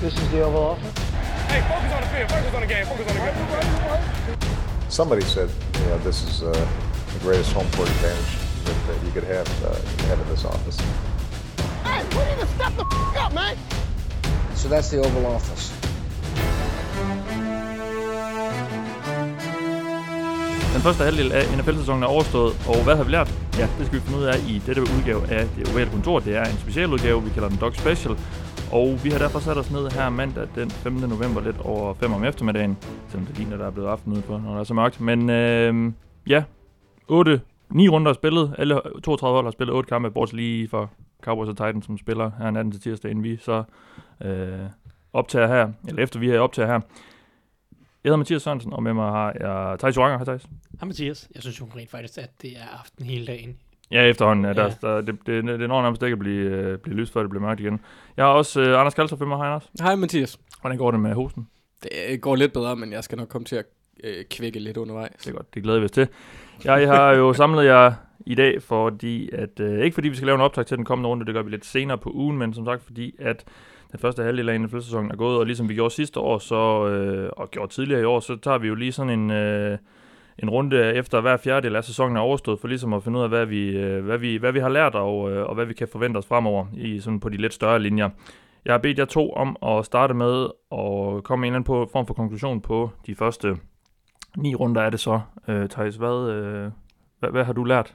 This is the Oval Office. Hey, focus on the field. Focus on the game. Focus on the game. Somebody said, you know, this is uh, the greatest home court advantage that, that you could have, uh, have in this office. Hey, we need to step the f- up, man. So that's the Oval Office. Den første halvdel af NFL-sæsonen er overstået, og hvad har vi lært? Ja, det skal vi finde ud af i dette udgave af det ovale kontor. Det er en specialudgave, vi kalder den Dog Special. Og vi har derfor sat os ned her mandag den 5. november lidt over 5 om eftermiddagen. Selvom det ligner, der er blevet aften udenfor, når der er så mørkt. Men øh, ja, 8, 9 runder er spillet. Alle 32 hold har spillet 8 kampe, bortset lige for Cowboys og Titans, som spiller her natten til tirsdag, inden vi så øh, optager her, eller efter vi er optager her. Jeg hedder Mathias Sørensen, og med mig har jeg Thijs Joranger. Hej Thijs. Hej Mathias, jeg synes jo rent faktisk, at det er aften hele dagen. Ja, efterhånden. Ja. Ja. Der, der, det, det, det når nærmest ikke at blive, øh, blive lyst, før det bliver mørkt igen. Jeg har også øh, Anders Kaltoff med mig. Hej Anders. Hej Mathias. Hvordan går det med hosten? Det går lidt bedre, men jeg skal nok komme til at øh, kvække lidt undervejs. Det er godt, det glæder vi os til. Jeg har jo samlet jer i dag, fordi at, øh, ikke fordi vi skal lave en optag til den kommende runde, det gør vi lidt senere på ugen, men som sagt fordi, at den første halvdel af NFL-sæsonen er gået, og ligesom vi gjorde sidste år, så, øh, og gjorde tidligere i år, så tager vi jo lige sådan en, øh, en runde efter hver fjerdedel af sæsonen er overstået, for ligesom at finde ud af, hvad vi, øh, hvad vi, hvad vi har lært, og, øh, og hvad vi kan forvente os fremover i sådan på de lidt større linjer. Jeg har bedt jer to om at starte med at komme med en eller anden på, form for konklusion på de første ni runder er det så. Øh, Thijs, hvad, øh, hvad, hvad har du lært?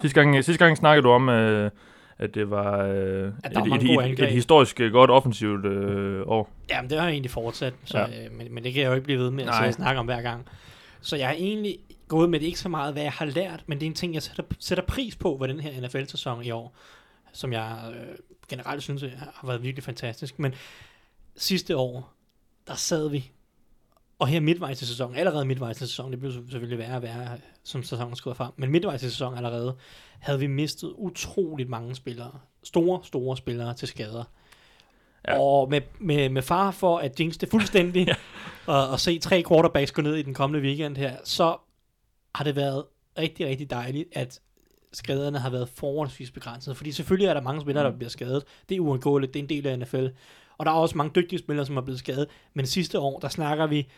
Sidste gang, sidste gang snakkede du om, øh, at det var øh, At et, et, et, et historisk øh, godt offensivt øh, år. Jamen, det har jeg egentlig fortsat, så, Ja. øh, men, men det kan jeg jo ikke blive ved med at snakke om hver gang. Så jeg har egentlig gået med det ikke så meget, hvad jeg har lært, men det er en ting, jeg sætter, sætter pris på ved den her NFL-sæson i år, som jeg øh, generelt synes øh, har været virkelig fantastisk. Men sidste år, der sad vi, og her midtvejs i sæsonen, allerede midtvejs i sæsonen, det blev selvfølgelig værre og værre, som sæsonen skrider frem, men midtvejs i sæsonen allerede, havde vi mistet utroligt mange spillere. Store, store spillere til skader. Ja. Og med, med, med far for at jinx det fuldstændig, ja. og, og se tre quarterbacks gå ned i den kommende weekend her, så har det været rigtig, rigtig dejligt, at skaderne har været forholdsvis begrænset. Fordi selvfølgelig er der mange spillere, der bliver skadet. Det er uundgåeligt, det er en del af NFL. Og der er også mange dygtige spillere, som er blevet skadet. Men sidste år, der snakker vi,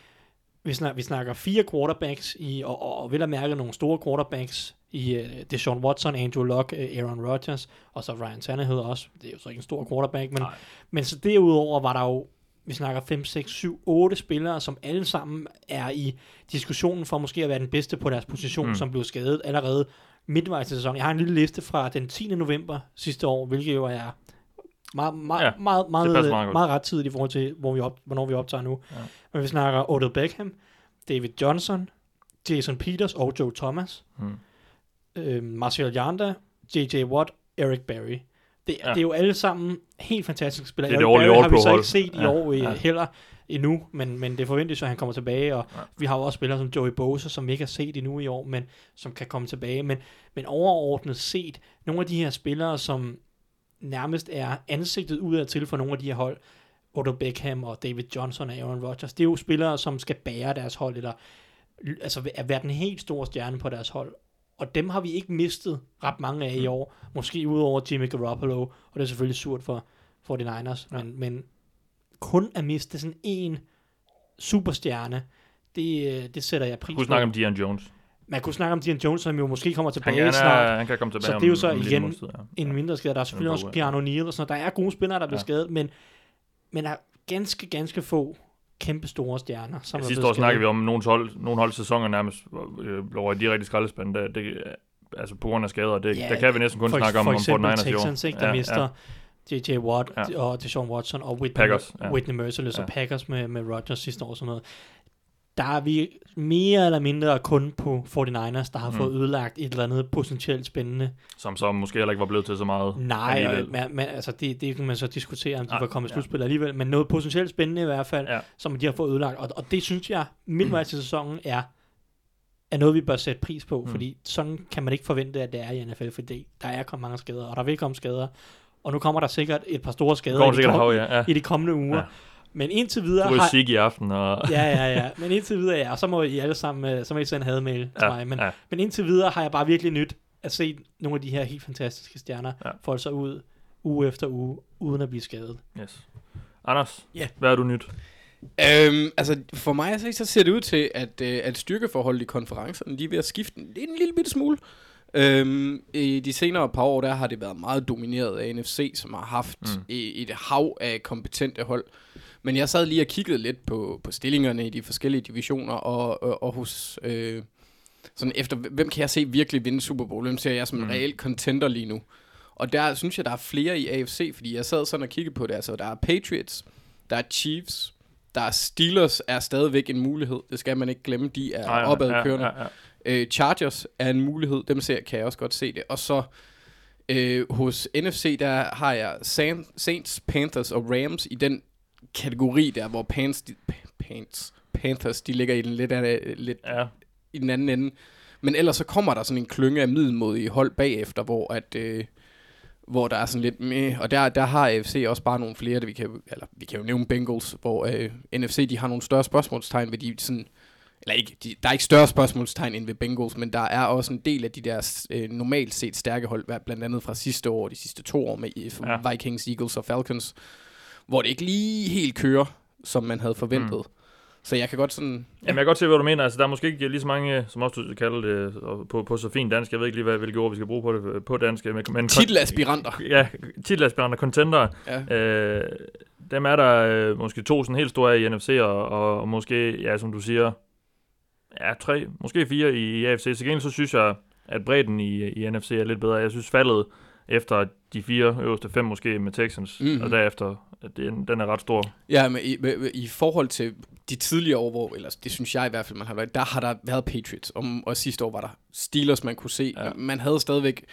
vi snakker, vi snakker fire quarterbacks, i, og, og, og vel at mærke nogle store quarterbacks i uh, Deshaun Watson, Andrew Luck, uh, Aaron Rodgers, og så Ryan Tannehill også. Det er jo så ikke en stor quarterback, men, Nej. men så derudover var der jo, vi snakker 5, 6, 7, 8 spillere, som alle sammen er i diskussionen for måske at være den bedste på deres position, Mm. mm. som blev skadet allerede midtvejs i sæsonen. Jeg har en lille liste fra den 10. november sidste år, hvilket jo er meget, meget, Ja, meget, meget, meget, meget meget ret tidigt i forhold til, hvor vi op, hvornår vi optager nu. Ja. Men vi snakker Odell Beckham, David Johnson, Jason Peters og Joe Thomas, Hmm. Øh, Marcel Yanda, J.J. Watt, Eric Berry. Det, Ja. det er jo alle sammen helt fantastiske spillere. Det er Eric det har vi så hold. ikke set i Ja, år ja. ja. heller endnu, men, men det forventes jo, at han kommer tilbage, og Ja. vi har jo også spillere som Joey Bosa, som vi ikke har set endnu i år, men som kan komme tilbage. Men, men overordnet set, nogle af de her spillere, som nærmest er ansigtet udad til for nogle af de her hold, Odell Beckham og David Johnson og Aaron Rodgers, det er jo spillere, som skal bære deres hold, eller altså at være den helt store stjerne på deres hold. Og dem har vi ikke mistet ret mange af i år. Måske udover Jimmy Garoppolo, og det er selvfølgelig surt for, for de Niners. Ja. Men, men kun at miste sådan en superstjerne, det, det sætter jeg pris Du kunne på. snakke om Dion Jones. Man kunne snakke om Dion Jones, som jo måske kommer tilbage han, er, snart. han kan komme tilbage Så det er jo så om igen ja. En mindre skade. Der er selvfølgelig også. Keanu Neal og sådan noget. Der er gode spillere, der er blevet Ja. skadet, men, men der er ganske, ganske få kæmpe store stjerner, som Ja, sidste år snakkede vi om nogle hold, nogle hold sæsoner nærmest, øh, hvor de rigtig skraldespand. Det, det, altså på grund af skader. Det, Ja, der kan vi næsten kun for, snakke om, for om eksempel 49ers i år. Texans, ikke, der ja, mister J.J. Watt Ja. ja. og Deshaun Watson og Whitney, Packers, ja. Whitney Merciless Ja. og Packers med, med Rodgers sidste år og sådan noget. Der er vi mere eller mindre kun på 49ers, der har Mm. fået ødelagt et eller andet potentielt spændende. Som så måske heller ikke var blevet til så meget. Nej, og, men, men, altså det, det kan man så diskutere, om de Nej, var kommet i ja. slutspil alligevel, men noget potentielt spændende i hvert fald, Ja. som de har fået ødelagt. Og, og det synes jeg, midtvejs i sæsonen er, er noget, vi bør sætte pris på, Mm. fordi sådan kan man ikke forvente, at det er i NFL, fordi der er kommet mange skader, og der vil komme skader. Og nu kommer der sikkert et par store skader i, de kom- hav, ja. ja. i de kommende uger. Ja. Men indtil videre Du er har... syg i aften, og... Ja, ja, ja. Men indtil videre, ja. Og så må I alle sammen, øh, så må I sende hademail til Ja, mig. Men, ja. men indtil videre har jeg bare virkelig nyt at se nogle af de her helt fantastiske stjerner Ja. folde sig ud uge efter uge, uden at blive skadet. Yes. Anders, Ja. hvad er du nyt? Øhm, altså, for mig så, så ser det ud til, at, øh, at styrkeforholdet i konferencerne, de er ved at skifte en, en lille bitte smule. Øhm, I de senere par år, der har det været meget domineret af NFC, som har haft Mm. mm. et hav af kompetente hold. Men jeg sad lige og kiggede lidt på, på stillingerne i de forskellige divisioner, og, og, og hos... Øh, sådan efter, hvem kan jeg se virkelig vinde Super Bowl? Hvem ser jeg som en Mm. reel contender lige nu? Og der synes jeg, der er flere i AFC, fordi jeg sad sådan og kiggede på det. Altså, der er Patriots, der er Chiefs, der er Steelers er stadigvæk en mulighed. Det skal man ikke glemme, de er Nej, opadkørende. Ja, ja, ja. Øh, Chargers er en mulighed, dem ser, kan jeg også godt se det. Og så øh, hos NFC, der har jeg San- Saints, Panthers og Rams i den kategori der, hvor Pants, de, Pants, Panthers, de ligger i den lidt, af, lidt ja. i den anden ende. Men ellers så kommer der sådan en klynge af middelmodige hold bagefter, hvor at... Øh, hvor der er sådan lidt med, og der, der har AFC også bare nogle flere, det vi kan, eller vi kan jo nævne Bengals, hvor øh, NFC de har nogle større spørgsmålstegn ved de sådan, eller ikke, de, der er ikke større spørgsmålstegn end ved Bengals, men der er også en del af de der øh, normalt set stærke hold, blandt andet fra sidste år, de sidste to år med Ja. ja. Vikings, Eagles og Falcons, hvor det ikke lige helt kører, som man havde forventet. Mm. Så jeg kan godt sådan... Jamen, jeg kan godt se, hvad du mener. Altså, der er måske ikke lige så mange, som også du kalder det og på, på så fint dansk. Jeg ved ikke lige, hvad, hvilke ord vi skal bruge på det på dansk. Men, men Titelaspiranter. Ja, titelaspiranter, contender. Ja. Øh, dem er der øh, måske to sådan helt store af i NFC, og, og, og måske, ja, som du siger, ja, tre, måske fire i, i AFC. Så gengæld så synes jeg, at bredden i, i NFC er lidt bedre. Jeg synes faldet efter de fire øverste fem måske med Texans, mm-hmm. Mhm. og derefter, at den, den er ret stor. Ja, men i, i forhold til de tidligere år, hvor, eller det synes jeg i hvert fald, man har været, der har der været Patriots, og, og sidste år var der Steelers, man kunne se. Ja. Man havde stadigvæk,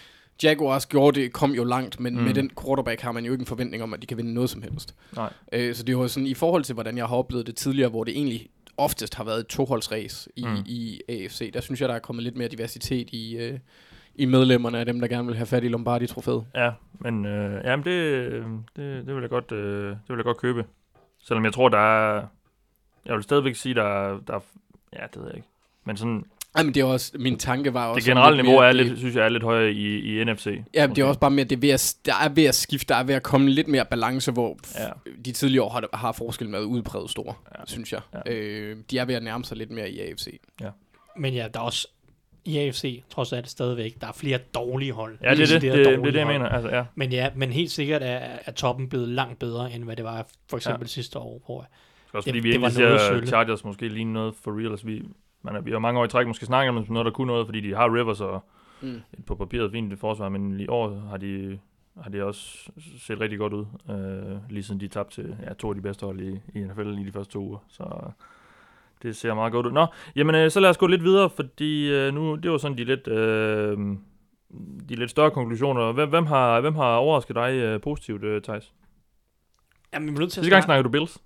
Jaguars gjorde det, kom jo langt, men Mm. med den quarterback har man jo ikke en forventning om, at de kan vinde noget som helst. Nej. Øh, så det var sådan, i forhold til, hvordan jeg har oplevet det tidligere, hvor det egentlig oftest har været et toholdsræs i, mm. i AFC, der synes jeg, der er kommet lidt mere diversitet i, øh, i medlemmerne af dem, der gerne vil have fat i Lombardi-trofæet. Ja, men øh, jamen det, det, det, vil jeg godt, øh, det vil jeg godt købe. Selvom jeg tror, der er... Jeg vil stadigvæk sige, der er... Der er ja, det ved jeg ikke. Men sådan, Ej, men det er også, min tanke var også... det generelle niveau mere, er det- lidt, synes jeg er lidt højere i, i NFC. Ja, det er også bare mere, det er ved at, der er ved at skifte, der er ved at komme lidt mere balance, hvor Ja. ja. de tidligere år har, har forskellen været udpræget stor, Ja. ja. synes jeg. Ja. Ja. Øh, de er ved at nærme sig lidt mere i AFC. Men ja, der er også i AFC, trods alt stadigvæk, der er flere dårlige hold. Ja, det er det. Det, det, det, det, jeg mener. Altså, ja. Men ja, men helt sikkert er, er toppen blevet langt bedre, end hvad det var for eksempel ja. sidste år, hvor Også Det- fordi vi det egentlig ser. Chargers måske lige noget for real. Altså, vi, man er, vi har mange år i træk måske snakket om dem som noget, der kunne noget, fordi de har Rivers og Mm. et på papiret fint det forsvar, men i år har de, har de også set rigtig godt ud, øh, lige siden de tabte til ja, to af de bedste hold i, i NFL i de første to uger. Så det ser meget godt ud. Nå, jamen øh, så lad os gå lidt videre, fordi øh, nu, det var sådan de lidt, øh, de lidt større konklusioner. Hvem, hvem, har, hvem har overrasket dig øh, positivt, øh, Thijs? Jamen, vi nødt til at Sidste gang snakke- snakkede du Bills.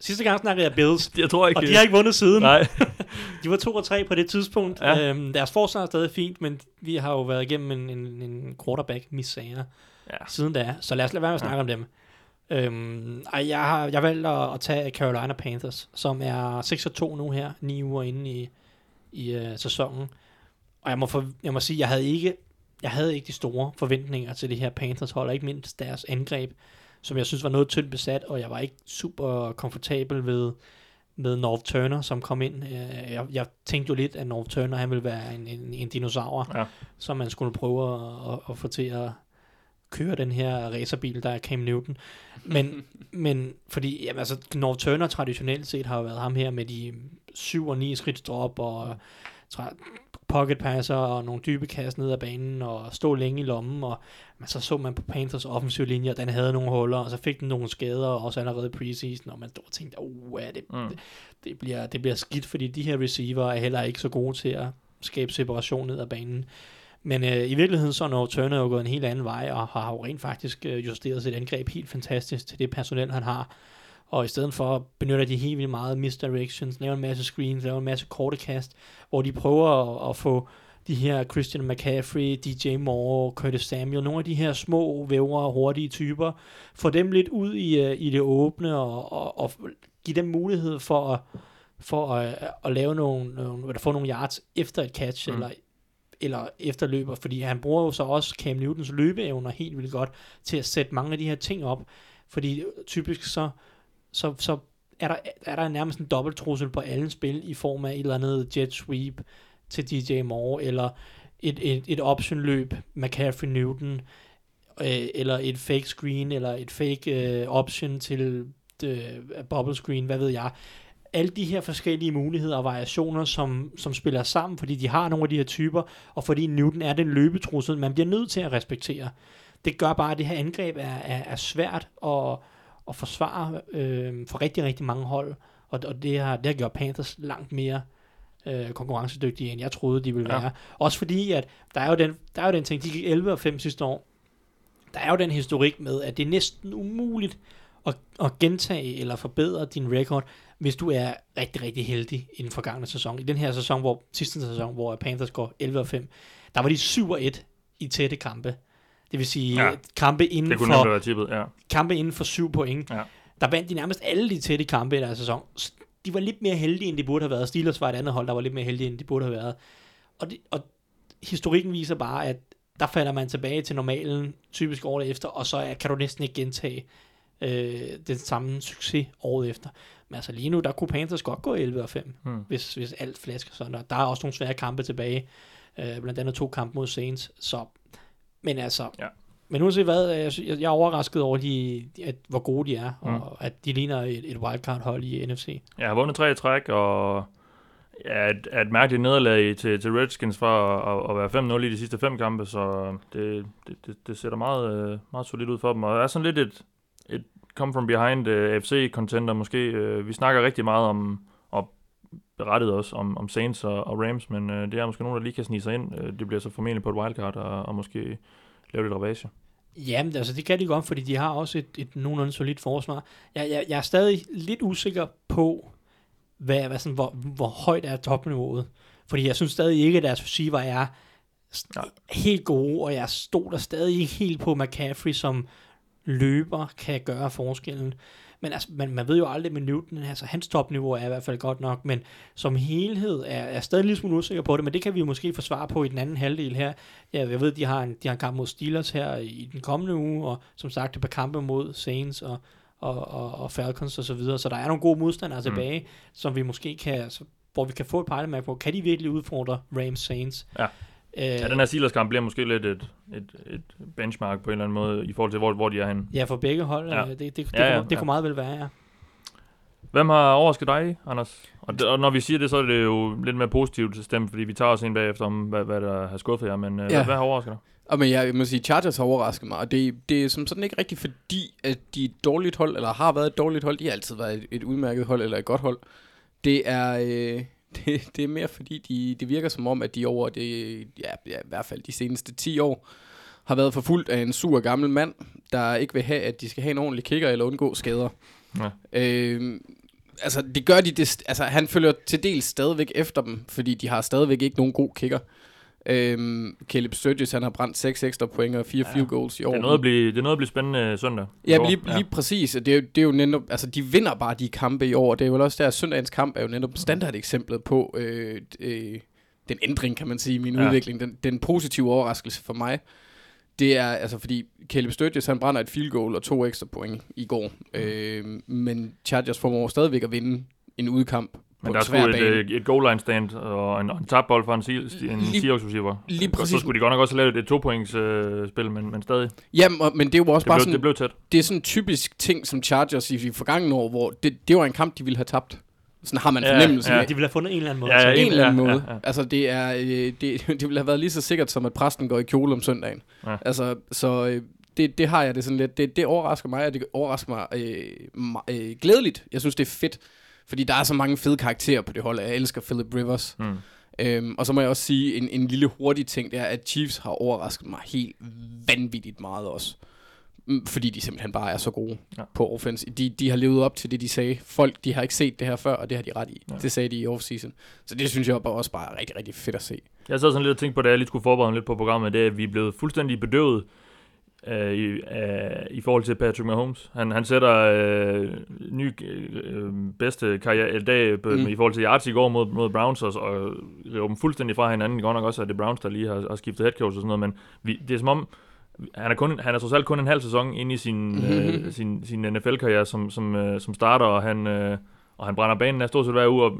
Sidste gang snakkede jeg Bills, Jeg tror ikke... og de har ikke vundet siden. Nej. De var 2 og 3 på det tidspunkt. Ja. Øhm, deres forsvar er stadig fint, men vi har jo været igennem en, en, en quarterback misære Ja. siden da. Så lad os lade være med at snakke Ja. om dem. Øhm, ej, jeg har jeg valgt at, at tage Carolina Panthers, som er 6 og 2 nu her, 9 uger inde i, i uh, sæsonen. Og jeg må, for, jeg må sige, jeg havde ikke jeg havde ikke de store forventninger til det her Panthers hold, og ikke mindst deres angreb, som jeg synes var noget tyndt besat, og jeg var ikke super komfortabel ved, med North Turner, som kom ind. Øh, Jeg, jeg tænkte jo lidt, at North Turner han ville være en, en, en dinosaur, Ja. som man skulle prøve at, at, at få til at køre den her racerbil, der er Cam Newton. Men, men fordi jamen, altså, North Turner traditionelt set har jo været ham her med de 7 og 9 skridt drop og tra- pocket passer og nogle dybe kast ned ad banen og stå længe i lommen og men så så man på Panthers offensiv linje, at den havde nogle huller, og så fik den nogle skader, også allerede preseason, og man stod og tænkte, ja, det, Mm. det, det, bliver, det bliver skidt, fordi de her receiver er heller ikke så gode til at skabe separation ned ad banen. Men øh, i virkeligheden så er North Turner jo gået en helt anden vej, og har jo rent faktisk øh, justeret sit angreb helt fantastisk til det personel, han har. Og i stedet for benytter de helt vildt meget misdirections, laver en masse screens, laver en masse korte kast, hvor de prøver at, at få de her Christian McCaffrey, DJ Moore, Curtis Samuel, nogle af de her små, vævre, hurtige typer, få dem lidt ud i, øh, i det åbne og, og, og give dem mulighed for at, for at, at lave nogle, nogle, eller få nogle yards efter et catch, mm. eller eller efterløber, fordi han bruger jo så også Cam Newtons løbeevner helt vildt godt til at sætte mange af de her ting op, fordi typisk så så, så er, der, er der nærmest en dobbelt trussel på alle spil i form af et eller andet jet sweep til DJ Moore, eller et, et, et option løb, McCaffrey Newton, øh, eller et fake screen, eller et fake øh, option til øh, bubble screen, hvad ved jeg. Alle de her forskellige muligheder og variationer, som, som spiller sammen, fordi de har nogle af de her typer, og fordi Newton er den løbetrussel, man bliver nødt til at respektere. Det gør bare, at det her angreb er, er, er svært at, at forsvare øh, for rigtig, rigtig mange hold, og, og det, har, det har gjort Panthers langt mere øh, konkurrencedygtige, end jeg troede, de ville Ja. være. Også fordi, at der er, jo den, der er jo den ting, de gik 11 og 5 sidste år, der er jo den historik med, at det er næsten umuligt at, at gentage eller forbedre din record, hvis du er rigtig, rigtig heldig i den forgangne sæson. I den her sæson, hvor sidste sæson, hvor Panthers går 11 og 5, der var de 7 og 1 i tætte kampe. Det vil sige Ja. kampe inden for være tippet, ja. kampe inden for syv point. Ja. Der vandt de nærmest alle de tætte kampe i deres sæson. De var lidt mere heldige, end de burde have været. Steelers var et andet hold, der var lidt mere heldige, end de burde have været. Og, det, og historikken viser bare, at der falder man tilbage til normalen, typisk året efter, og så kan du næsten ikke gentage øh, den samme succes året efter. Men altså lige nu, der kunne Panthers godt gå 11 og 5, Hmm. hvis, hvis alt flasker sådan. Og der er også nogle svære kampe tilbage, øh, blandt andet to kampe mod Saints. Så, men altså, Ja. men uanset hvad, jeg, jeg jeg er overrasket over, de, at, hvor gode de er, Mm. og at de ligner et, et wildcard-hold i NFC. Jeg har vundet tre i træk, og ja, et, et mærkeligt nederlag til, til Redskins for at, at være 5-0 i de sidste fem kampe, så det, det, det, det sætter meget, øh, meget solidt ud for dem. Og er sådan lidt et, et come from behind uh, AFC-contender måske. Uh, vi snakker rigtig meget om, og berettet også om, om Saints og, og Rams, men uh, det er måske nogen, der lige kan snige sig ind. Uh, det bliver så formentlig på et wildcard, og, og måske lave lidt ravage. Jamen, altså det kan de godt, fordi de har også et, et nogenlunde solidt forsvar. Jeg, jeg, jeg er stadig lidt usikker på, hvad, hvad sådan, hvor, hvor højt er topniveauet. Fordi jeg synes stadig ikke, at deres receiver er s- Nej. helt gode, og jeg stoler stadig ikke helt på McCaffrey, som løber kan gøre forskellen. Men altså, man, man ved jo aldrig med Newton, altså hans topniveau er i hvert fald godt nok, men som helhed er jeg stadig lidt smule usikker på det, men det kan vi jo måske få svar på i den anden halvdel her. Ja, jeg ved, de har en, de har en kamp mod Steelers her i den kommende uge, og som sagt et par kampe mod Saints og, og, og, og Falcons og så videre, så der er nogle gode modstandere mm. tilbage, som vi måske kan, så, hvor vi kan få et pejlemærke på, kan de virkelig udfordre Rams Saints? Ja. Øh, Ja, den her Steelers-kamp bliver måske lidt et, et, et benchmark på en eller anden måde, i forhold til, hvor, hvor de er henne. ja, for begge hold, Ja. ja. det, det, det, Ja, ja, kunne, det ja. kunne meget vel være, ja. Hvem har overrasket dig, Anders? Og, det, og når vi siger det, så er det jo lidt mere positivt stemt, fordi vi tager os en bagefter om, hvad, hvad der har skuffet jer, men ja. Ja. hvad, hvad har overrasket dig? Og men jeg, jeg må sige, Chargers har overrasket mig, og det, det er som sådan ikke rigtigt fordi, at de er et dårligt hold, eller har været et dårligt hold. De har altid været et, et udmærket hold, eller et godt hold. Det er, øh, det, det er mere fordi, de, det virker som om, at de over det, ja, ja, i hvert fald de seneste 10 år, har været forfulgt af en sur gammel mand, der ikke vil have, at de skal have en ordentlig kicker eller undgå skader. Ja. Øh, altså, det gør de, det, altså, han følger til dels stadigvæk efter dem, fordi de har stadigvæk ikke nogen god kicker. Øhm, Caleb Sturgis, han har brændt 6 ekstra point og 4 ja. field goals i år. Det er noget at blive, det er noget at blive spændende søndag. i Ja, lige, lige præcis. og Det er, det er jo netop, altså de vinder bare de kampe i år. Det er jo også der, søndagens kamp er jo netop standardeksemplet på øh, øh, den ændring, kan man sige, i min Ja. ja. udvikling. Den, den positive overraskelse for mig, det er altså fordi Caleb Sturgis, han brænder et field goal og to ekstra point i går. Øh, men Chargers formår stadigvæk at vinde en udkamp Men der er en sgu svær et, bane. øh, et goal line stand og en, en tabbold for en, Se- en Lige- Seahawks receiver. lige Så præcis. skulle de godt nok også have lavet et to-points øh, spil, men, men stadig. Det og- men det er jo også blev, bare sådan, det blev tæt. det er sådan en typisk ting som Chargers i de forgangne år, hvor det, det var en kamp, de ville have tabt. Sådan har man Ja, fornemmelse ja. af. De ville have fundet en eller anden måde. Ja, så- ja, en eller anden Ja, måde. ja, ja. Altså, det, er, øh, det, det ville have været lige så sikkert, som at præsten går i kjole om søndagen. Ja. Altså, så øh, det, det har jeg det sådan lidt. Det, det overrasker mig, og det overrasker mig øh, øh, glædeligt. Jeg synes, det er fedt, fordi der er så mange fede karakterer på det hold. Jeg elsker Philip Rivers. Mm. Øhm, og så må jeg også sige, en, en lille hurtig ting, det er, at Chiefs har overrasket mig helt vanvittigt meget også. Mm, Fordi de simpelthen bare er så gode Ja. på offense. De, de har levet op til det, de sagde. Folk, de har ikke set det her før, og det har de ret i. Ja. Ja. Det sagde de i offseason. Så det synes jeg bare også bare er rigtig, rigtig fedt at se. Jeg sad sådan lidt og tænkte på, da jeg lige skulle forberede mig lidt på programmet, det er, at vi er blevet fuldstændig bedøvet øh, i, øh, i forhold til Patrick Mahomes. Han, han sætter øh, ny øh, bedste karriere dag mm. Mm. i forhold til yards i går mod, mod Browns, og, og river dem fuldstændig fra hinanden. Godt nok også, at det Browns, der lige har, har skiftet head coach og sådan noget, men vi, det er som om, han er, kun, han er trods alt kun en halv sæson inde i sin, øh, sin, sin NFL-karriere som, som, øh, som starter, og han, øh, og han brænder banen af stort set hver uge, og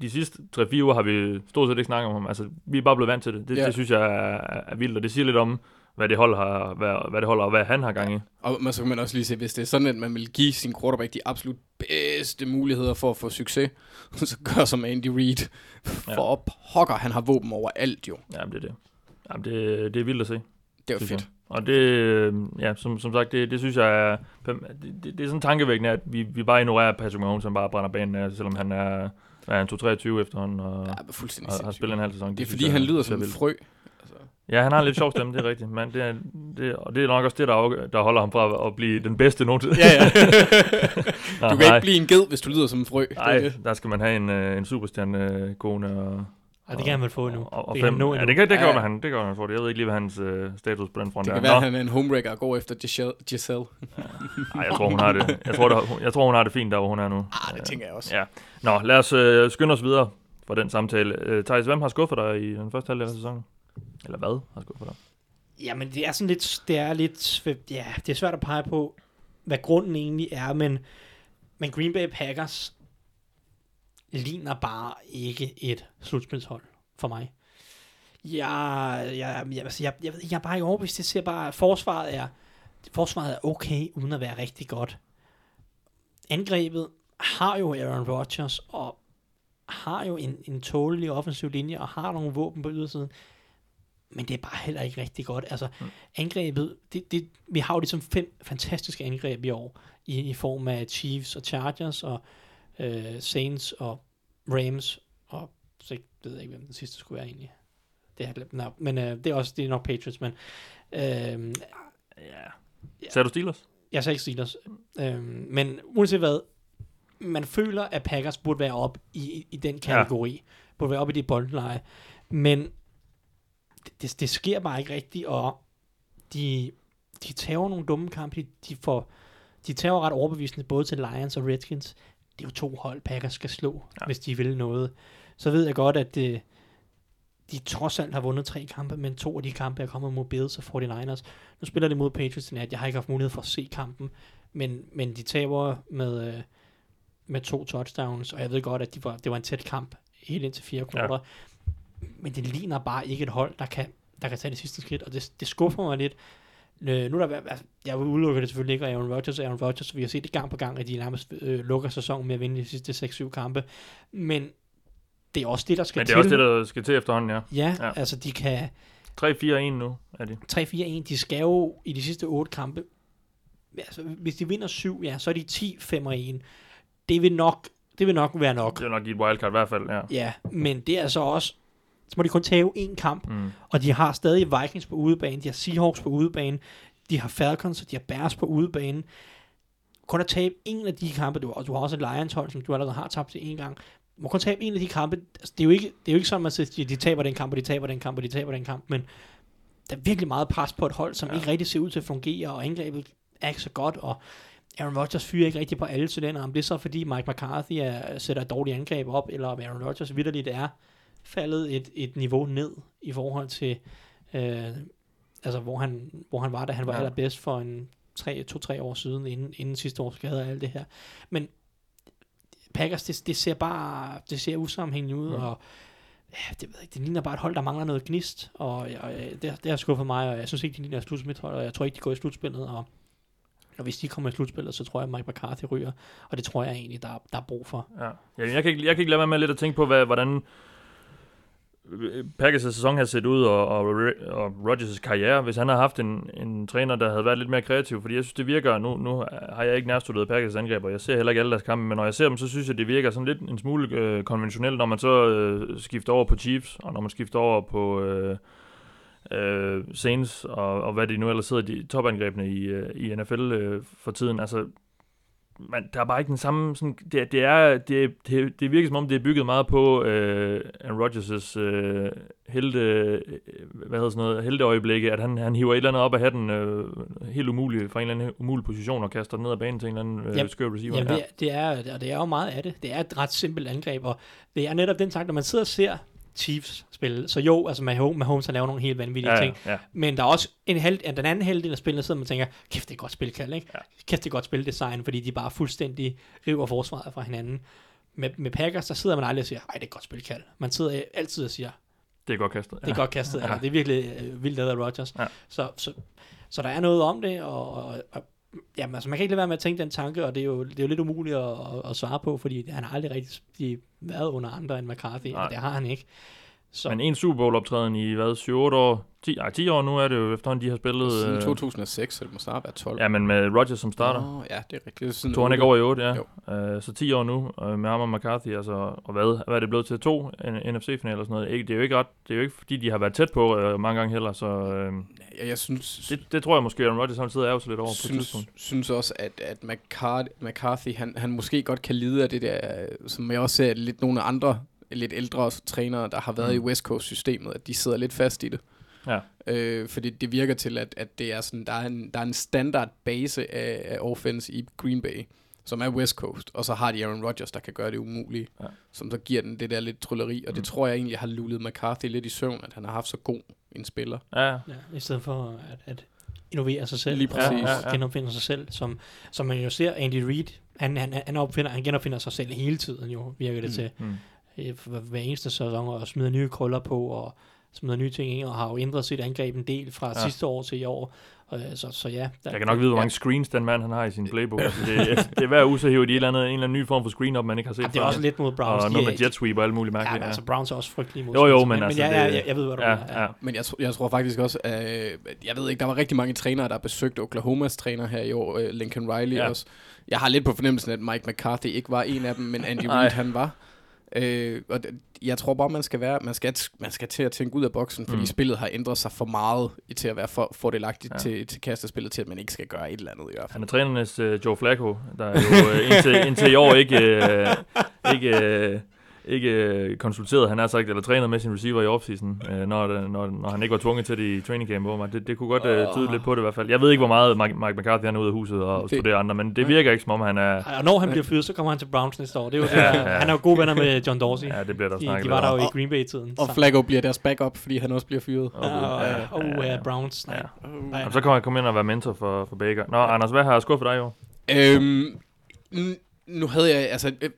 de sidste 3-4 uger har vi stort set ikke snakket om ham. Altså, vi er bare blevet vant til det. Det, Ja. det synes jeg er, er vildt, og det siger lidt om, hvad det hold har, hvad, hvad det holder, og hvad han har gang i. Og man, så kan man også lige se, hvis det er sådan, at man vil give sin quarterback de absolut bedste muligheder for at få succes, så gør som Andy Reid. For Ja. ja. op pokker, han har våben over alt jo. Jamen, det er det. Jamen, det, det er vildt at se. Det var fedt. jeg. Og det, øh, ja, som, som sagt, det, det synes jeg er, det, det, det er sådan tankevækkende, at vi, vi bare ignorerer Patrick Mahomes, han bare brænder banen af, selvom han er, er han, 2-23 efterhånden, og, Ja, ja, og har spillet en halv sæson. Det er synes fordi, jeg han lyder er som en frø. Ja, han har en lidt sjov stemme, det er rigtigt, men det er, det, og det er nok også det, der, afgør- der holder ham fra at blive den bedste nogensinde. Ja, ja. Nå, Du kan nej, ikke blive en ged, hvis du lyder som en frø. Det er Nej, det. der skal man have en, øh, en superstjerne øh, kone og, Og det kan han vel få nu. og, og det kan fem. han nå ja, det kan, det kan ja. ja. han, det kan han få det. Jeg ved ikke lige, hvad hans øh, status på den front Det er. kan være, Nå. at han er en homewrecker og går efter Giselle. Giselle. Nej, jeg tror, hun har det. Jeg tror, der, jeg tror, hun har det fint der, hvor hun er nu. Ah, det tænker jeg også. Ja. Nå, lad os øh, skynde os videre for den samtale. Øh, Thijs, hvem har skuffet dig i den første halvdel af sæsonen? Eller hvad har skuffet dig? Jamen, det er sådan lidt, det er lidt, ja, det er svært at pege på, hvad grunden egentlig er, men, men Green Bay Packers ligner bare ikke et slutspilshold for mig. Altså, jeg, jeg, jeg, jeg, jeg, jeg er bare ikke overbevist. Det ser bare, at forsvaret er, forsvaret er okay, uden at være rigtig godt. Angrebet har jo Aaron Rodgers, og har jo en, en tålelig offensiv linje, og har nogle våben på ydersiden men det er bare heller ikke rigtig godt. Altså, mm. angrebet, det, det, vi har jo ligesom fem fantastiske angreb i år, i, i form af Chiefs og Chargers, og øh, Saints og Rams, og så ikke- ved jeg ikke, hvem den sidste skulle være egentlig. Det har jeg glemt. Nå, men øh, det er også det er nok Patriots, men øh, Ja. Sagde du Steelers? jeg sagde ikke Steelers. Øh, men uanset hvad, man føler, at Packers burde være op i, i den kategori. Ja. Burde være op i det boldleje. Men det, det, sker bare ikke rigtigt, og de, de tager nogle dumme kampe. De, får, de tager ret overbevisende både til Lions og Redskins. Det er jo to hold, Packers skal slå, ja. Hvis de vil noget. Så ved jeg godt, at det, de trods alt har vundet tre kampe, men to af de kampe er kommet mod Bills og 49ers. Nu spiller de mod Patriots i nat. Jeg har ikke haft mulighed for at se kampen, men, men de taber med, øh, med to touchdowns, og jeg ved godt, at de var, det var en tæt kamp helt indtil fire kvarter. Ja. Men det ligner bare ikke et hold, der kan, der kan tage det sidste skridt, og det, det skuffer mig lidt. Øh, nu er der, altså, jeg udelukker det selvfølgelig ikke, og Aaron Rodgers er Aaron Rodgers, vi har set det gang på gang, at de nærmest øh, lukker sæsonen med at vinde de sidste 6-7 kampe, men det er også det, der skal Men det til. er også det, der skal til efterhånden, ja. Ja, ja, altså de kan 3-4-1 nu er de. 3-4-1, de skal jo i de sidste 8 kampe, altså hvis de vinder 7, ja, så er de 10-5-1. Det vil nok, det vil nok være nok. Det er nok i et wildcard i hvert fald, ja. Ja, men det er så også, så må de kun tage én kamp, Mm. og de har stadig Vikings på udebane, de har Seahawks på udebane, de har Falcons, og de har Bears på udebane. Kun at tabe en af de kampe, du, og du har også et Lions hold, som du allerede har tabt til en gang, du må kun tabe en af de kampe. Altså, det, er jo ikke, det er jo ikke sådan, at man siger, de taber den kamp, og de taber den kamp, og de taber den kamp, men der er virkelig meget pres på et hold, som ja. ikke rigtig ser ud til at fungere, og angrebet er ikke så godt, og Aaron Rodgers fyrer ikke rigtig på alle cylinder. Om det er så, fordi Mike McCarthy er, sætter et dårligt angreb op, eller om Aaron Rodgers vidderligt er faldet et, et niveau ned i forhold til, øh, altså hvor han, hvor han var, da han var ja. Ja. allerbedst for en 2-3 år siden, inden, inden sidste års skade og alt det her. Men Packers, det, det ser bare, det ser usammenhængende ud, Mm. og ja, det, ved jeg ikke, det ligner bare et hold, der mangler noget gnist, og, og det, det har skuffet mig, og jeg synes ikke, de ligner et slutspilshold, og jeg tror ikke, de går i slutspillet, og, og hvis de kommer i slutspillet, så tror jeg, at Mike McCarthy ryger, og det tror jeg egentlig, der, er- der er brug for. Ja. ja jeg, kan ikke, jeg kan ikke lade være med lidt at tænke på, hvad, hvordan Packers' sæson har set ud, og, og, og Rodgers' karriere, hvis han havde haft en, en træner, der havde været lidt mere kreativ. Fordi jeg synes, det virker, nu, nu har jeg ikke nærstuderet Packers' angreb, og jeg ser heller ikke alle deres kampe, men når jeg ser dem, så synes jeg, det virker sådan lidt en smule øh, konventionelt, når man så øh, skifter over på Chiefs, og når man skifter over på øh, øh, Saints, og, og hvad de nu ellers sidder, de topangrebene i, øh, i NFL øh, for tiden. Altså, man, der er bare ikke den samme... Sådan, det, det, er, det, det, det virker som om, det er bygget meget på øh, Rodgers' øh, helte, øh, hvad hedder sådan noget, helteøjeblikke, at han, han hiver et eller andet op af hatten øh, helt umuligt, fra en eller anden umulig position og kaster den ned ad banen til en eller anden øh, Yep. skør receiver. Jamen, det, det, er, og det er jo meget af det. Det er et ret simpelt angreb, og det er netop den tanke, når man sidder og ser Chiefs spil. Så jo, altså Mahomes, Mahomes han laver nogle helt vanvittige Ja, ting. ja, ja. Men der er også en halv, ja, den anden halvdel af spillet, sidder man tænker, kæft, det er godt spilkald, ikke? Ja. Kæft, det er godt spildesign, fordi de bare fuldstændig river forsvaret fra hinanden. Med, med Packers, der sidder man aldrig og siger, ej, det er et godt spilkald. Man sidder altid og siger, Det er godt kastet. det er godt kastet, ja. det er virkelig øh, vildt lavet af Rodgers. Ja. Så, så, så der er noget om det, og, og, og jamen, altså, man kan ikke lade være med at tænke den tanke, og det er jo, det er jo lidt umuligt at, at, at svare på, fordi han har aldrig rigtig været under andre end McCarthy, Nej. og det har han ikke. Så, Men en Super Bowl optræden i, hvad, 7 år? 10, ej, 10 år nu er det jo efterhånden, de har spillet... Siden øh, 2006, så det må snart være 12. Ja, men med Rodgers som starter. Oh, ja, det er rigtigt. Er sådan Tog han ikke over i 8, ja. Jo. Uh, så 10 år nu uh, med ham og McCarthy, altså, og hvad, hvad er det blevet til? To NFC-finaler og sådan noget. Ikke, det, er jo ikke ret, det er jo ikke, fordi de har været tæt på uh, mange gange heller, så uh, Ja, jeg synes, det, det, tror jeg måske, at Rodgers har siddet og så lidt over på et synes, tidspunkt. synes også, at, at McCarthy, McCarthy han, han måske godt kan lide af det der, øh, som jeg også ser lidt nogle andre lidt ældre trænere, der har været Mm. i West Coast-systemet, at de sidder lidt fast i det. Ja. Øh, fordi det virker til, at, at det er sådan, der, er en, der er en standard base af, af offense i Green Bay, som er West Coast, og så har de Aaron Rodgers, der kan gøre det umulige, Ja. som så giver den det der lidt trylleri, og det Mm. tror jeg egentlig har lullet McCarthy lidt i søvn, at han har haft så god en spiller. Ja, ja, i stedet for at, at innovere sig selv, Lige præcis. og genopfinde sig selv, som, som man jo ser Andy Reid, han, han, han, opfinder, han genopfinder sig selv hele tiden jo, virker det Mm. til. mm. Øh, hver eneste sæson og smider nye krøller på og smider nye ting ind og har jo ændret sit angreb en del fra Ja. ja. sidste år til i år. Øh, så, så ja. Der, Jeg kan nok vide, hvor mange screens den mand han har i sin playbook. Altså, det, det er hver uge, så hiver de et eller andet, en eller anden ny form for screen op, man ikke har set Ja, det er før. også lidt mod Browns. Og De noget med jet sweep og alt muligt Ja, mærkeligt. men Ja, altså Browns er også frygtelige mod Jo, jo, Saints, men altså, ja, det- ja, jeg, jeg ved, hvad du ja, mener. ja. Men jeg, jeg tror faktisk også, øh, jeg ved ikke, der var rigtig mange trænere, der besøgte Oklahomas træner her i år, øh, Lincoln Riley Ja. også. Jeg har lidt på fornemmelsen, at Mike McCarthy ikke var en af dem, men Andy. Reid han var. Øh, og jeg tror bare, man skal være, man skal, man skal til at tænke ud af boksen, fordi Mm. spillet har ændret sig for meget til at være for, fordelagtigt ja. til, til kastespillet, til at man ikke skal gøre et eller andet i hvert fald. Han er trænernes uh, Joe Flacco, der er jo uh, indtil, indtil i år ikke, uh, ikke, uh, ikke uh, konsulteret, han har sagt, eller trænet med sin receiver i offseason, uh, når, det- når, når han ikke var tvunget til det i training camp. Hvor man, det, det kunne godt uh, tyde lidt på det i hvert fald. Jeg ved ikke, hvor meget Mike, Mike McCarthy han er ude af huset og Det- studerer andre, men det virker ikke, som om han er... Og når han bliver fyret, så kommer han til Browns næste år. Det er jo det, Ja, ja. Han er jo gode venner med John Dorsey. Ja, det bliver der de, snakket de var der jo i. Green Bay-tiden. Og så- Flacco bliver deres backup, fordi han også bliver fyret. Og- Ja, og, ja, og, ja, og ja. uh, Browns. Nej. Ja. Nej, Jamen, så kan han komme ind og være mentor for, for Baker. Nå, Anders, hvad har skuffet dig i år? Øhm, nu havde jeg, altså, øh,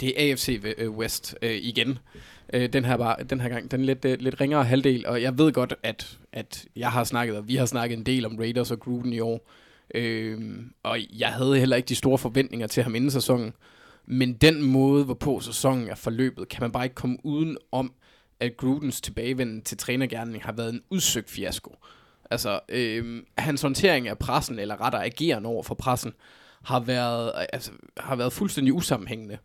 det er AFC øh, West øh, igen. Øh, den her, bare, den her gang, den lidt, øh, lidt ringere halvdel, og jeg ved godt, at, at jeg har snakket, og vi har snakket en del om Raiders og Gruden i år. øh, og jeg havde heller ikke de store forventninger til ham inden sæsonen. Men den måde, hvorpå sæsonen er forløbet, kan man bare ikke komme uden om, at Grudens tilbagevenden til trænergærning har været en udsøgt fiasko. Altså, øh, hans håndtering af pressen, eller rettere ageren over for pressen, har været, øh, altså, har været fuldstændig usammenhængende.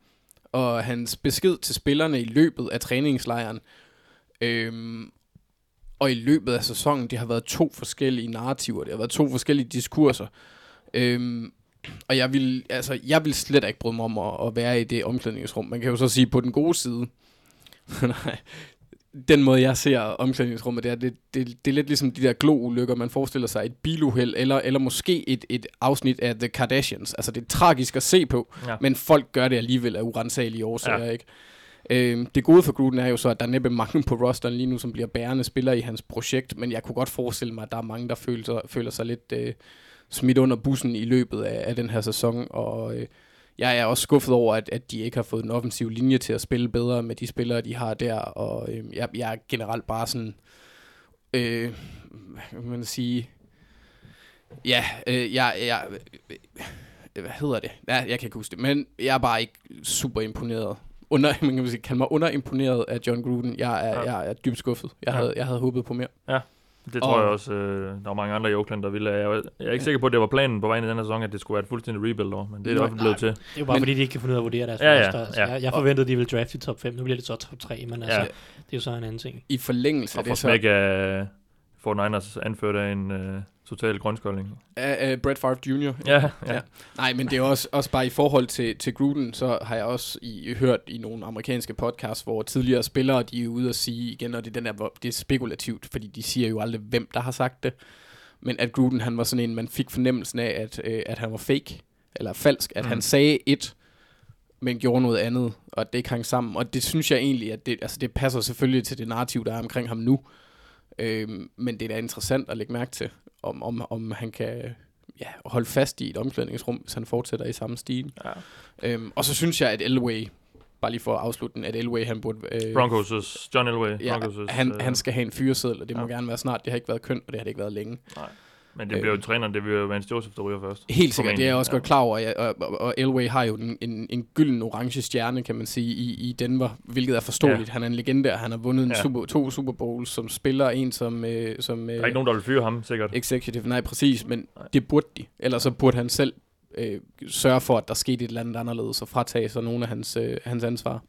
Og hans besked til spillerne i løbet af træningslejren, øhm, og i løbet af sæsonen, det har været to forskellige narrativer, det har været to forskellige diskurser. Øhm, og jeg vil, altså, jeg vil slet ikke bryde mig om at, at være i det omklædningsrum. Man kan jo så sige på den gode side, nej, den måde, jeg ser omklædningsrummet, det er, det, det, det er lidt ligesom de der glo-ulykker, man forestiller sig et biluheld, eller, eller måske et, et afsnit af The Kardashians. Altså, det er tragisk at se på, Ja. men folk gør det alligevel af urensagelige årsager, Ja. ikke? Øhm, det gode for Gruden er jo så, at der er næppe mange på rosteren lige nu, som bliver bærende spillere i hans projekt, men jeg kunne godt forestille mig, at der er mange, der føler sig, føler sig lidt øh, smidt under bussen i løbet af, af den her sæson, og øh, jeg er også skuffet over, at, at de ikke har fået en offensiv linje til at spille bedre med de spillere, de har der, og øh, jeg, jeg er generelt bare sådan, øh, hvad kan man sige, ja, øh, jeg, jeg, øh, hvad hedder det? Ja, jeg kan ikke huske det, men jeg er bare ikke super imponeret. Under, man kan sige, kalde mig underimponeret af John Gruden. Jeg er, Ja. jeg er dybt skuffet. Jeg, Ja. havde, jeg havde håbet på mere. Ja. Det tror Og- jeg også, øh, der var mange andre i Oakland, der ville. Jeg, jeg er ikke sikker på, at det var planen på vejen i den her sæson, at det skulle være et fuldstændig rebuild år, men det er det også blevet til. Det er jo bare Men- fordi, de ikke kan finde ud af at vurdere deres Ja, ja, roster. Altså, ja. Jeg, jeg forventede, at de ville drafte i top 5. Nu bliver det så top 3, men altså, Ja. det er jo så en anden ting. I forlængelse af Og for det, så smæk af 49ers anført af en øh, total grønskolding. af, af Brett Favre Jr. Ja, ja. Ja. Nej, men det er også, også bare i forhold til, til Gruden, så har jeg også i, hørt i nogle amerikanske podcasts, hvor tidligere spillere, de er ude og sige igen, og det er, den der, hvor det er spekulativt, fordi de siger jo aldrig, hvem der har sagt det. Men at Gruden, han var sådan en, man fik fornemmelsen af, at, øh, at han var fake, eller falsk, at Mm. mm. han sagde et, men gjorde noget andet, og at det ikke hang sammen. Og det synes jeg egentlig, at det, altså det passer selvfølgelig til det narrativ, der er omkring ham nu. Øhm, men det er da interessant at lægge mærke til, om, om, om han kan ja, holde fast i et omklædningsrum, hvis han fortsætter i samme stil. Ja. Øhm, og så synes jeg, at Elway, bare lige for at afslutte den, at Elway, han burde... Øh, Broncos' John Elway. Ja, Broncos' han, øh, han skal have en fyreseddel, og det må ja. gerne være snart. Det har ikke været kønt, og det har det ikke været længe. Men det bliver jo træneren, det bliver jo Vance Joseph, der ryger først. Helt sikkert, det er jeg også ja. godt klar over, ja, og, og, og Elway har jo en, en, en gylden orange stjerne, kan man sige, i, i Denver, hvilket er forståeligt. Ja. Han er en legende, og han har vundet en Ja. super, to Super Bowls som spiller, en som, øh, som Der er øh, ikke nogen, der vil fyre ham, sikkert. executive, nej præcis, men Nej. det burde de. Ellers så burde han selv øh, sørge for, at der skete et eller andet anderledes, og fratage sig nogle af hans, øh, hans ansvar.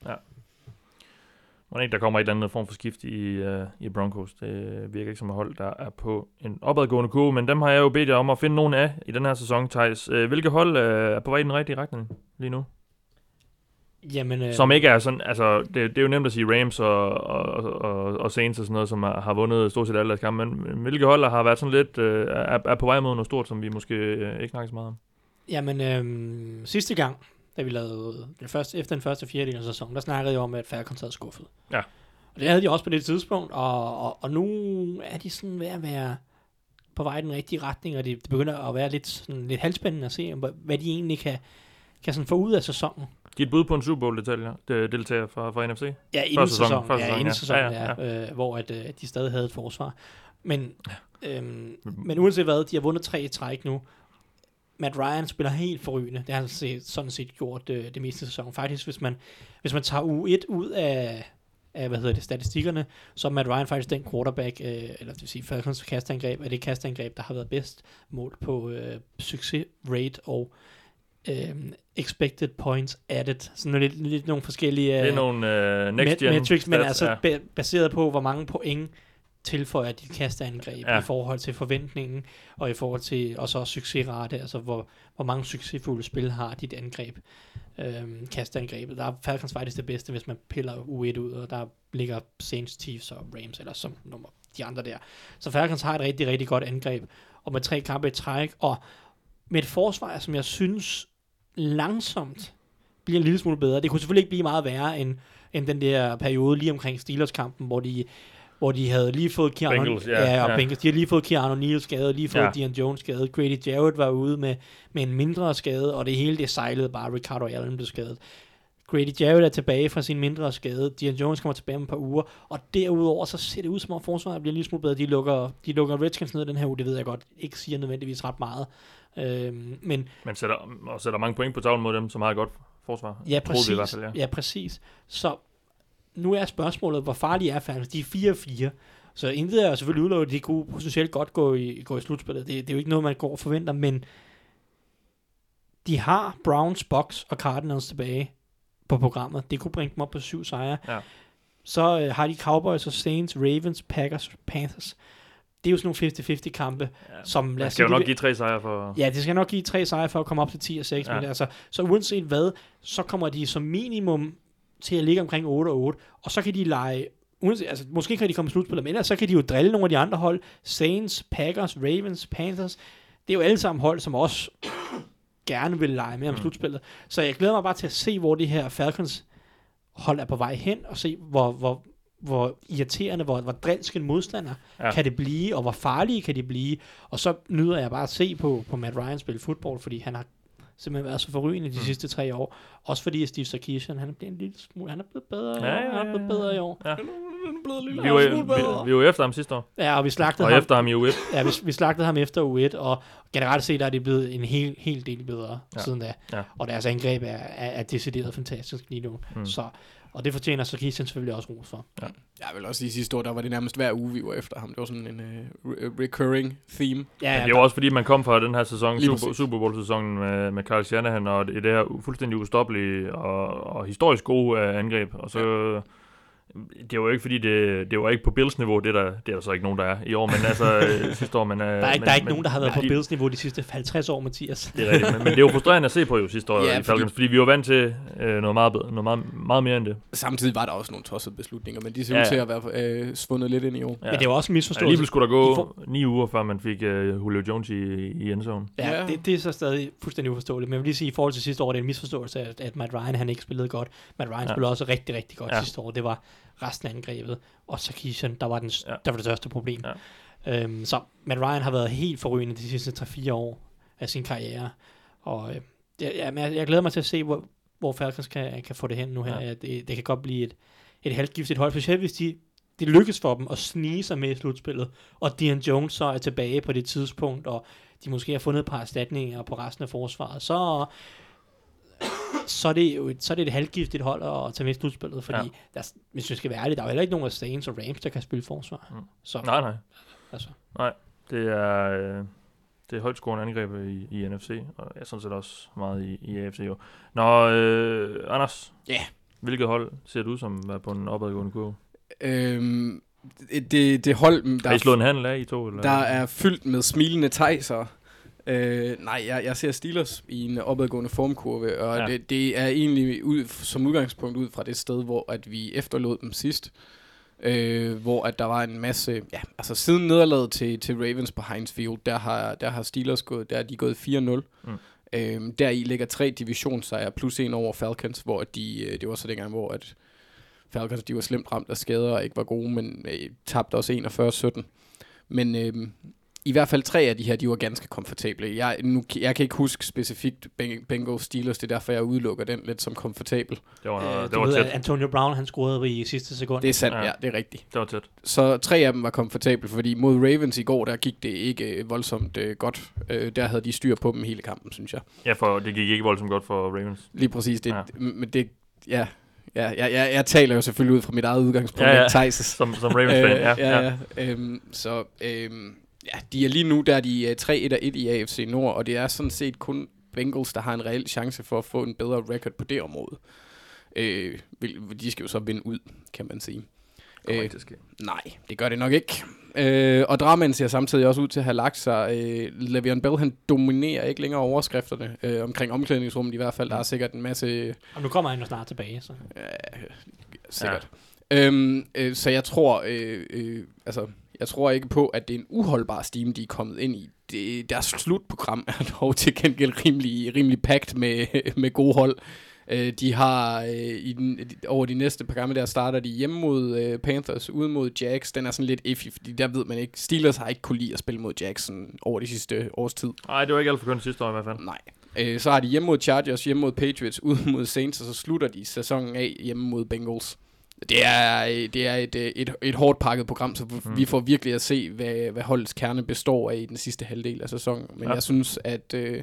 Ikke, der kommer et eller andet form for skift i, uh, i Broncos. Det virker ikke som et hold, der er på en opadgående kurve, men dem har jeg jo bedt jer om at finde nogen af i den her sæson, Thijs. Uh, hvilke hold uh, er på vej i den rigtige retning lige nu? Jamen, øh, Som ikke er sådan, altså, det, det er jo nemt at sige Rams og, og, og, og Saints og sådan noget, som har, har vundet stort set alle deres kampe, men hvilke hold har været sådan lidt, øh, er, er på vej mod noget stort, som vi måske øh, ikke snakker så meget om? Jamen, øhm, sidste gang, da vi lavede den første, efter den første fjerdedel af sæsonen, der snakkede jeg om, at Falcons havde skuffet. Ja. Og det havde de også på det tidspunkt, og, og, og nu er de sådan ved at være på vej i den rigtige retning, og det, det begynder at være lidt, sådan, lidt halvspændende at se, hvad de egentlig kan, kan sådan få ud af sæsonen. Er et bud på en Super Bowl deltager, fra, fra NFC. Ja, inden Første sæson, sæsonen, første ja, sæson, inden ja. sæsonen, Ja, ja, ja, ja, øh, hvor at, øh, de stadig havde et forsvar. Men, øhm, men uanset hvad, de har vundet tre i træk nu. Matt Ryan spiller helt forrygende. Det har han set, sådan set gjort øh, det meste af sæsonen. Faktisk, hvis man, hvis man tager u 1 ud af, af hvad hedder det, statistikkerne, så er Matt Ryan faktisk den quarterback, øh, eller det vil sige Falcons kastangreb, er det kastangreb, der har været bedst målt på øh, succes rate og øh, expected points added. Sådan lidt, lidt nogle forskellige... Det er nogle øh, next gen metrics, men stats, altså ja. ba- baseret på, hvor mange point tilføjer dit kastangreb Ja. i forhold til forventningen, og i forhold til og så succesrate, altså hvor, hvor mange succesfulde spil har dit angreb, øhm, kastangrebet. Der er Falcons faktisk det bedste, hvis man piller U1 ud, og der ligger Saints, Chiefs og Rams, eller som nummer de andre der. Så Falcons har et rigtig, rigtig godt angreb, og med tre kampe i træk, og med et forsvar, som jeg synes langsomt bliver en lille smule bedre. Det kunne selvfølgelig ikke blive meget værre end, end den der periode lige omkring Steelers-kampen, hvor de, hvor de havde lige fået Keanu, Bengals, ja, ja, og ja. Bengals, de havde lige fået Keanu Neal skade, lige fået ja. Dion Jones skade, Grady Jarrett var ude med, med en mindre skade, og det hele det sejlede bare, Ricardo Allen blev skadet. Grady Jarrett er tilbage fra sin mindre skade, Dion Jones kommer tilbage om et par uger, og derudover så ser det ud som om forsvaret bliver lille smule bedre. De lukker, de lukker Redskins ned den her uge, det ved jeg godt, ikke siger nødvendigvis ret meget. Øhm, men Men sætter, og sætter mange point på tavlen mod dem, som har et godt forsvar. Ja, præcis. i hvert fald, ja. ja. præcis. Så nu er spørgsmålet, hvor farlige er Falcons? De er 4-4. Så intet er selvfølgelig udelukket, at de kunne potentielt godt gå i, gå i slutspillet. Det, det er jo ikke noget, man går og forventer, men de har Browns, Bucks og Cardinals tilbage på programmet. Det kunne bringe dem op på syv sejre. Ja. Så øh, har de Cowboys og Saints, Ravens, Packers, Panthers. Det er jo sådan nogle 50-50 kampe, Ja. som lad os skal jo sige, nok det- give tre sejre for... Ja, det skal nok give tre sejre for at komme op til 10 og 6, Ja. ja. men altså, så uanset hvad, så kommer de som minimum til at ligge omkring 8 og 8, og så kan de lege, uanset, altså, måske kan de komme i slutspillet, men ellers så kan de jo drille nogle af de andre hold, Saints, Packers, Ravens, Panthers, det er jo alle sammen hold, som også gerne vil lege med om Mm. slutspillet. Så jeg glæder mig bare til at se, hvor det her Falcons hold er på vej hen, og se, hvor, hvor, hvor irriterende, hvor, hvor drilsk en modstander ja. kan det blive, og hvor farlige kan de blive. Og så nyder jeg bare at se på, på Matt Ryan spille fodbold, fordi han har simpelthen været så forrygende de Mm. sidste tre år. Også fordi at Steve Sarkisian, han er blevet en lille smule, han er blevet bedre i Ja, år. ja, Han er blevet ja, bedre i år. Ja. blevet lidt Vi var, vi, vi var efter ham sidste år, Ja, og vi slagtede og ham. efter ham i U1. Ja, vi, vi slagtede ham efter U1, og generelt set er det blevet en hel, hel del bedre Ja. ja. siden da. Ja. Og deres angreb er, er, er decideret fantastisk lige nu. Mm. Så, og det fortjener Sarkisian selvfølgelig også ros for. Jeg vil også sige, sidste år, der var det nærmest hver uge, vi var efter ham. Det var sådan en uh, re- recurring theme. Ja, ja, det var også fordi, man kom fra den her sæson, Super. Super Bowl-sæsonen med, med Carl Shanahan, og det, det her fuldstændig ustoppelige og, og historisk gode uh, angreb. Og så Det var jo ikke, fordi det, det var ikke på Bills-niveau, det, der, det er der så ikke nogen, der er i år, men altså øh, sidste år. Men, øh, Der er ikke, men, der er ikke men, nogen, der har været på de- Bills-niveau de sidste 50 år, Mathias. Det er rigtigt, men, men det er jo frustrerende at se på jo sidste år Ja, i fordi- Falcons, fordi vi var vant til øh, noget, meget, bedre- noget meget, meget mere end det. Samtidig var der også nogle tossede beslutninger, men de ser Ja, ud til at være øh, svundet lidt ind i år. Ja. Men det var også en misforståelse. Alligevel skulle der gå for- ni uger, før man fik øh, Julio Jones i, i endzone. Ja, Ja. det, det er så stadig fuldstændig uforståeligt. Men jeg vil lige sige, i forhold til sidste år, det er en misforståelse, at, at Matt Ryan han ikke spillede godt. Matt Ryan Ja. spillede også rigtig, rigtig godt ja. sidste år. Det var resten af angrebet. Og Sarkisian, der var, den, Ja. der var det største problem. Ja. Øhm, så Matt Ryan har været helt forrygende de sidste 3-4 år af sin karriere. Og øh, men jeg, jeg glæder mig til at se, hvor, hvor Falcons kan, kan få det hen nu her. Ja. Det, det kan godt blive et, et halvgiftigt hold, specielt hvis de, det lykkes for dem at snige sig med i slutspillet, og Dion Jones så er tilbage på det tidspunkt, og de måske har fundet et par erstatninger på resten af forsvaret, så, så, er det jo et, så er det et halvgiftigt hold at tage med i slutspillet, fordi Ja. der, er- hvis vi skal være ærlige, der er jo heller ikke nogen af Saints og Rams, der kan spille forsvar. Mm. Så, Nej, nej. altså, Det er, øh, det er højt scorende angreb i, i NFC, og ja, sådan set også meget i, i AFC jo. Nå, øh, Anders. Ja. Hvilket hold ser du som er på en opadgående kurve? Øhm, det, det, det hold, der, Har I slået en handel af i to? Eller? der er fyldt med smilende tejser. Øh, nej, jeg, jeg ser Steelers i en opadgående formkurve, og Ja. det, det er egentlig ud, som udgangspunkt ud fra det sted, hvor at vi efterlod dem sidst. Øh, hvor at der var en masse, ja, altså siden nederlaget til, til Ravens på Heinz Field, der har, der har Steelers gået, der er de gået 4-0. Mm. Øhm, der i ligger tre divisionssejre plus en over Falcons, hvor de, øh, det var så dengang, hvor at Falcons de var slemt ramt af skader og ikke var gode, men øh, tabte også 41-17. Men øh, i hvert fald tre af de her, de var ganske komfortable. Jeg, nu, jeg kan ikke huske specifikt Beng- Bengals Steelers, det er derfor, jeg udelukker den lidt som komfortabel. Det var, øh, det du var ved, tæt. Antonio Brown, han scorede i sidste sekund. Det er sandt, Ja. ja, det er rigtigt. Det var tæt. Så tre af dem var komfortable, fordi mod Ravens i går, der gik det ikke øh, voldsomt øh, godt. Øh, der havde de styr på dem hele kampen, synes jeg. Ja, for det gik ikke voldsomt godt for Ravens. Lige præcis. Det, Ja. Men det, ja, ja, ja, jeg, jeg taler jo selvfølgelig ud fra mit eget udgangspunkt, Ja, ja. Thijs' Som, som Ravens-fan, ja. ja, ja. Øhm, så øhm, ja, de er lige nu, der er de øh, 3-1 1 i AFC Nord, og det er sådan set kun Bengals, der har en reel chance for at få en bedre record på det område. Øh, de skal jo så vinde ud, kan man sige. Kommer Øh, ikke ske. nej, det gør det nok ikke. Øh, og dramaen ser samtidig også ud til at have lagt sig. Øh, Le'Veon Bell, han dominerer ikke længere overskrifterne øh, omkring omklædningsrummet i hvert fald. Der er sikkert en masse Og nu kommer han jo snart tilbage, så. Ja, sikkert. Ja. Øhm, øh, så jeg tror, øh, øh, altså, jeg tror ikke på, at det er en uholdbar steam, de er kommet ind i. Det, deres slutprogram er dog til gengæld rimelig, rimelig pagt med, med gode hold. Øh, de har øh, i den, over de næste par kampe, der starter de hjemme mod øh, Panthers, ude mod Jags. Den er sådan lidt iffy, fordi der ved man ikke. Steelers har ikke kunne lide at spille mod sådan over de sidste års tid. Nej, det var ikke alt for kønt sidste år i hvert fald. Nej. Øh, så har de hjemme mod Chargers, hjemme mod Patriots, ude mod Saints, og så slutter de sæsonen af hjemme mod Bengals. Det er, det er et, øh, et, et hårdt pakket program, så Mm. vi får virkelig at se, hvad, hvad holdets kerne består af i den sidste halvdel af sæsonen. Men Ja. jeg synes, at øh,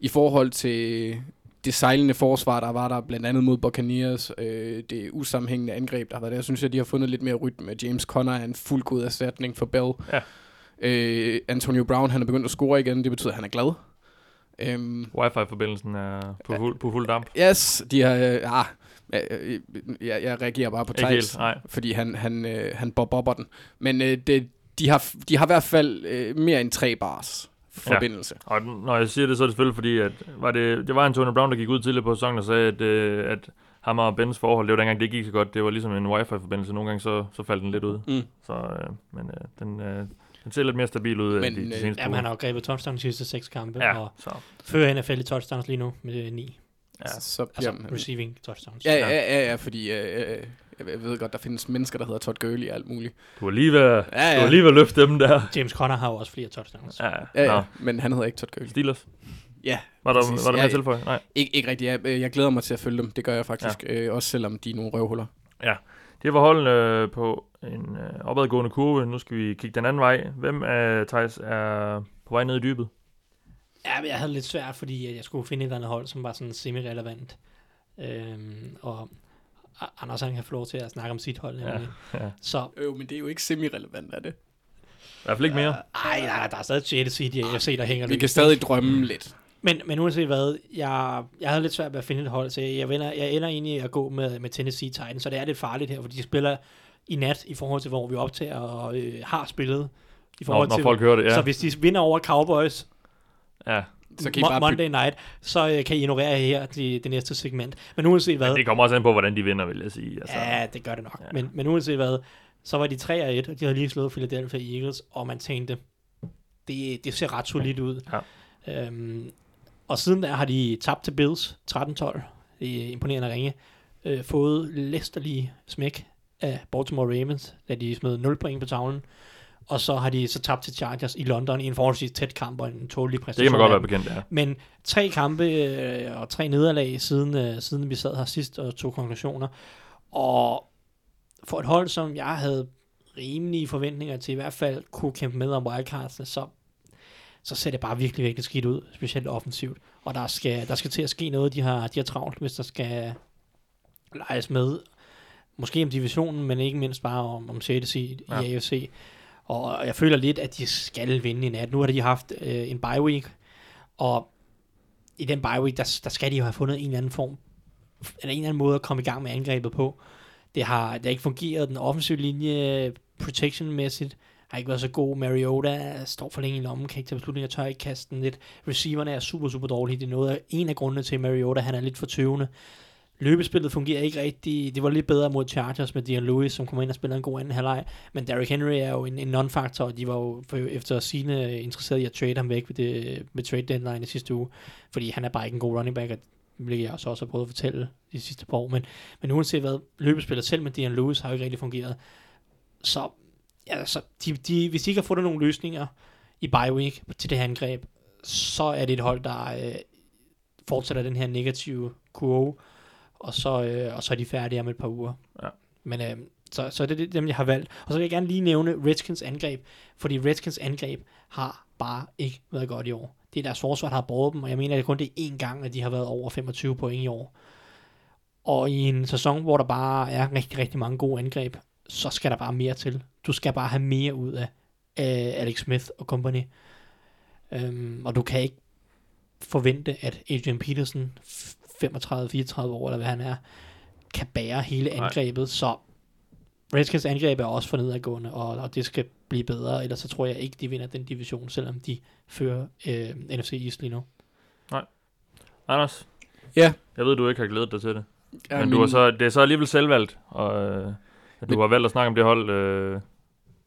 i forhold til det sejlende forsvar, der var der blandt andet mod Buccaneers, øh, det usammenhængende angreb, der været der, synes jeg, de har fundet lidt mere rytme. James Conner er en fuldgod erstatning for Bell. Ja. Øh, Antonio Brown, han er begyndt at score igen, det betyder, at han er glad. Øhm, Wi-Fi-forbindelsen er på fuld, på fuld damp. Yes, de har... Øh, ah, øh, jeg, jeg reagerer bare på Ikke helt, Thijs, nej. fordi han, han, øh, han bobber den. Men øh, det, de, har, de har i hvert fald øh, mere end tre bars forbindelse. Og den- når jeg siger det, så er det selvfølgelig fordi, at var det, det var Antonio Brown, der gik ud tidligere på sæsonen og sagde, at, øh, at ham og Bens forhold, det var dengang, det gik så godt. Det var ligesom en wifi-forbindelse. Nogle gange så, så faldt den lidt ud. Mm. Så, øh, men øh, den, øh, den ser lidt mere stabil ud Men, end de, de øh, seneste Jamen, uger. han har jo grebet touchdown de sidste seks kampe, Ja, og så. fører NFL i touchdowns lige nu med øh, ni. Ja. Så Altså bliver, receiving touchdowns. ja, ja, ja, ja, fordi øh, øh, jeg ved godt, der findes mennesker, der hedder Todd Gurley og alt muligt. Du var lige ved, Ja, du ja. var lige ved at løfte dem der. James Conner har jo også flere touchdowns. Ja, Ja, ja. ja, men han hedder ikke Todd Gurley. Steelers. Ja, Var der, præcis. var der Ja, mere tilføje? Nej. ikke, ikke rigtigt. Jeg, øh, jeg glæder mig til at følge dem. Det gør jeg faktisk. Ja. Øh, også selvom de er nogle røvhuller. Det var holdene øh, på en øh, opadgående kurve. Nu skal vi kigge den anden vej. Hvem af Thijs er på vej ned i dybet? Ja, men jeg havde lidt svært, fordi at jeg skulle finde et eller andet hold, som var sådan semi-relevant. Øhm, og Anders han kan få lov til at snakke om sit hold. Nemlig. ja. Så Øh, men det er jo ikke semi-relevant, er det? I hvert fald ikke mere. ej, nej, nej, der er stadig 6. seed i AFC, der hænger Vi løs. kan stadig drømme lidt. Men, men uanset hvad, jeg, jeg havde lidt svært ved at finde et hold, så jeg, ender, jeg ender egentlig at gå med, med Tennessee Titans, så det er lidt farligt her, fordi de spiller i nat i forhold til, hvor vi optager og øh, har spillet. I Når, forhold når til, folk hører det, ja. Så hvis de vinder over Cowboys ja. Så kan I bare Monday night, så øh, kan I ignorere her det, det næste segment. Men uanset hvad, Men det kommer også an på, hvordan de vinder, vil jeg sige. Altså, ja, det gør det nok. Ja. Men, men uanset hvad, så var de 3 og 1, og de havde lige slået Philadelphia Eagles, og man tænkte, det, det ser ret solidt ud. Ja. Øhm, og siden der har de tabt til Bills 13-12, det er imponerende ringe, øh, fået læsterlige smæk af Baltimore Ravens, da de smed 0 point på tavlen, og så har de så tabt til Chargers i London i en forholdsvis tæt kamp og en tålig præstation. det kan man godt være bekendt, ja. Men tre kampe øh, og tre nederlag siden, øh, siden vi sad her sidst og tog konklusioner. Og for et hold, som jeg havde rimelige forventninger til i hvert fald kunne kæmpe med om wildcardsene, så, så ser det bare virkelig, virkelig skidt ud, specielt offensivt. Og der skal, der skal til at ske noget, de har, de har travlt, hvis der skal leges med. Måske om divisionen, men ikke mindst bare om, om 6. seed Ja. i AFC. Og jeg føler lidt, at de skal vinde i nat. Nu har de haft øh, en bye week, og i den bye week, der, der skal de jo have fundet en eller anden form, eller en eller anden måde at komme i gang med angrebet på. Det har, det har ikke fungeret, den offensive linje protection-mæssigt har ikke været så god. Mariota står for længe i lommen, kan ikke tage beslutninger, tør ikke kaste den lidt. Receiverne er super, super dårlige. Det er noget af, en af grundene til, at Mariota han er lidt for tøvende. Løbespillet fungerer ikke rigtigt. Det var lidt bedre mod Chargers med Dion Lewis, som kommer ind og spiller en god anden halvleg. Men Derrick Henry er jo en, en non-faktor, og de var jo for, efter sine interesseret i at trade ham væk ved, det, med trade deadline i sidste uge. Fordi han er bare ikke en god running back, og hvilket jeg også, også har prøvet at fortælle de sidste par år. Men, men uanset hvad, løbespillet selv med Dion Lewis har jo ikke rigtig fungeret. Så, ja, så de, de, hvis de ikke har fundet nogle løsninger i bye week til det her angreb, så er det et hold, der øh, fortsætter den her negative kurve, og så, øh, og så er de færdige om et par uger. Ja. Men øh, så, så er det dem, jeg har valgt. Og så vil jeg gerne lige nævne Redskins angreb, fordi Redskins angreb har bare ikke været godt i år. Det er deres forsvar, der har båret dem, og jeg mener, at det kun det er én gang, at de har været over 25 point i år. Og i en sæson, hvor der bare er rigtig, rigtig mange gode angreb, så skal der bare mere til. Du skal bare have mere ud af af Alex Smith og company. Øhm, og du kan ikke forvente, at Adrian Peterson, 35-34 år, eller hvad han er, kan bære hele Nej. angrebet. Så Redskins angreb er også for nedadgående, og, og det skal blive bedre, ellers så tror jeg ikke, de vinder den division, selvom de fører øh, NFC East lige nu. Anders, Ja. jeg ved, du ikke har glædet dig til det. Ja, Men du har så, det er så alligevel selvvalgt, og øh, at du Men- har valgt at snakke om det hold, øh,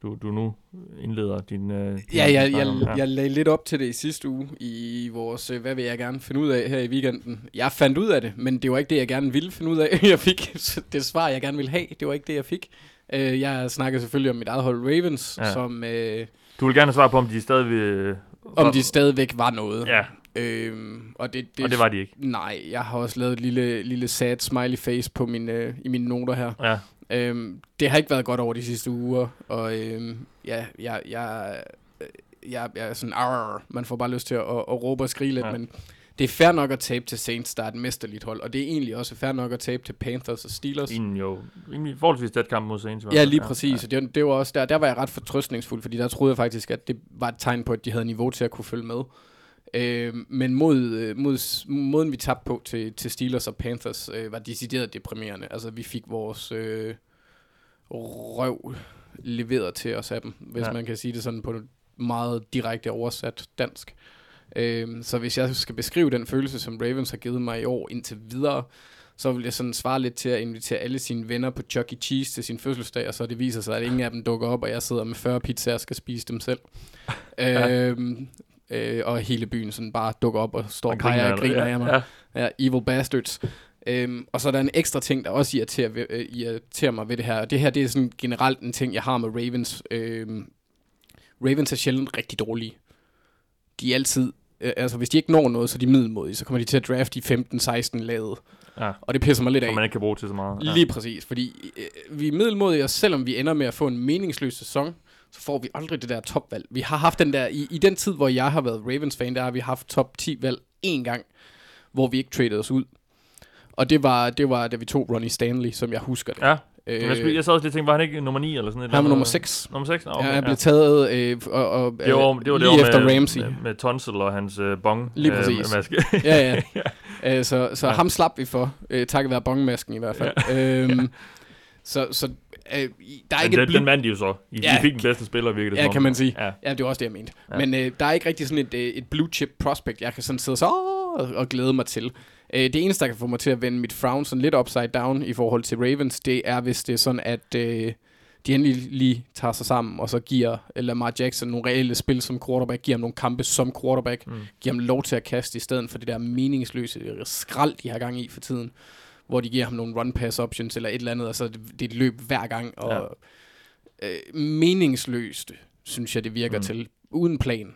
du, du nu indleder din... Øh, din Ja, jeg, jeg, jeg lagde lidt op til det i sidste uge i vores, øh, hvad vil jeg gerne finde ud af her i weekenden. Jeg fandt ud af det, men det var ikke det, jeg gerne ville finde ud af. Jeg fik det svar, jeg gerne ville have. Det var ikke det, jeg fik. Øh, Jeg snakker selvfølgelig om mit eget hold Ravens, Ja. som øh, Du vil gerne svare på, om de stadig vil... om de stadigvæk var noget. Ja, Øhm, og, det, det, og det var de ikke. Nej, jeg har også lavet et lille, lille sad smiley face på min, øh, i mine noter her. Ja, Øhm, det har ikke været godt over de sidste uger, og øhm, ja, jeg, jeg, øh, jeg, jeg er sådan, arr, man får bare lyst til at, at, at råbe og skrige lidt, Ja. men det er fair nok at tabe til Saints, der er et mesterligt hold, og det er egentlig også fair nok at tabe til Panthers og Steelers. i en jo rimelig forholdsvis tæt kamp mod Saints. Ja, lige præcis. Ja. Det, det var også der, der var jeg ret fortrøstningsfuld, fordi der troede jeg faktisk, at det var et tegn på, at de havde niveau til at kunne følge med. Øh, men mod, øh, mod, måden, vi tabte på til, til Steelers og Panthers, øh, var decideret deprimerende. Altså, vi fik vores øh, røv leveret til os af dem, hvis ja. man kan sige det sådan på meget direkte oversat dansk. Øh, så hvis jeg skal beskrive den følelse, som Ravens har givet mig i år indtil videre, så vil jeg sådan svare lidt til at invitere alle sine venner på Chuck E. Cheese til sin fødselsdag, og så det viser sig, at ingen af dem dukker op, og jeg sidder med 40 pizzaer og skal spise dem selv. øhm, øh, og hele byen sådan bare dukker op og står og peger og griner af mig. Ja, Ja, Evil Bastards. Øhm, og så er der en ekstra ting, der også irriterer, øh, irriterer mig ved det her. Og det her, det er sådan generelt en ting, jeg har med Ravens. Øhm, Ravens er sjældent rigtig dårlige. De er altid... Øh, altså, hvis de ikke når noget, så er de middelmodige. Så kommer de til at drafte i 15-16 laget. ja. Og det pisser mig lidt af. Som man ikke kan bruge til så meget. Ja. Lige præcis, fordi øh, vi er middelmodige, og selvom vi ender med at få en meningsløs sæson, så får vi aldrig det der topvalg. Vi har haft den der, i, i den tid, hvor jeg har været Ravens-fan, der har vi haft top 10 valg én gang, hvor vi ikke traded os ud. Og det var, det var da vi tog Ronnie Stanley, som jeg husker det. Ja, Øh, jeg, sad også lige og tænkte, var han ikke nummer 9 eller sådan et han var nummer andet? 6. Nummer 6? Nå, Okay, ja, han ja. blev taget øh, og, og, Det var, det var det lige var efter med, Ramsey. Med, med Tonsil og hans øh, bong. Lige øh, præcis. maske. ja, ja. Øh, så så ja. ham slap vi for, øh, takket være bongmasken i hvert fald. Ja. Øhm, så så øh, der er Men ikke den, et den vandt de jo så. I, Ja. de fik den bedste spiller, virkede det ja, som om. kan man sige. Ja. Ja, det var også det, jeg mente. Ja. Ja. Men øh, der er ikke rigtig sådan et, øh, et blue chip prospect, jeg kan sådan sidde så og, og glæde mig til. Øh, det eneste, der kan få mig til at vende mit frown sådan lidt upside down i forhold til Ravens, det er, hvis det er sådan, at øh, de endelig lige tager sig sammen, og så giver Lamar Jackson nogle reelle spil som quarterback, giver ham nogle kampe som quarterback, mm. giver ham lov til at kaste i stedet for det der meningsløse skrald, de har gang i for tiden, hvor de giver ham nogle run-pass options eller et eller andet, og så det, det er et løb hver gang, og ja. øh, meningsløst, synes jeg, det virker Mm. til, uden plan.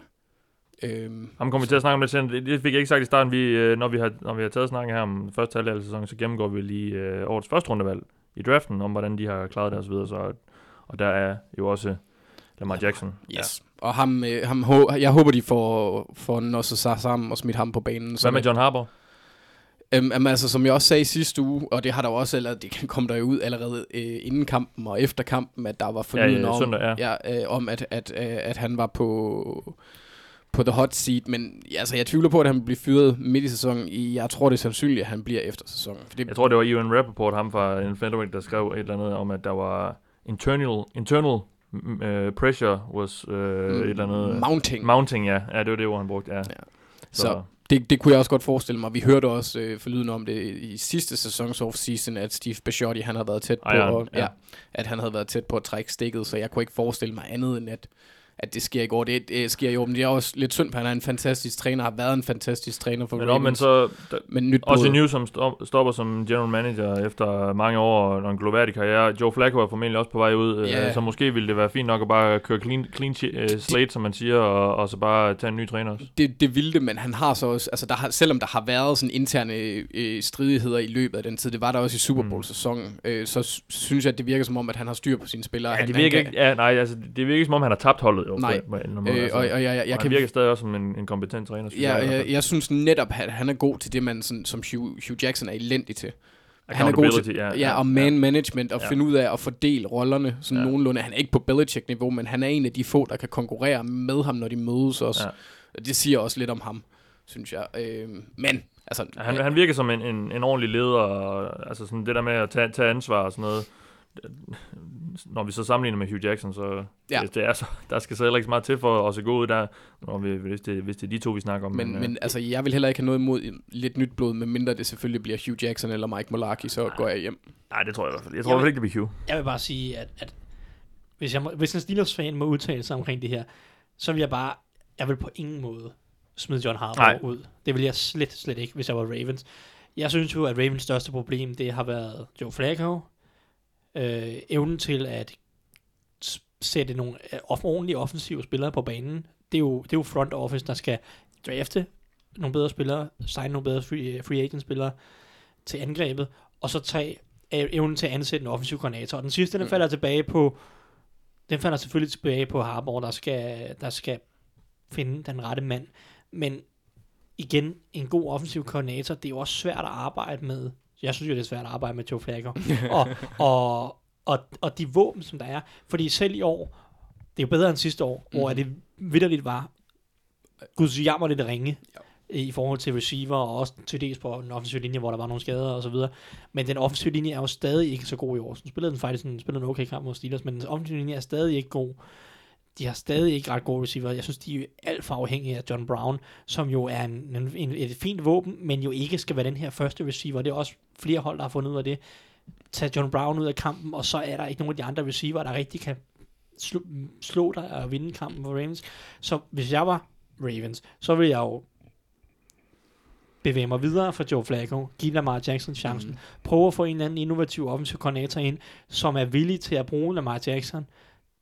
Øhm, Ham kommer vi til at snakke om lidt senere. Det, det fik jeg ikke sagt i starten. Vi, øh, når, vi har, når vi har taget snakken her om første halvdel af sæsonen, så gennemgår vi lige øh, årets første rundevalg i draften, om hvordan de har klaret det og så videre. Så, og der er jo også Lamar Jackson. yes. Ja. Og ham, øh, ham, jeg håber, de får, får nosset sig sammen og smidt ham på banen. Hvad med John Harbour? Øhm, altså, som jeg også sagde sidste uge, og det har der jo også, eller det kom der jo ud allerede øh, inden kampen og efter kampen, at der var fornyet ja, om, søndag, ja. ja, øh, om at, at, øh, at han var på, på the hot seat, men ja, altså, jeg tvivler på, at han vil blive fyret midt i sæsonen. I- Jeg tror, det er sandsynligt, at han bliver efter sæsonen. For det, Jeg tror, det var Ewan Rappaport, ham fra Infantry, der skrev et eller andet om, at der var internal, internal uh, pressure was uh, et eller andet... mounting. Mounting, ja. Ja, det var det ord, han brugte, ja. ja. Så det, det kunne jeg også godt forestille mig. Vi hørte også øh, forlyden om det i sidste sæsons off-season, at Steve Bisciotti, han havde været tæt på, Ejeren, at, ja. ja. at han havde været tæt på at trække stikket, så jeg kunne ikke forestille mig andet end, at, at det sker i går. Det, det sker jo, men det er også lidt synd, for han er en fantastisk træner, har været en fantastisk træner for Men, Ravens. men så... Der, men nyt også blod. Newsom stop, stopper som general manager efter mange år og en gloværdig karriere. Joe Flacco er formentlig også på vej ud, yeah. så måske ville det være fint nok at bare køre clean, clean uh, slate, som man siger, og, og så bare tage en ny træner også. det, det ville det, men han har så også, altså der har, selvom der har været sådan interne øh, stridigheder i løbet af den tid, det var der også i Super Bowl-sæsonen, øh, så synes jeg, at det virker som om, at han har styr på sine spillere. Ja, han, det han virker kan- ikke, ja, nej, altså, det virker ikke som om, han har tabt holdet. Jo, Nej. på, på, en måde, Øh, altså. og, og jeg, jeg, Og jeg han kan virker stadig også som en, en kompetent træner, synes Ja, jeg. jeg, jeg synes netop, at han er god til det, man sådan, som Hugh, Hugh Jackson er elendig til. Han er god til ja, ja, ja, ja, og man management og Ja. finde ud af at fordele rollerne sådan Ja. ja. nogenlunde. Han er ikke på Belichick-niveau, men han er en af de få, der kan konkurrere med ham, når de mødes også. Ja. Ja. Det siger også lidt om ham, synes jeg. Øh, men, altså... Han, han virker som en, en, en ordentlig leder, og, altså sådan det der med at tage, tage ansvar og sådan noget. Når vi så sammenligner med Hugh Jackson, så Ja. det, det er så, der skal så heller ikke så meget til for at se god ud der, når vi, hvis, det, hvis det er de to, vi snakker om. Men, øh, men altså, jeg vil heller ikke have noget imod lidt nyt blod, medmindre det selvfølgelig bliver Hugh Jackson eller Mike Mularkey, så går jeg hjem. Nej, det tror jeg i hvert fald. Jeg tror hvert fald ikke, det bliver Hugh. Jeg vil bare sige, at, at hvis, jeg må, hvis en Steelers-fan må udtale sig omkring det her, så vil jeg bare, jeg vil på ingen måde smide John Nej. Harbaugh ud. Det vil jeg slet, slet ikke, hvis jeg var Ravens. Jeg synes jo, at Ravens største problem, det har været Joe Flacco. Øh, evnen til at sætte nogle øh, ordentlige offensive spillere på banen. Det er, jo, det er jo front office, der skal drafte nogle bedre spillere, signe nogle bedre free, free agent spillere til angrebet, og så tage øh, evnen til at ansætte en offensiv koordinator. Og den sidste, den Mm. falder tilbage på, den falder selvfølgelig tilbage på Harbour, der skal, der skal finde den rette mand. Men igen, en god offensiv koordinator, det er jo også svært at arbejde med. Jeg synes jo, det er svært at arbejde med Joe Flacco. og, og, og, og de våben, som der er. Fordi selv i år, det er jo bedre end sidste år, mm. hvor Mhm. det vidderligt var guds jammer lidt ringe i forhold til receiver, og også til dels på den offensive linje, hvor der var nogle skader og så videre. Men den offensive linje er jo stadig ikke så god i år. Så spillede den faktisk en, spillede en okay kamp mod Steelers, men den offensive linje er stadig ikke god. De har stadig ikke ret gode receiver. Jeg synes, de er alt for afhængige af John Brown, som jo er en, en, en, et fint våben, men jo ikke skal være den her første receiver. Det er også flere hold, der har fundet ud af det. Tag John Brown ud af kampen, og så er der ikke nogen af de andre receiver, der rigtig kan slå, slå dig og vinde kampen for Ravens. Så hvis jeg var Ravens, så ville jeg jo bevæge mig videre fra Joe Flacco, give Lamar Jackson chancen, mm. prøve at få en eller anden innovativ offensiv koordinator ind, som er villig til at bruge Lamar Jackson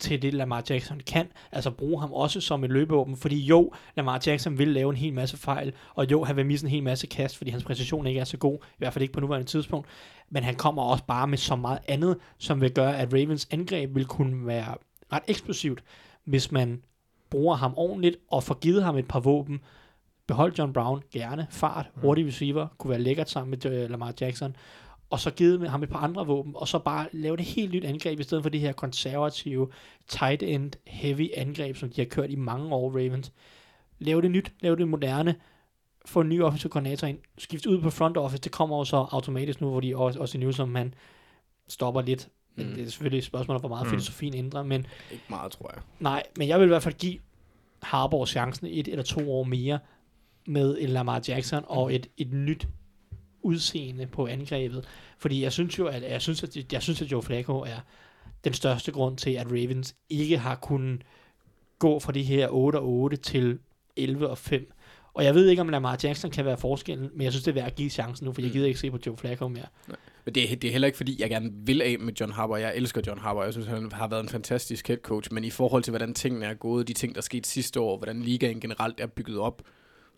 til det, Lamar Jackson kan. Altså bruge ham også som et løbeåben, fordi jo, Lamar Jackson vil lave en hel masse fejl, og jo, han vil misse en hel masse kast, fordi hans præcision ikke er så god, i hvert fald ikke på nuværende tidspunkt, men han kommer også bare med så meget andet, som vil gøre, at Ravens angreb vil kunne være ret eksplosivt, hvis man bruger ham ordentligt og får givet ham et par våben. Behold John Brown gerne, fart, hurtig receiver, kunne være lækkert sammen med øh, Lamar Jackson. Og så givet ham et par andre våben, og så bare lave det helt nyt angreb, i stedet for det her konservative, tight end, heavy angreb, som de har kørt i mange år, Ravens. Lave det nyt, lave det moderne, få en ny offensiv koordinator ind, skifte ud på front office, det kommer jo så automatisk nu, hvor de også, også nu, som man stopper lidt. Men Mm. det er selvfølgelig et spørgsmål, om, hvor meget Mm. filosofien ændrer, men Ikke meget, tror jeg. Nej, men jeg vil i hvert fald give Harbour chancen et eller to år mere med en Lamar Jackson og et, et nyt udseende på angrebet. Fordi jeg synes jo, at jeg synes, at, jeg synes, at Joe Flacco er den største grund til, at Ravens ikke har kunnet gå fra de her 8 og 8 til 11 og 5. Og jeg ved ikke, om Lamar Jackson kan være forskellen, men jeg synes, det er værd at give chancen nu, for jeg gider ikke se på Joe Flacco mere. Men det, er- det er heller ikke, fordi jeg gerne vil af med John Harbaugh. Jeg elsker John Harbaugh. Jeg synes, han har været en fantastisk head coach. Men i forhold til, hvordan tingene er gået, de ting, der skete sidste år, hvordan ligaen generelt er bygget op,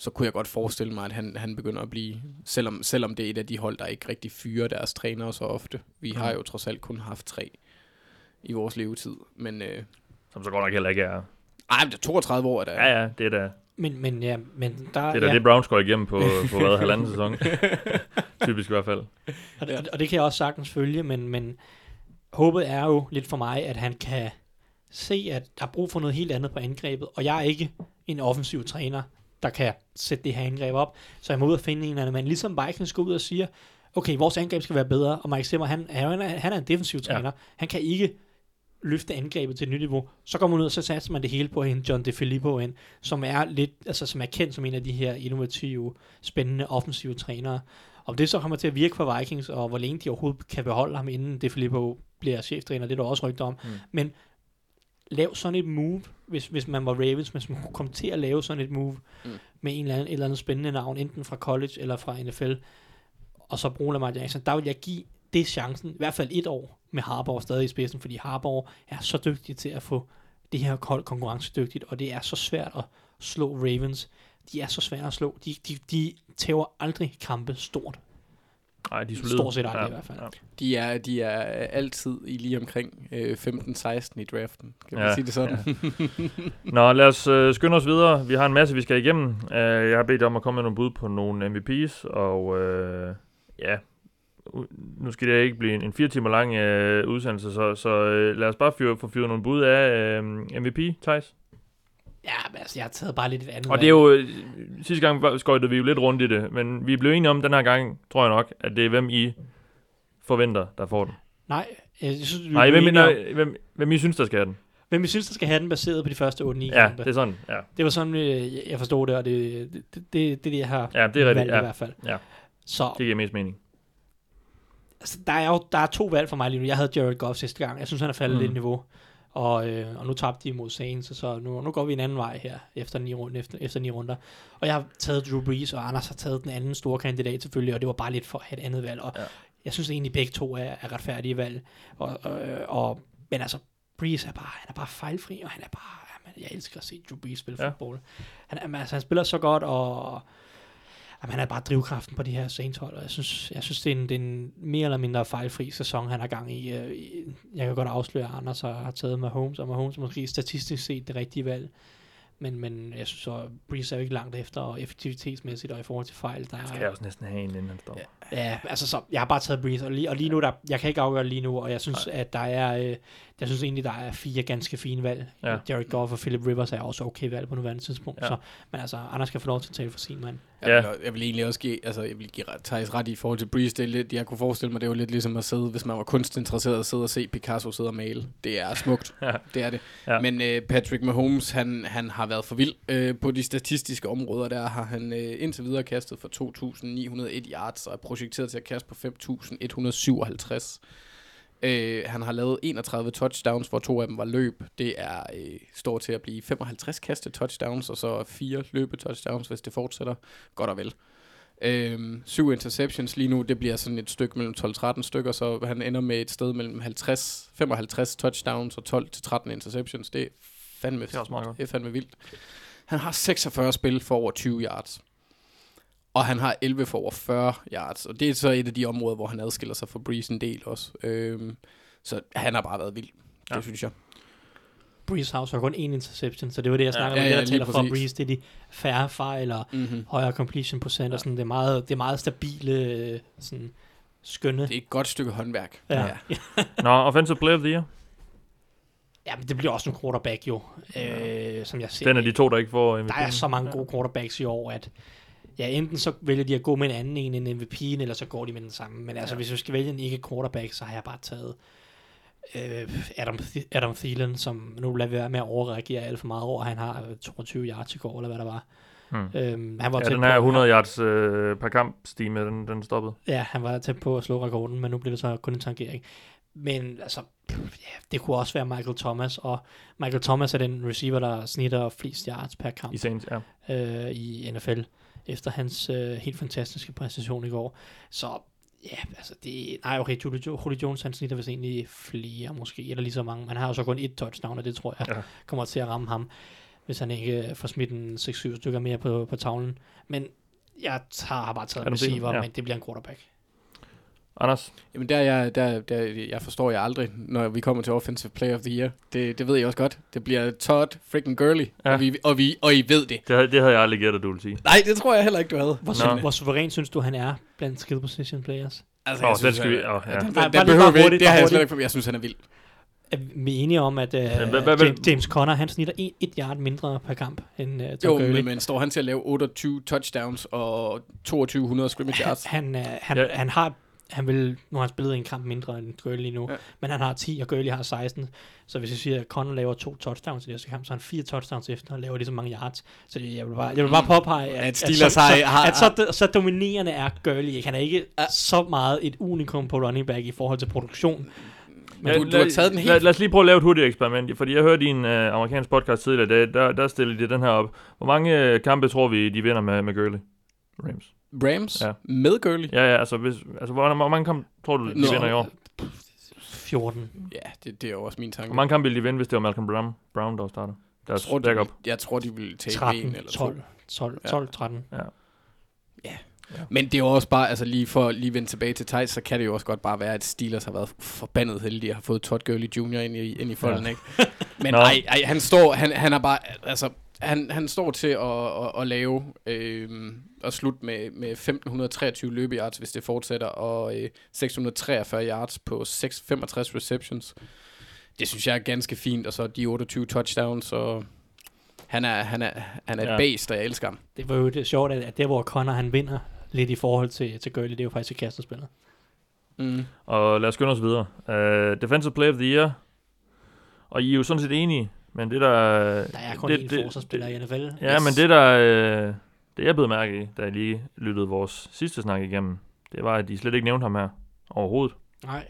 så kunne jeg godt forestille mig, at han, han begynder at blive, selvom, selvom det er et af de hold, der ikke rigtig fyrer deres trænere så ofte. Vi har jo trods alt kun haft tre i vores levetid. Men øh, Som så godt nok heller ikke er... ej, men det er 32 år, er der. Ja, ja, det er da Men, men, ja, men der, det, er da ja. det Browns går igennem på, på hvad, halvanden sæson. Typisk i hvert fald. Og, det, og det kan jeg også sagtens følge, men, men håbet er jo lidt for mig, at han kan se, at der er brug for noget helt andet på angrebet, og jeg er ikke en offensiv træner, der kan sætte det her angreb op, så jeg må ud og finde en eller anden mand, ligesom Vikings går ud og siger, okay, vores angreb skal være bedre, og Mike Zimmer, han, han, er, han er en defensiv Ja. træner, han kan ikke løfte angrebet til et nyt niveau, så går man ud og så satser man det hele på hende, John DeFilippo ind, som er lidt, altså som er kendt som en af de her innovative, spændende offensive trænere. Om det så kommer til at virke for Vikings, og hvor længe de overhovedet kan beholde ham, inden DeFilippo bliver cheftræner, det er der også rygter om. Mm. Men lav sådan et move, hvis, hvis man var Ravens, hvis man kunne komme til at lave sådan et move Mm. med en eller anden, et eller andet spændende navn, enten fra college eller fra NFL, og så bruge Lamar Jackson, der vil jeg give det chancen, i hvert fald et år med Harbour stadig i spidsen, fordi Harbour er så dygtig til at få det her hold konkurrencedygtigt, og det er så svært at slå Ravens. De er så svære at slå. De, de, de tæver aldrig kampe stort. Nej, de er solide. Stort set aldrig i hvert fald. De er, de er altid i lige omkring øh, 15-16 i draften. Kan man Ja, sige det sådan? Nå, lad os øh, skynde os videre. Vi har en masse, vi skal igennem. Uh, jeg har bedt om at komme med nogle bud på nogle MVP's, og uh, ja, nu skal det ikke blive en, en fire timer lang uh, udsendelse, så, så uh, lad os bare fyre, få fyret nogle bud af uh, MVP, Thijs. Ja, men altså, jeg har taget bare lidt et andet. Og det er jo, sidste gang skøjtede vi jo lidt rundt i det, men vi blev enige om den her gang, tror jeg nok, at det er hvem I forventer, der får den. Nej, jeg synes, vi Nej, hvem, I, nej, hvem, hvem I synes, der skal have den. Hvem vi synes, der skal have den baseret på de første 8-9 Ja, kampe. det er sådan, ja. Det var sådan, øh, jeg forstod det, og det, det, det, det, det, det jeg har Ja, det er rigtigt, valgt i ja. hvert fald. Ja. Så Det giver mest mening. altså, der er jo der er to valg for mig lige nu. Jeg havde Jared Goff sidste gang. Jeg synes, han er faldet Mm. lidt i niveau. Og, øh, og nu tabte de imod Saints, så- så nu, nu går vi en anden vej her efter ni, runder, efter, efter ni runder. Og jeg har taget Drew Brees, og Anders har taget den anden store kandidat selvfølgelig, og det var bare lidt for at have et andet valg. Og Ja. jeg synes egentlig, begge to er, er retfærdige valg. Og, og, og, men altså, Brees er bare, han er bare fejlfri, og han er bare, jamen, jeg elsker at se Drew Brees spille Ja. fodbold. Han, altså, han spiller så godt, og jamen, han er bare drivkraften på de her Saints og jeg synes, jeg synes det, er en, det er en mere eller mindre fejlfri sæson, han er gang i. Øh, Jeg kan godt afsløre, at Anders har, har taget Mahomes, og Mahomes måske statistisk set det rigtige valg. Men, men jeg synes så, Brees er jo ikke langt efter, og effektivitetsmæssigt og i forhold til fejl, der Skal er, jeg også næsten have en, inden han står. Ja, altså så, jeg har bare taget Breeze, og lige, og lige nu, der, jeg kan ikke afgøre det lige nu, og jeg synes, Nej. at der er, øh, jeg synes egentlig, der er fire ganske fine valg. Ja. Ja. Jared Goff og Philip Rivers er også okay valg på nuværende tidspunkt, Ja. så, men altså, Anders skal få lov til at tale for sin mand. Jeg, Ja. vil, jeg vil egentlig også give, altså jeg vil give ret- Thijs ret i forhold til Breeze. Det er lidt, jeg kunne forestille mig, det var lidt ligesom at sidde, hvis man var kunstinteresseret, at sidde og se Picasso sidde og male. Det er smukt. Ja. Det er det. Ja. Men øh, Patrick Mahomes, han, han har været for vild øh, på de statistiske områder. Der har han øh, indtil videre kastet for 2.901 yards og er projekteret til at kaste på 5.157. Øh, han har lavet 31 touchdowns, hvor to af dem var løb. Det er øh, står til at blive 55 kaste touchdowns, og så fire løbe touchdowns, hvis det fortsætter. Godt og vel. Øhm, syv interceptions lige nu, det bliver sådan et stykke mellem 12-13 stykker, så han ender med et sted mellem 50, 55 touchdowns og 12-13 interceptions. Det er fandme, Det er også meget godt. det er fandme vildt. Han har 46 spil for over 20 yards. Og han har 11 for over 40 yards. Og det er så et af de områder, hvor han adskiller sig fra Breeze en del også. Øhm, så han har bare været vild. Ja. Det synes jeg. Breeze har jo så kun én interception, så det var det, jeg snakkede Ja, om. ja, det, der tæller for. Breeze, det er de færre fejl og Mm-hmm. højere completion procent, og sådan, det, er meget, det er meget stabile, sådan, skønne. Det er et godt stykke håndværk. Ja. ja. Nå, Offensive Player of the Year. Ja, men det bliver også en quarterback jo, øh, som jeg ser. Den er de to, der ikke får Der er så mange gode quarterbacks i år, at ja, enten så vælger de at gå med en anden en end MVP'en, eller så går de med den samme. Men altså, hvis du skal vælge en ikke quarterback, så har jeg bare taget øh, Adam, Th- Adam Thielen, som nu lader være med at overreagere alt for meget over. Han har øh, 22 yards i går, eller hvad der var. Hmm. Øhm, han var Ja, tæt den her 100 yards øh, per kamp stime, den, den stoppede. Ja, han var tæt på at slå rekorden, men nu bliver det så kun en tangering. Men altså, ja, det kunne også være Michael Thomas, og Michael Thomas er den receiver, der snitter flest yards per kamp I Saints, ja. øh, i NFL, efter hans øh, helt fantastiske præstation i går. Så ja, altså det, nej okay, Julio, Jo- Julio Jones, han snitter vist egentlig flere måske, eller lige så mange. Man har jo så kun et touchdown, og det tror jeg Ja. kommer til at ramme ham, hvis han ikke får smidt en 6-7 stykker mere på, på tavlen. Men jeg tager, har bare taget en receiver, ja. men det bliver en quarterback. Anders, Jamen der, er jeg, der, der, jeg forstår jeg aldrig, når vi kommer til Offensive Player of the Year. Det, det ved jeg også godt. Det bliver Todd freaking Gurley, Ja. og, vi, og, vi, og I ved det. det, det havde jeg aldrig gættet, du ville sige. Nej, det tror jeg heller ikke, du havde. Hvor, hvor suveræn synes du, han er blandt skill position players? Altså, Åh, jeg den synes, skal vi- åh, ja. Den, bare den lige behøver vi ikke. Det har jeg slet ikke på. Jeg synes, han er vild. Er vi enige om, at uh, James Conner, han snitter et, et yard mindre per kamp end uh, Todd Jo, Gurley? men, men står han til at lave 28 touchdowns og 2200 scrimmage yards? han, han, uh, han, Ja. han har han vil, nu har han spillet en kamp mindre end Gurley lige nu, ja. Men han har 10, og Gurley har 16. Så hvis jeg siger, at Conner laver to touchdowns i næste kamp, så har han fire touchdowns efter, og laver lige så mange yards. Så jeg vil bare, jeg vil bare påpege, at, At Steelers så, har- så, har- at så, så dominerende er Gurley ikke. Han er ikke så meget et unikum på running back i forhold til produktion. Men du, du har taget den helt... Lad, lad os lige prøve at lave et hurtigt eksperiment, fordi jeg hørte i en øh, amerikansk podcast tidligere, i dag, der, der stillede de den her op. Hvor mange øh, kampe tror vi, de vinder med, med Gurley? Rams. Rams Ja. med Gurley? Ja, ja, altså, hvis, altså hvor, hvor mange kampe tror du, de Nå. vinder i år? 14. Ja, det, det er jo også min tanke. Hvor mange kampe ville de vinde, hvis det var Malcolm Brown, Brown der starter? jeg Deres tror, de, backup. vil- jeg tror, de vil tage 13, en eller 12, to. 12, Ja. 12, 13. Men det er jo også bare, altså lige for at lige vende tilbage til Thijs, så kan det jo også godt bare være, at Steelers har været forbandet heldige at have fået Todd Gurley Jr. ind i, ind i folden, Ja. ikke? Men Nå. ej, ej, han står, han, han er bare, altså, han, han står til at, at, at lave øh, og slutte med, med 1523 løbeyards, hvis det fortsætter, og øh, 643 yards på 6, 65 receptions. Det synes jeg er ganske fint, og så de 28 touchdowns, og han er, han er, han er Ja. et bæst, og jeg elsker ham. Det var jo det sjovt, at at der hvor Connor han vinder lidt i forhold til, til Gurley, det er jo faktisk i kastespillet. Mm. Og lad os skynde os videre. Uh, Defensive Player of the Year. Og I er jo sådan set enige, men det der... Der er kun det, én det- forsvarsspiller i NFL. Ja, men det der... Øh, det jeg blev mærke i, da jeg lige lyttede vores sidste snak igennem, det var, at de slet ikke nævnte ham her overhovedet. Nej.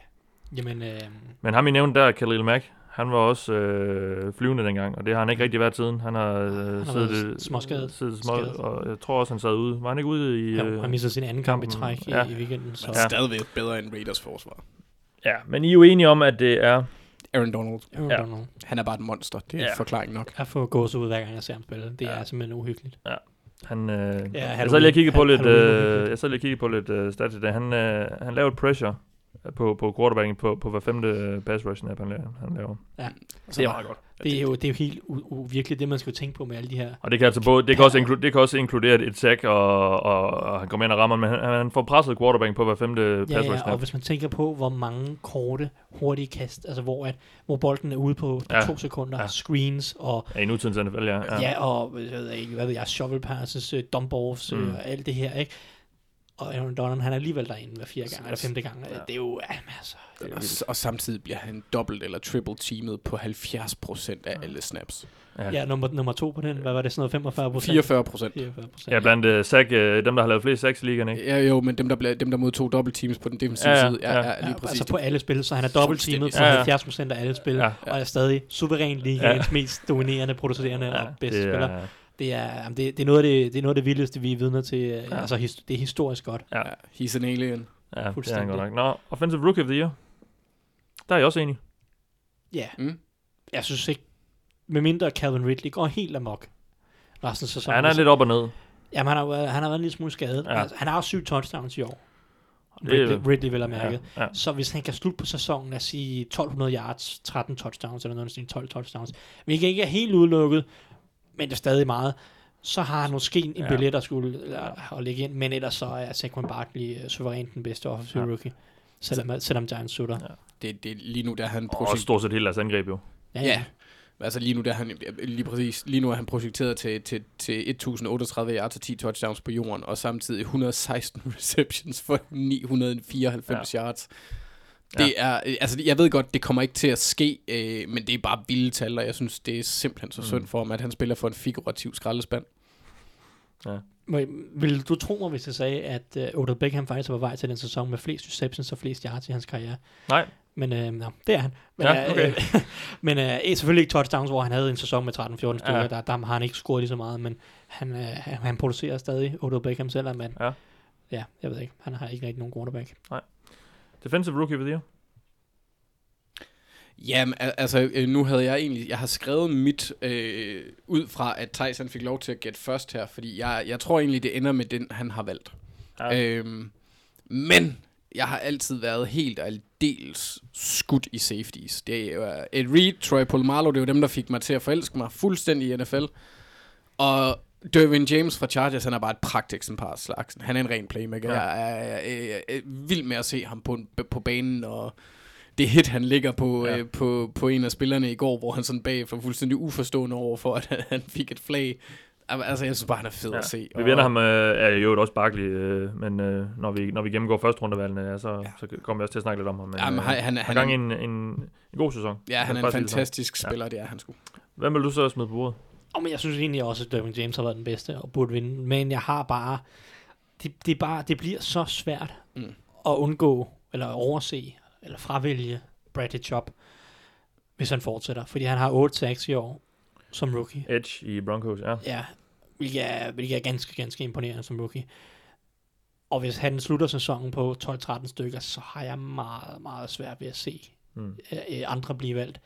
Jamen, øh, Men ham I nævnte der, Khalil Mack, han var også øh, flyvende dengang, og det har han ikke rigtig været siden. Han har, øh, har siddet, været småskadet. siddet små, Skadet. og jeg tror også, han sad ude. Var han ikke ude i... Øh, han mistede sin anden kamp i træk Ja. i, i weekenden. Så Men Ja. stadigvæk bedre end Raiders forsvar. ja, men I er jo enige om, at det er... Aaron Donald, jeg Ja. ja. know. han er bare et monster. Det er Ja. ja. forklaring nok. Jeg får gås ud hver gang jeg ser ham spille. Det Ja. er simpelthen uhyggeligt. Han, øh, Ja, jeg Halloween- sad lige og kiggede på lidt, øh, jeg sad lige og kiggede på lidt øh, stats i dag. Han, øh, han lavede pressure på, på quarterbacken på, på hver femte øh, pass rush snap, han laver. Han laver. Det er meget godt. Det er jo, det er jo helt uvirkeligt, det man skal tænke på med alle de her. Og det kan altså både, det kan også, inklu, det kan også inkludere et sack, og, og, og han kommer ind og rammer, men han, han får presset quarterbacken på hver femte Ja, pass rush ja, og snap. hvis man tænker på, hvor mange korte, hurtige kast, altså hvor, at, hvor bolden er ude på, Ja. to sekunder, Ja. ja. screens og Ja, i nutidens NFL, ja. Ja, ja og jeg ved ikke, hvad ved jeg, shovel passes, uh, dump offs, Mm. mm. og alt det her, ikke? Og Aaron Donald, han er alligevel derinde hver fjerde gang, eller femte gang. Ja. Ja. Det er jo, ja, altså, det er jo Og, vildt. og samtidig bliver han dobbelt eller triple teamet på 70% af alle snaps. Ja. Ja, nummer, nummer to på den, hvad var det, sådan noget 45 procent? 44 procent. 44 procent. Ja, blandt uh, sack, uh, dem, der har lavet flest sacks i ligaen, ikke? Ja, jo, men dem, der, blev, dem, der modtog dobbelt teams på den defensive Ja, ja, side, ja, ja. ja, Ja, lige præcis. altså på alle spil, så han er dobbelt teamet på Ja, ja. 70 procent af alle spil, Ja. ja. og er stadig suveræn ligaens ja. mest dominerende, producerende ja, og bedste det spiller. er, Det er, jamen, det, det, er noget af det, det er noget af det vildeste, vi er vidner til. Ja. Ja. Altså, his, det er historisk godt. ja, Ja, he's an alien. ja, det er han Fuldstændig. godt nok. Nå, Offensive Rookie of the Year. Der er jeg også enig. Ja, Mm. jeg synes ikke, medmindre Calvin Ridley går helt amok resten af Ja, sæsonen. han er lidt op og ned. Jamen, han har, været- han har været en lille smule skadet. Ja. Ja. Altså, han har også syv touchdowns i år. Det Ridley, Ridley vil have mærket. Ja, ja. Så hvis han kan slutte på sæsonen, lad os sige 1200 yards, 13 touchdowns, eller noget sådan 12 touchdowns, hvilket ikke er helt udelukket, men det er stadig meget, så har han måske en Ja. billet at skulle eller, at lægge ind, men ellers så er Saquon Barkley øh, suverænt den bedste offensive Ja. ja. rookie, selvom, selvom Giants sutter. Ja. Det, det, lige nu der er han Og projekt, stort set hele deres angreb jo. Ja, Ja. Altså lige nu, der er han, lige præcis, lige nu er han projekteret til, til, til 1038 yards og 10 touchdowns på jorden, og samtidig 116 receptions for 994 ja. yards. Det er, øh, altså jeg ved godt, det kommer ikke til at ske, øh, men det er bare vilde tal, og jeg synes, det er simpelthen så synd for ham, at han spiller for en figurativ skraldespand. Jeg- Vil du tro mig, hvis jeg sagde, at uh, Odell Beckham faktisk var på vej til den sæson med flest receptions og flest yards i hans karriere? Nej, Men øh, no, det er han. Men, Ja, okay. øh, men øh, selvfølgelig ikke touchdowns, hvor han havde en sæson med 13-14 stykker. Ja. Ja. Der, der har han ikke scoret lige så meget, men han, øh, han, producerer stadig Odell Beckham selv, men Ja. ja, jeg ved ikke. Han har ikke rigtig nogen quarterback. Defensive rookie of the year. Jamen, al- altså, øh, nu havde jeg egentlig, jeg har skrevet mit øh, ud fra, at Tyson fik lov til at gætte først her, fordi jeg, jeg tror egentlig, det ender med den, han har valgt. Ja. Øhm, men jeg har altid været helt og aldeles skudt i safeties. Det er øh, Ed Reed, Troy Polamalu, det er jo dem, der fik mig til at forelske mig fuldstændig i NFL. Og Dervin James fra Chargers, han er bare et pragteksemplar af slagsen. Han er en ren playmaker. Ja. Ja. Jeg, er, jeg, er, jeg er vild med at se ham på, på banen, og det hit, han ligger på, Ja. ja. øh, på, på en af spillerne i går, hvor han sådan bagefter fuldstændig uforstående over for, at han fik et flag. Altså, jeg synes bare, han er fed Ja. at se. Vi vender ham, øh, er jo også Barkley, øh, men øh, når, vi, når vi gennemgår første rundevalgene, ja, så, ja. så kommer vi også til at snakke lidt om ham. Men, Jamen, øh, han, han, han han, er gang i han, en, en, en god sæson. ja, han er Lad os en fantastisk spiller, det er han sgu. Hvem vil du så smide på bordet? Og men jeg synes egentlig også, at Derwin James har været den bedste og burde vinde. Men jeg har bare... Det, det, er bare, det bliver så svært Mm. mm. at undgå, eller overse, eller fravælge Bradley Chop, hvis han fortsætter. Fordi han har 8 sacks i år som rookie. Edge i Broncos, ja. Ja, hvilket er, hvilket er ganske, ganske imponerende som rookie. Og hvis han slutter sæsonen på 12-13 stykker, så har jeg meget, meget svært ved at se Mm. øh, øh, andre blive valgt.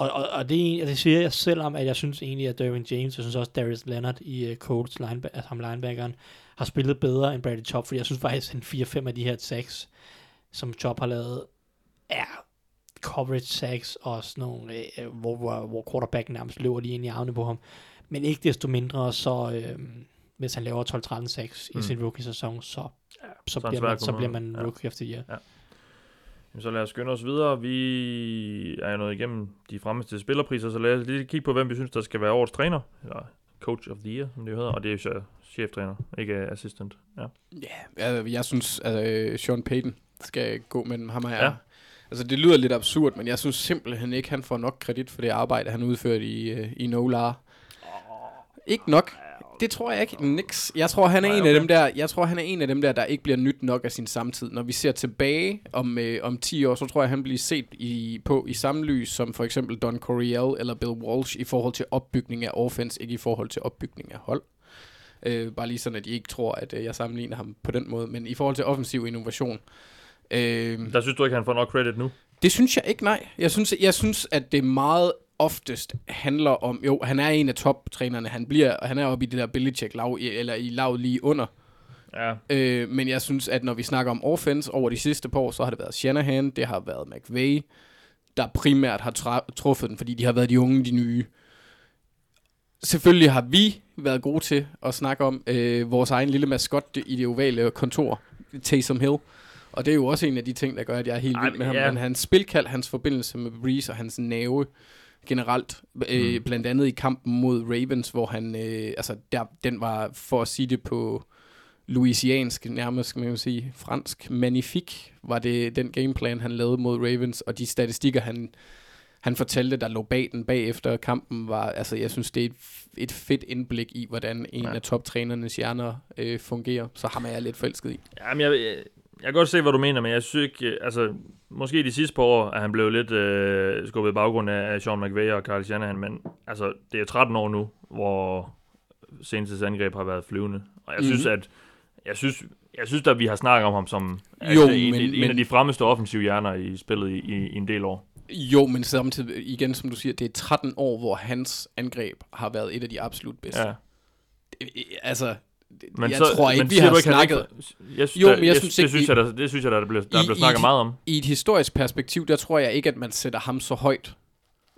Og, og, og det, er- det siger jeg selvom, at jeg synes egentlig, at Derwin James, jeg synes også, Darius Leonard i uh, Colts, linebacker, altså ham linebackeren, har spillet bedre end Bradley Chop, fordi jeg synes faktisk, at 4-5 af de her sacks, som Chop har lavet, er coverage sacks og sådan nogle, øh, hvor, hvor, hvor quarterbacken nærmest løber lige ind i armene på ham. Men ikke desto mindre, så øh, hvis han laver 12-13 sacks Mm. i sin rookie-sæson, så, så, så han bliver man, så bliver man Ja. rookie of the year. Jamen, så lad os skynde os videre. Vi er nået igennem de fremmeste spillerpriser, så lad os lige kigge på, hvem vi synes, der skal være årets træner, eller coach of the year, som det hedder, og det er jo cheftræner, ikke assistant. Ja. Ja, jeg, jeg synes, at øh, Sean Payton skal gå med. Ham er, Ja. ja. Altså, det lyder lidt absurd, men jeg synes simpelthen ikke, han får nok kredit for det arbejde, han udført i, øh, i Nolar. Ikke nok. Det tror jeg ikke. Nix. Jeg tror, han er Nej, en af okay. dem der, jeg tror, han er en af dem der, der ikke bliver nyt nok af sin samtid. Når vi ser tilbage om, øh, om 10 år, så tror jeg, han bliver set i, på i samme lys som for eksempel Don Coryell eller Bill Walsh i forhold til opbygning af offense, ikke i forhold til opbygning af hold. Øh, bare lige sådan, at I ikke tror, at øh, jeg sammenligner ham på den måde. Men i forhold til offensiv innovation, øh, Der synes du ikke, han får nok credit nu? det synes jeg ikke, nej. Jeg synes, jeg synes, at det meget oftest handler om, jo, han er en af toptrænerne, han bliver, han er oppe i det der Belichick lav, eller i lavet lige under. Ja, Øh, men jeg synes, at når vi snakker om offense over de sidste par år, så har det været Shanahan, det har været McVay, der primært har truffet den, fordi de har været de unge, de nye. Selvfølgelig har vi været gode til at snakke om øh, vores egen lille maskot i det ovale kontor, Taysom Hill. Og det er jo også en af de ting, der gør, at jeg er helt Ej, vild med ham. ja. Men hans spilkald, hans forbindelse med Breeze og hans nerve generelt, øh, Mm. blandt andet i kampen mod Ravens, hvor han, øh, altså der, den var, for at sige det på louisiansk, nærmest kan man sige, fransk, magnifik, var det den gameplan, han lavede mod Ravens, og de statistikker, han, han fortalte, der lå bag den bagefter kampen, var, altså jeg synes, det er et, et fedt indblik i, hvordan en ja. af toptrænernes hjerner øh, fungerer, så ham er jeg lidt forelsket i. Jamen, jeg, jeg, kan godt se, hvad du mener, men jeg synes ikke, øh, altså, måske de sidste par år, at han blev lidt øh, skubbet i baggrund af, Sean McVay og Carl Shanahan, men altså, det er 13 år nu, hvor seneste angreb har været flyvende. Og jeg synes, Mhm. at jeg synes, jeg synes at vi har snakket om ham som Jo, altså, en, men- en, en men- af de fremmeste offensive hjerner i spillet i, i, i en del år. Jo, men samtidig, igen som du siger, det er 13 år, hvor hans angreb har været et af de absolut bedste. Ja. Altså, Men jeg så, tror ikke, men vi har ikke, snakket... Jeg synes, Jo, men jeg jeg, synes det, synes i- jeg, der, det synes jeg, der er der er I- i snakket et- meget om. I et historisk perspektiv, der tror jeg ikke, at man sætter ham så højt.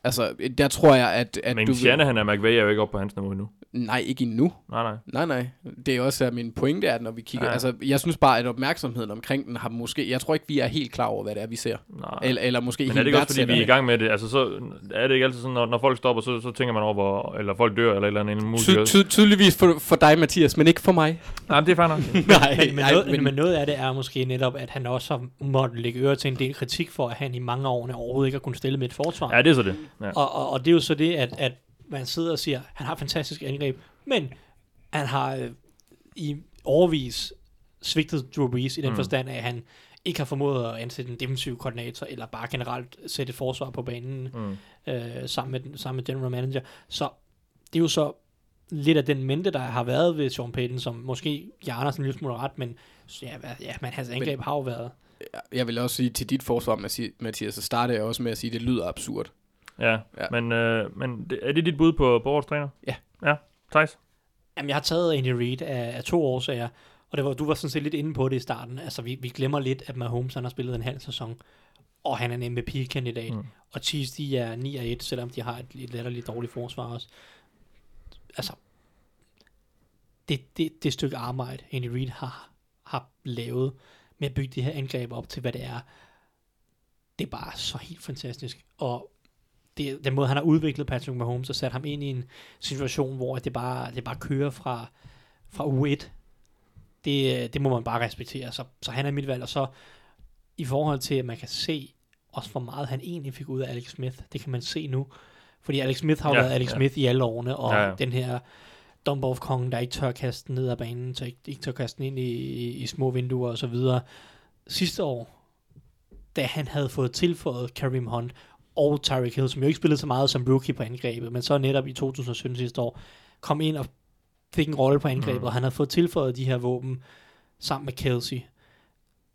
Altså, der tror jeg, at, at Men du... Shanahan og McVay er jo ikke oppe på hans niveau endnu. Nej, ikke endnu. Nej, nej. Nej, nej. Det er også at min pointe, er, at når vi kigger... Ja. Altså, jeg synes bare, at opmærksomheden omkring den har måske... Jeg tror ikke, vi er helt klar over, hvad det er, vi ser. nej. Eller, eller måske Men helt er det ikke også, fordi vi er i gang med det? Altså, så er det ikke altid sådan, når, når folk stopper, så, så tænker man over, hvor, eller folk dør, eller et eller andet, musiker. Ty- ty- tydeligvis for, for dig, Mathias, men ikke for mig. Nej, men det er fair nok. nej, Men, men, noget, men, men noget af det er måske netop, at han også har måttet lægge øre til en del kritik for, at han i mange år overhovedet ikke har kunnet stille med et forsvar. ja, det er så det. Ja. Og, og, og det er jo så det, at, at man sidder og siger, han har fantastisk angreb, men han har øh, i overvis svigtet Drew Brees i den Mm. forstand, at han ikke har formået at ansætte en defensiv koordinator, eller bare generelt sætte et forsvar på banen Mm. øh, sammen, med, sammen med general manager. Så det er jo så lidt af den mente, der har været ved Sean Payton, som måske hjerner sådan en lille smule ret, men ja, ja men hans angreb har jo været Jeg vil også sige, til dit forsvar, Mathi- Mathias, så starter jeg også med at sige, at det lyder absurd. Ja, Ja. men, øh, men det, er det dit bud på, på årets træner? Ja. Ja, Thijs? Jamen, jeg har taget Andy Reid af, af to årsager, og det var, du var sådan set lidt inde på det i starten. Altså, vi, vi glemmer lidt, at Mahomes han har spillet en halv sæson, og han er en MVP-kandidat. Mm. Og Chiefs, de er 9 af 1, selvom de har et, et latterligt dårligt forsvar også. Altså, det, det, det stykke arbejde, Andy Reid har, har lavet med at bygge det her angreb op til, hvad det er, det er bare så helt fantastisk. Og det, den måde, han har udviklet Patrick Mahomes og sat ham ind i en situation, hvor det bare, det bare kører fra, fra U1, det, det må man bare respektere. Så, så han er mit valg. Og så i forhold til, at man kan se også, hvor meget han egentlig fik ud af Alex Smith, det kan man se nu. Fordi Alex Smith har jo Ja, været Alex ja. Smith i alle årene, og Ja, ja. den her dump off kongen der ikke tør kaste den ned ad banen, så ikke, ikke tør kaste den ind i, i, i små vinduer og så videre. Sidste år, da han havde fået tilføjet Kareem Hunt og Tyreek Hill, som jo ikke spillede så meget som rookie på angrebet, men så netop i 2017 sidste år, kom ind og fik en rolle på angrebet, Mm. og han havde fået tilføjet de her våben sammen med Kelsey.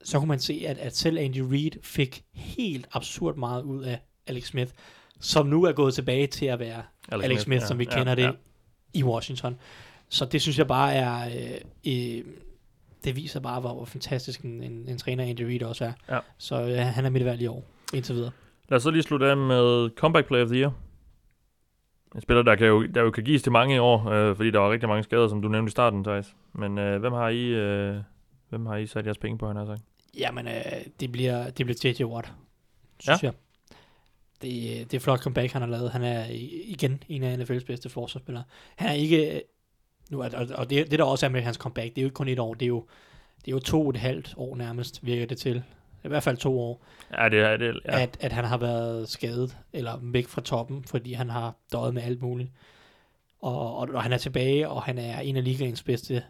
Så kunne man se, at, at selv Andy Reid fik helt absurd meget ud af Alex Smith, som nu er gået tilbage til at være Alex, Alex Smith, ja, som vi ja, kender det Ja. i Washington. Så det synes jeg bare er... Øh, øh, det viser bare, hvor, hvor fantastisk en, en, en træner Andy Reid også er. Ja. Så øh, han er mit valg i år, indtil videre. Lad os så lige slutte af med Comeback Player of the Year. En spiller, der, kan jo, der jo kan gives til mange år, øh, fordi der var rigtig mange skader, som du nævnte i starten, Thijs. Men øh, hvem, har I, øh, hvem har I sat jeres penge på, han har sagt? Jamen, øh, det bliver, det bliver J.J. Watt, synes ja. jeg. Det, det er flot comeback, han har lavet. Han er igen en af NFL's bedste forsvarsspillere. Han er ikke... øh, Nu og, og det, det, der også er med hans comeback, det er jo ikke kun et år, det er jo, det er jo to og et halvt år nærmest, virker det til. I hvert fald to år. Ja, det er det. Ja. at, at han har været skadet, eller væk fra toppen, fordi han har døjet med alt muligt. Og, og, og han er tilbage, og han er en af ligaens bedste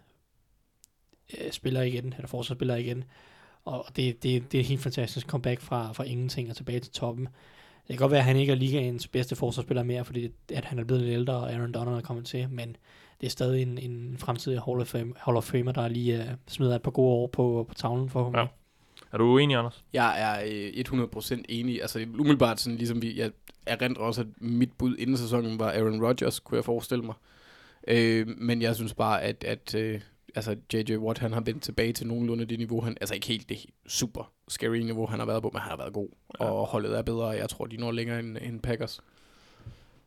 øh, spillere igen, eller forsvarsspillere igen. Og det, det, det er et helt fantastisk comeback fra, fra ingenting og tilbage til toppen. Det kan godt være, at han ikke er ligaens bedste forsvarsspiller mere, fordi at han er blevet lidt ældre, og Aaron Donald er kommet til, men det er stadig en, en fremtidig Hall of, Fame, Hall of Famer, der lige uh, smider et par gode år på, på tavlen for ham. Ja. Er du uenig, Anders? Jeg er øh, 100% enig. Altså umiddelbart sådan ligesom vi, jeg erindrer også, at mit bud inden sæsonen var Aaron Rodgers, kunne jeg forestille mig. Øh, men jeg synes bare, at, at øh, altså J.J. Watt, han har vendt tilbage til nogenlunde det niveau, han, altså ikke helt det super scary niveau, han har været på, men han har været god. Ja. Ja. Og holdet er bedre, og jeg tror, de når længere end, end Packers.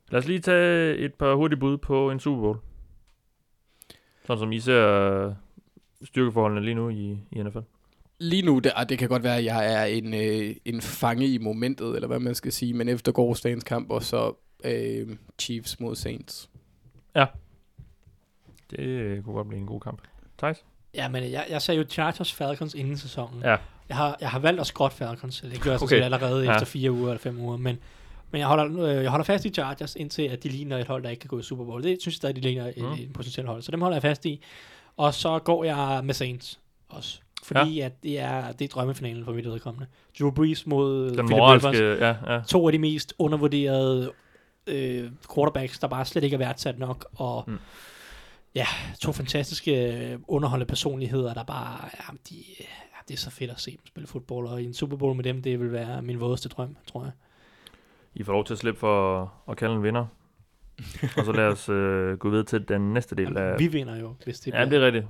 Lad os lige tage et par hurtige bud på en Super Bowl. Sådan som I ser øh, styrkeforholdene lige nu i, i NFL. Lige nu, det, ah, det kan godt være, at jeg er en, øh, en fange i momentet, eller hvad man skal sige, men efter gårdsdagens kamp, og så øh, Chiefs mod Saints. Det øh, kunne godt blive en god kamp. Thijs? Ja, men jeg, jeg sagde jo Chargers Falcons inden sæsonen. Ja. Jeg har, jeg har valgt at skråt Falcons. Det gør jeg Okay. okay. allerede Ja. efter fire uger eller fem uger. Men, men jeg, holder, øh, jeg holder fast i Chargers, indtil at de ligner et hold, der ikke kan gå i Super Bowl. Det synes jeg stadig, de ligner et, Mm. mm. et potentielt hold. Så dem holder jeg fast i. Og så går jeg med Saints også. Fordi ja. at det er, det er drømmefinalen for mit vedkommende. Drew Brees mod Den Philip moralske... Rivers. Ja, ja. To af de mest undervurderede øh, quarterbacks, der bare slet ikke er værdsat nok. Og Mm. ja, to fantastiske øh, underholdende personligheder, der bare, ja, de, ja, det er så fedt at se dem spille fodbold. Og i en Super Bowl med dem, det vil være min vådeste drøm, tror jeg. I får lov til at slippe for at kalde en vinder. og så lad os øh, gå videre til den næste del af... Jamen, vi vinder jo, hvis det Ja, det er rigtigt.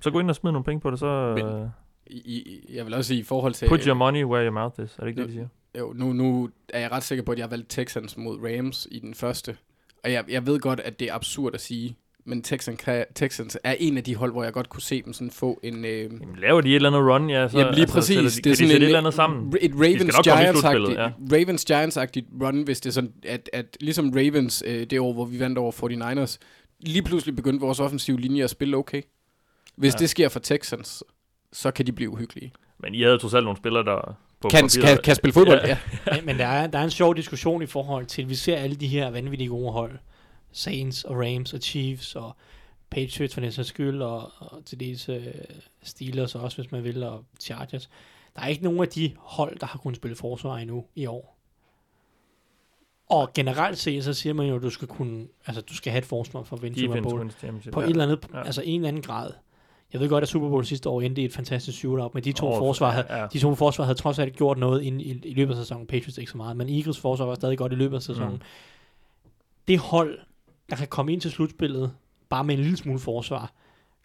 Så gå ind og smid nogle penge på det, så... Men- øh, I, I, jeg vil også sige, i forhold til... Put your money where your mouth is. Er det ikke det, de siger? Jo, nu, nu er jeg ret sikker på, at jeg har valgt Texans mod Rams i den første. Og jeg, jeg ved godt, at det er absurd at sige, men Texans, kan, Texans er en af de hold, hvor jeg godt kunne se dem sådan få en... Øh, Jamen, laver de et eller andet run, ja, så Jamen lige altså, præcis. sætter de, kan de sætte et eller andet sammen. Et Ravens-Giants-agtigt ja. Ravens-Giants-agtigt run, hvis det er sådan, at, at ligesom Ravens, øh, det år, hvor vi vandt over 49ers, lige pludselig begyndte vores offensive linje at spille okay. Hvis Ja. det sker for Texans, så kan de blive uhyggelige. Men I havde trods alt nogle spillere, der på Kan, papiret- kan, kan spille fodbold, ja. Ja. Men, men der, er, der er en sjov diskussion i forhold til, at vi ser alle de her vanvittige gode hold. Saints og Rams og Chiefs og Patriots for sags skyld, og, og til dels uh, Steelers også, hvis man vil, og Chargers. Der er ikke nogen af de hold, der har kunnet spille forsvar endnu i år. Og generelt set, så siger man jo, at du skal kunne, altså du skal have et forsvar for at vinde Super Bowl. På ja. et eller andet, Ja. altså en eller anden grad. Jeg ved godt, at Super Bowl sidste år endte i et fantastisk shootout, men de to, Åh, forsvar, havde, ja. de to forsvar havde trods alt gjort noget i, i, i løbet af sæsonen. Patriots ikke så meget, men Eagles forsvar var stadig godt i løbet af sæsonen. Mm. Mm. Det hold, der kan komme ind til slutspillet, bare med en lille smule forsvar,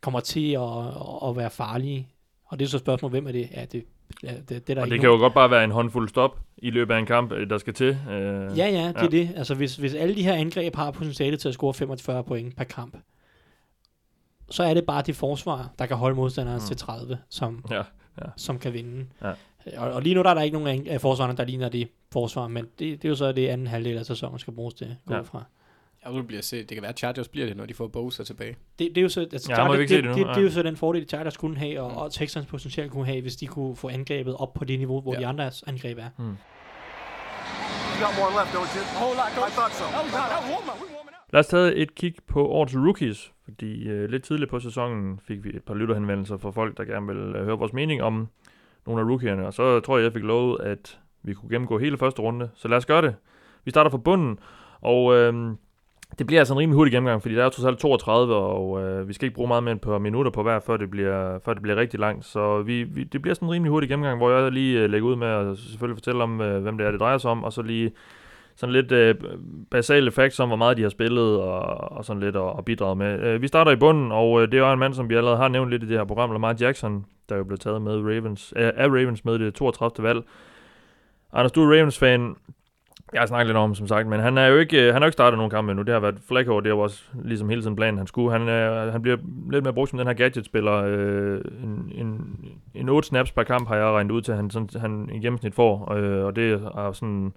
kommer til at, at, at være farlige. Og det er så et spørgsmål, hvem er det? Ja, det, ja, det, det er der Og det kan jo godt bare være en håndfuld stop i løbet af en kamp, øh, der skal til. Øh, Ja, ja, det Ja. er det. Altså, hvis, hvis alle de her angreb har potentiale til at score 45 point per kamp, så er det bare det forsvar, der kan holde modstanderen mm. til 30, som, Ja, som kan vinde. Ja. Og, og lige nu der er der ikke nogen af forsvarerne, der ligner det forsvar, men det, det er jo så det anden halvdel af sæsonen, skal bruges til at gå Ja. ja. fra. Jeg vil blive at se. Det kan være, at Chargers bliver det, når de får Bosa tilbage. Det, det er jo så, altså, Ja, ja, vi det, det, det det, det, Ja. det, er jo så den fordel, Chargers kunne have, og, og Texans potentielt kunne have, hvis de kunne få angrebet op på det niveau, hvor Ja. ja. de andres angreb er. You got more left, don't you? A whole lot, I thought so. That was, that was warm Lad os tage et kig på årets rookies, fordi øh, lidt tidligt på sæsonen fik vi et par lytterhenvendelser fra folk, der gerne vil øh, høre vores mening om nogle af rookierne, og så tror jeg, jeg fik lovet, at vi kunne gennemgå hele første runde, så lad os gøre det. Vi starter fra bunden, og øh, det bliver altså en rimelig hurtig gennemgang, fordi der er jo 32, og øh, vi skal ikke bruge meget mere end et par minutter på hver, før det bliver, før det bliver rigtig langt. Så vi, vi, det bliver sådan en rimelig hurtig gennemgang, hvor jeg lige øh, lægger ud med at selvfølgelig fortælle om, øh, hvem det er, det drejer sig om, og så lige sådan lidt øh, basale facts om, hvor meget de har spillet og, og sådan lidt og, og bidraget med. Øh, vi starter i bunden, og øh, det er jo en mand, som vi allerede har nævnt lidt i det her program, Lamar Jackson, der jo blev taget med Ravens, øh, af Ravens med det 32. valg. Anders, du er Ravens-fan. Jeg har snakket lidt om ham, som sagt, men han er jo ikke, øh, han har ikke startet nogen kampe endnu. Det har været Flacco, det var også ligesom hele tiden planen, han skulle. Han, øh, han bliver lidt mere brugt som den her gadget-spiller. Øh, en, en, en 8 snaps per kamp har jeg regnet ud til, at han, sådan, han i gennemsnit får, øh, og det er sådan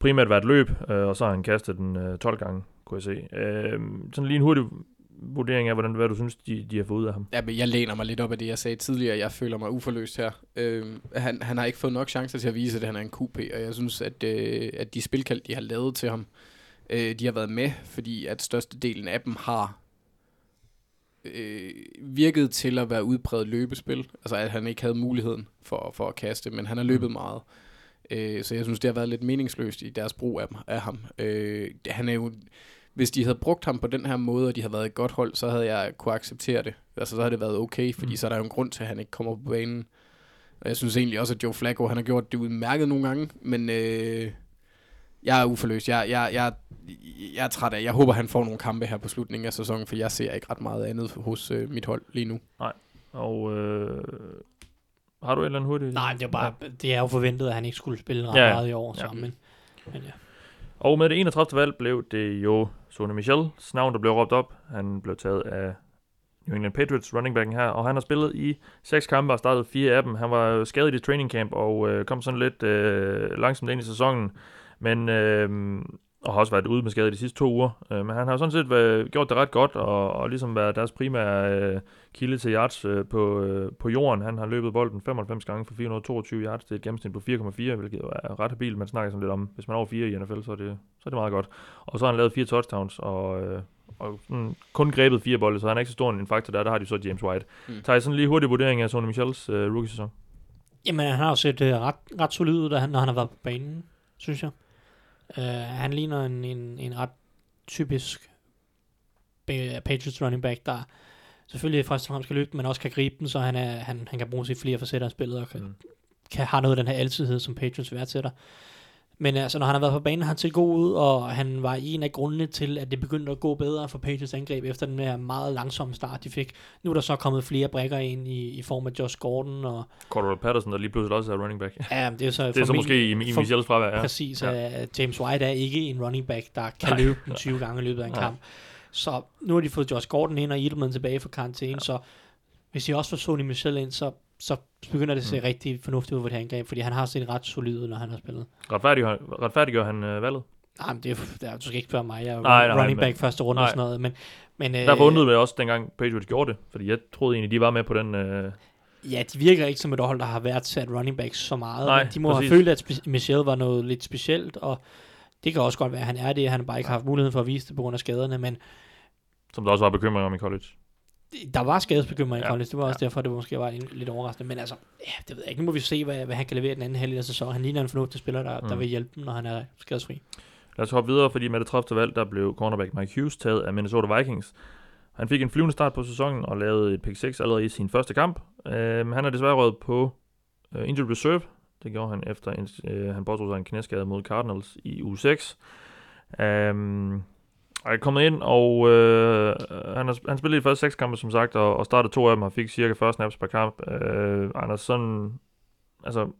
primært været løb, øh, og så har han kastet den øh, 12 gange, kunne jeg se. Øh, sådan lige en hurtig vurdering af, hvordan, hvad du synes, de, de har fået ud af ham. Ja, men jeg læner mig lidt op af det, jeg sagde tidligere. Jeg føler mig uforløst her. Øh, han, han har ikke fået nok chancer til at vise, at han er en QP, og jeg synes, at, øh, at de spilkald, de har lavet til ham, øh, de har været med, fordi at størstedelen af dem har øh, virket til at være udpræget løbespil. Altså, at han ikke havde muligheden for, for at kaste, men han har løbet meget. Øh, så jeg synes, det har været lidt meningsløst i deres brug af, af ham. Øh, han er jo hvis de havde brugt ham på den her måde, og de havde været et godt hold, så havde jeg kunne acceptere det. Altså, så havde det været okay, fordi mm. så er der jo en grund til, at han ikke kommer på banen. Og jeg synes egentlig også, at Joe Flacco, han har gjort det udmærket nogle gange, men øh, jeg er uforløst. Jeg, jeg, jeg, jeg er træt af. Jeg håber, han får nogle kampe her på slutningen af sæsonen, for jeg ser ikke ret meget andet hos øh, mit hold lige nu. Og øh, har du et eller andet hurtigt? Nej, det er, bare, det er jo forventet, at han ikke skulle spille ret Ja, meget i år. Så, ja. men, men ja. Og med det 31. valg blev det jo Sonny Michels navn, der blev råbt op. Han blev taget af New England Patriots running backen her, og han har spillet i seks kampe og startet fire af dem. Han var skadet i training camp og øh, kom sådan lidt øh, langsomt ind i sæsonen, men øh, og har også været ude med skade de sidste to uger. Øh, men han har sådan set været, gjort det ret godt, og, og ligesom været deres primære øh, kilde til yards øh, på, øh, på jorden. Han har løbet bolden 95 gange for 422 yards. Det er et gennemsnit på 4,4, hvilket er ret habilt. Man snakker sådan lidt om, hvis man er over 4 i NFL, så er det, så er det meget godt. Og så har han lavet fire touchdowns, og, øh, og sådan, kun grebet fire bolde, så han er ikke så stor en faktor der. Der har de så James White. Mm. Mm. Tager I sådan lige hurtig vurdering af Sonny Michels øh, rookie-sæson? Jamen, han har jo set uh, ret, ret solid ud, da han, når han har været på banen, synes jeg. Uh, han ligner en, en, en ret typisk Patriots running back, der selvfølgelig først og fremmest skal løbe men også kan gribe den, så han, er, han, han kan bruges i flere facetter af spillet, og kan, Mm. mm. kan have noget af den her altidhed, som Patriots værdsætter. Men altså, når han har været på banen, har han set god ud, og han var en af grundene til, at det begyndte at gå bedre for Patriots angreb efter den her meget langsomme start, de fik. Nu er der så kommet flere brækker ind i, i form af Josh Gordon, og Cordell Patterson, der lige pludselig også er running back. ja, det er så, Det er så måske i, i Michels fravær, ja. Præcis, Ja. at James White er ikke en running back, der kan løbe den 20 gange i løbet af en Nej. kamp. Så nu har de fået Josh Gordon ind, og Edelman tilbage fra karantæne, ja. så hvis de også får Sony Michel ind, så, så begynder det at se mm. rigtig fornuftigt ud for det her angreb, fordi han har set ret solid ud, når han har spillet. Retfærdiggør, retfærdiggør han øh, valget? Nej, men det er, det er, du skal ikke spørge mig, jeg er Nej, nej, nej, running men- back første runde og nej. sådan noget, men, men øh, Derfor undrede det også, dengang Patriots gjorde det, fordi jeg troede egentlig, de var med på den... Øh, Ja, de virker ikke som et hold, der har været sat running backs så meget. Nej, men de må præcis. have følt, at spe- Michel var noget lidt specielt, og det kan også godt være, at han er det. Han har bare ikke haft muligheden for at vise det på grund af skaderne, men som der også var bekymring om i college. Der var skadesbekymring i Ja. Det var også ja. derfor, det måske var en, lidt overraskende. Men altså, ja, det ved jeg ikke. Nu må vi se, hvad, hvad han kan levere den anden halvdel af sæsonen. Han ligner en fornuftig spiller, der, mm. der vil hjælpe dem, når han er skadesfri. Lad os hoppe videre, fordi med det 30. valg, der blev cornerback Mike Hughes taget af Minnesota Vikings. Han fik en flyvende start på sæsonen og lavede et pick 6 allerede i sin første kamp. Øhm, han er desværre røget på øh, injured reserve. Det gjorde han efter, en, øh, han påtog sig en knæskade mod Cardinals i uge 6. Øhm, og er kommet ind, og øh, han, har, han spillede de første seks kampe, som sagt, og, og startede to af dem og fik cirka 40 snaps per kamp. Øh, Anders, sådan, altså,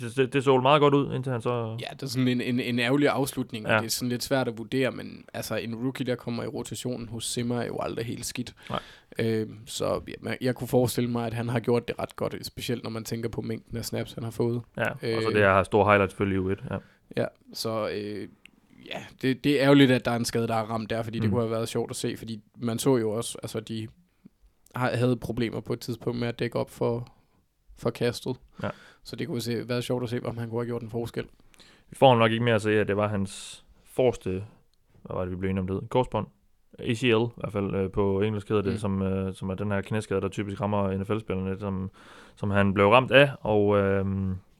det, det, det så meget godt ud, indtil han så... Ja, det er sådan en, en, en ærgerlig afslutning, ja. Det er sådan lidt svært at vurdere, men altså en rookie, der kommer i rotationen hos Simmer, er jo aldrig helt skidt. Nej. Øh, så man- jeg kunne forestille mig, at han har gjort det ret godt, specielt når man tænker på mængden af snaps, han har fået. Ja, og så Øh, det her store highlight selvfølgelig i uge 1. Ja. Ja, så øh, ja, det, det er ærgerligt, at der er en skade, der er ramt der, fordi mm. det kunne have været sjovt at se, fordi man så jo også, altså de havde problemer på et tidspunkt med at dække op for, for kastet. Ja. Så det kunne se, været sjovt at se, om han kunne have gjort en forskel. Vi får nok ikke mere at se, at det var hans forreste, hvad var det, vi blev enige om det, korsbånd. ACL, i hvert fald øh, på engelsk hedder det, mm. som, øh, som er den her knæskade, der typisk rammer NFL-spillerne, som, som han blev ramt af, og øh,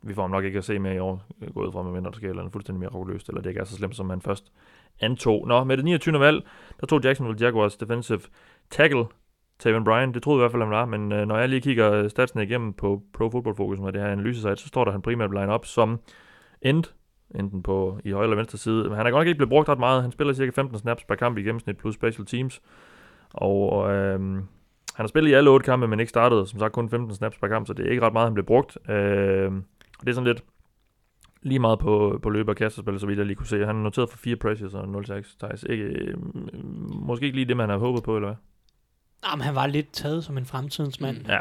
vi får ham nok ikke at se mere i år, øh, gået fra, medmindre der sker eller andet fuldstændig mere rogløst, eller det ikke er så slemt, som man først antog. Nå, med det 29. valg, der tog Jacksonville Jaguars defensive tackle, Taven Bryan, det troede jeg i hvert fald, han var, men øh, når jeg lige kigger øh, statsene igennem på Pro Football Focus, med det her analysesite, så står der, at han primært line op som end, enten på i højre eller venstre side. Men han er godt nok ikke blevet brugt ret meget. Han spiller cirka 15 snaps per kamp i gennemsnit plus special teams. Og øh, han har spillet i alle otte kampe, men ikke startet. Som sagt kun 15 snaps per kamp, så det er ikke ret meget, han blev brugt. Øh, og det er sådan lidt lige meget på, på løbe og kastespil, så vidt jeg lige kunne se. Han er noteret for 4 pressures og 0 sacks. Thijs. Ikke, øhm, måske ikke lige det, man har håbet på, eller hvad? Jamen, han var lidt taget som en fremtidens mand. Ja.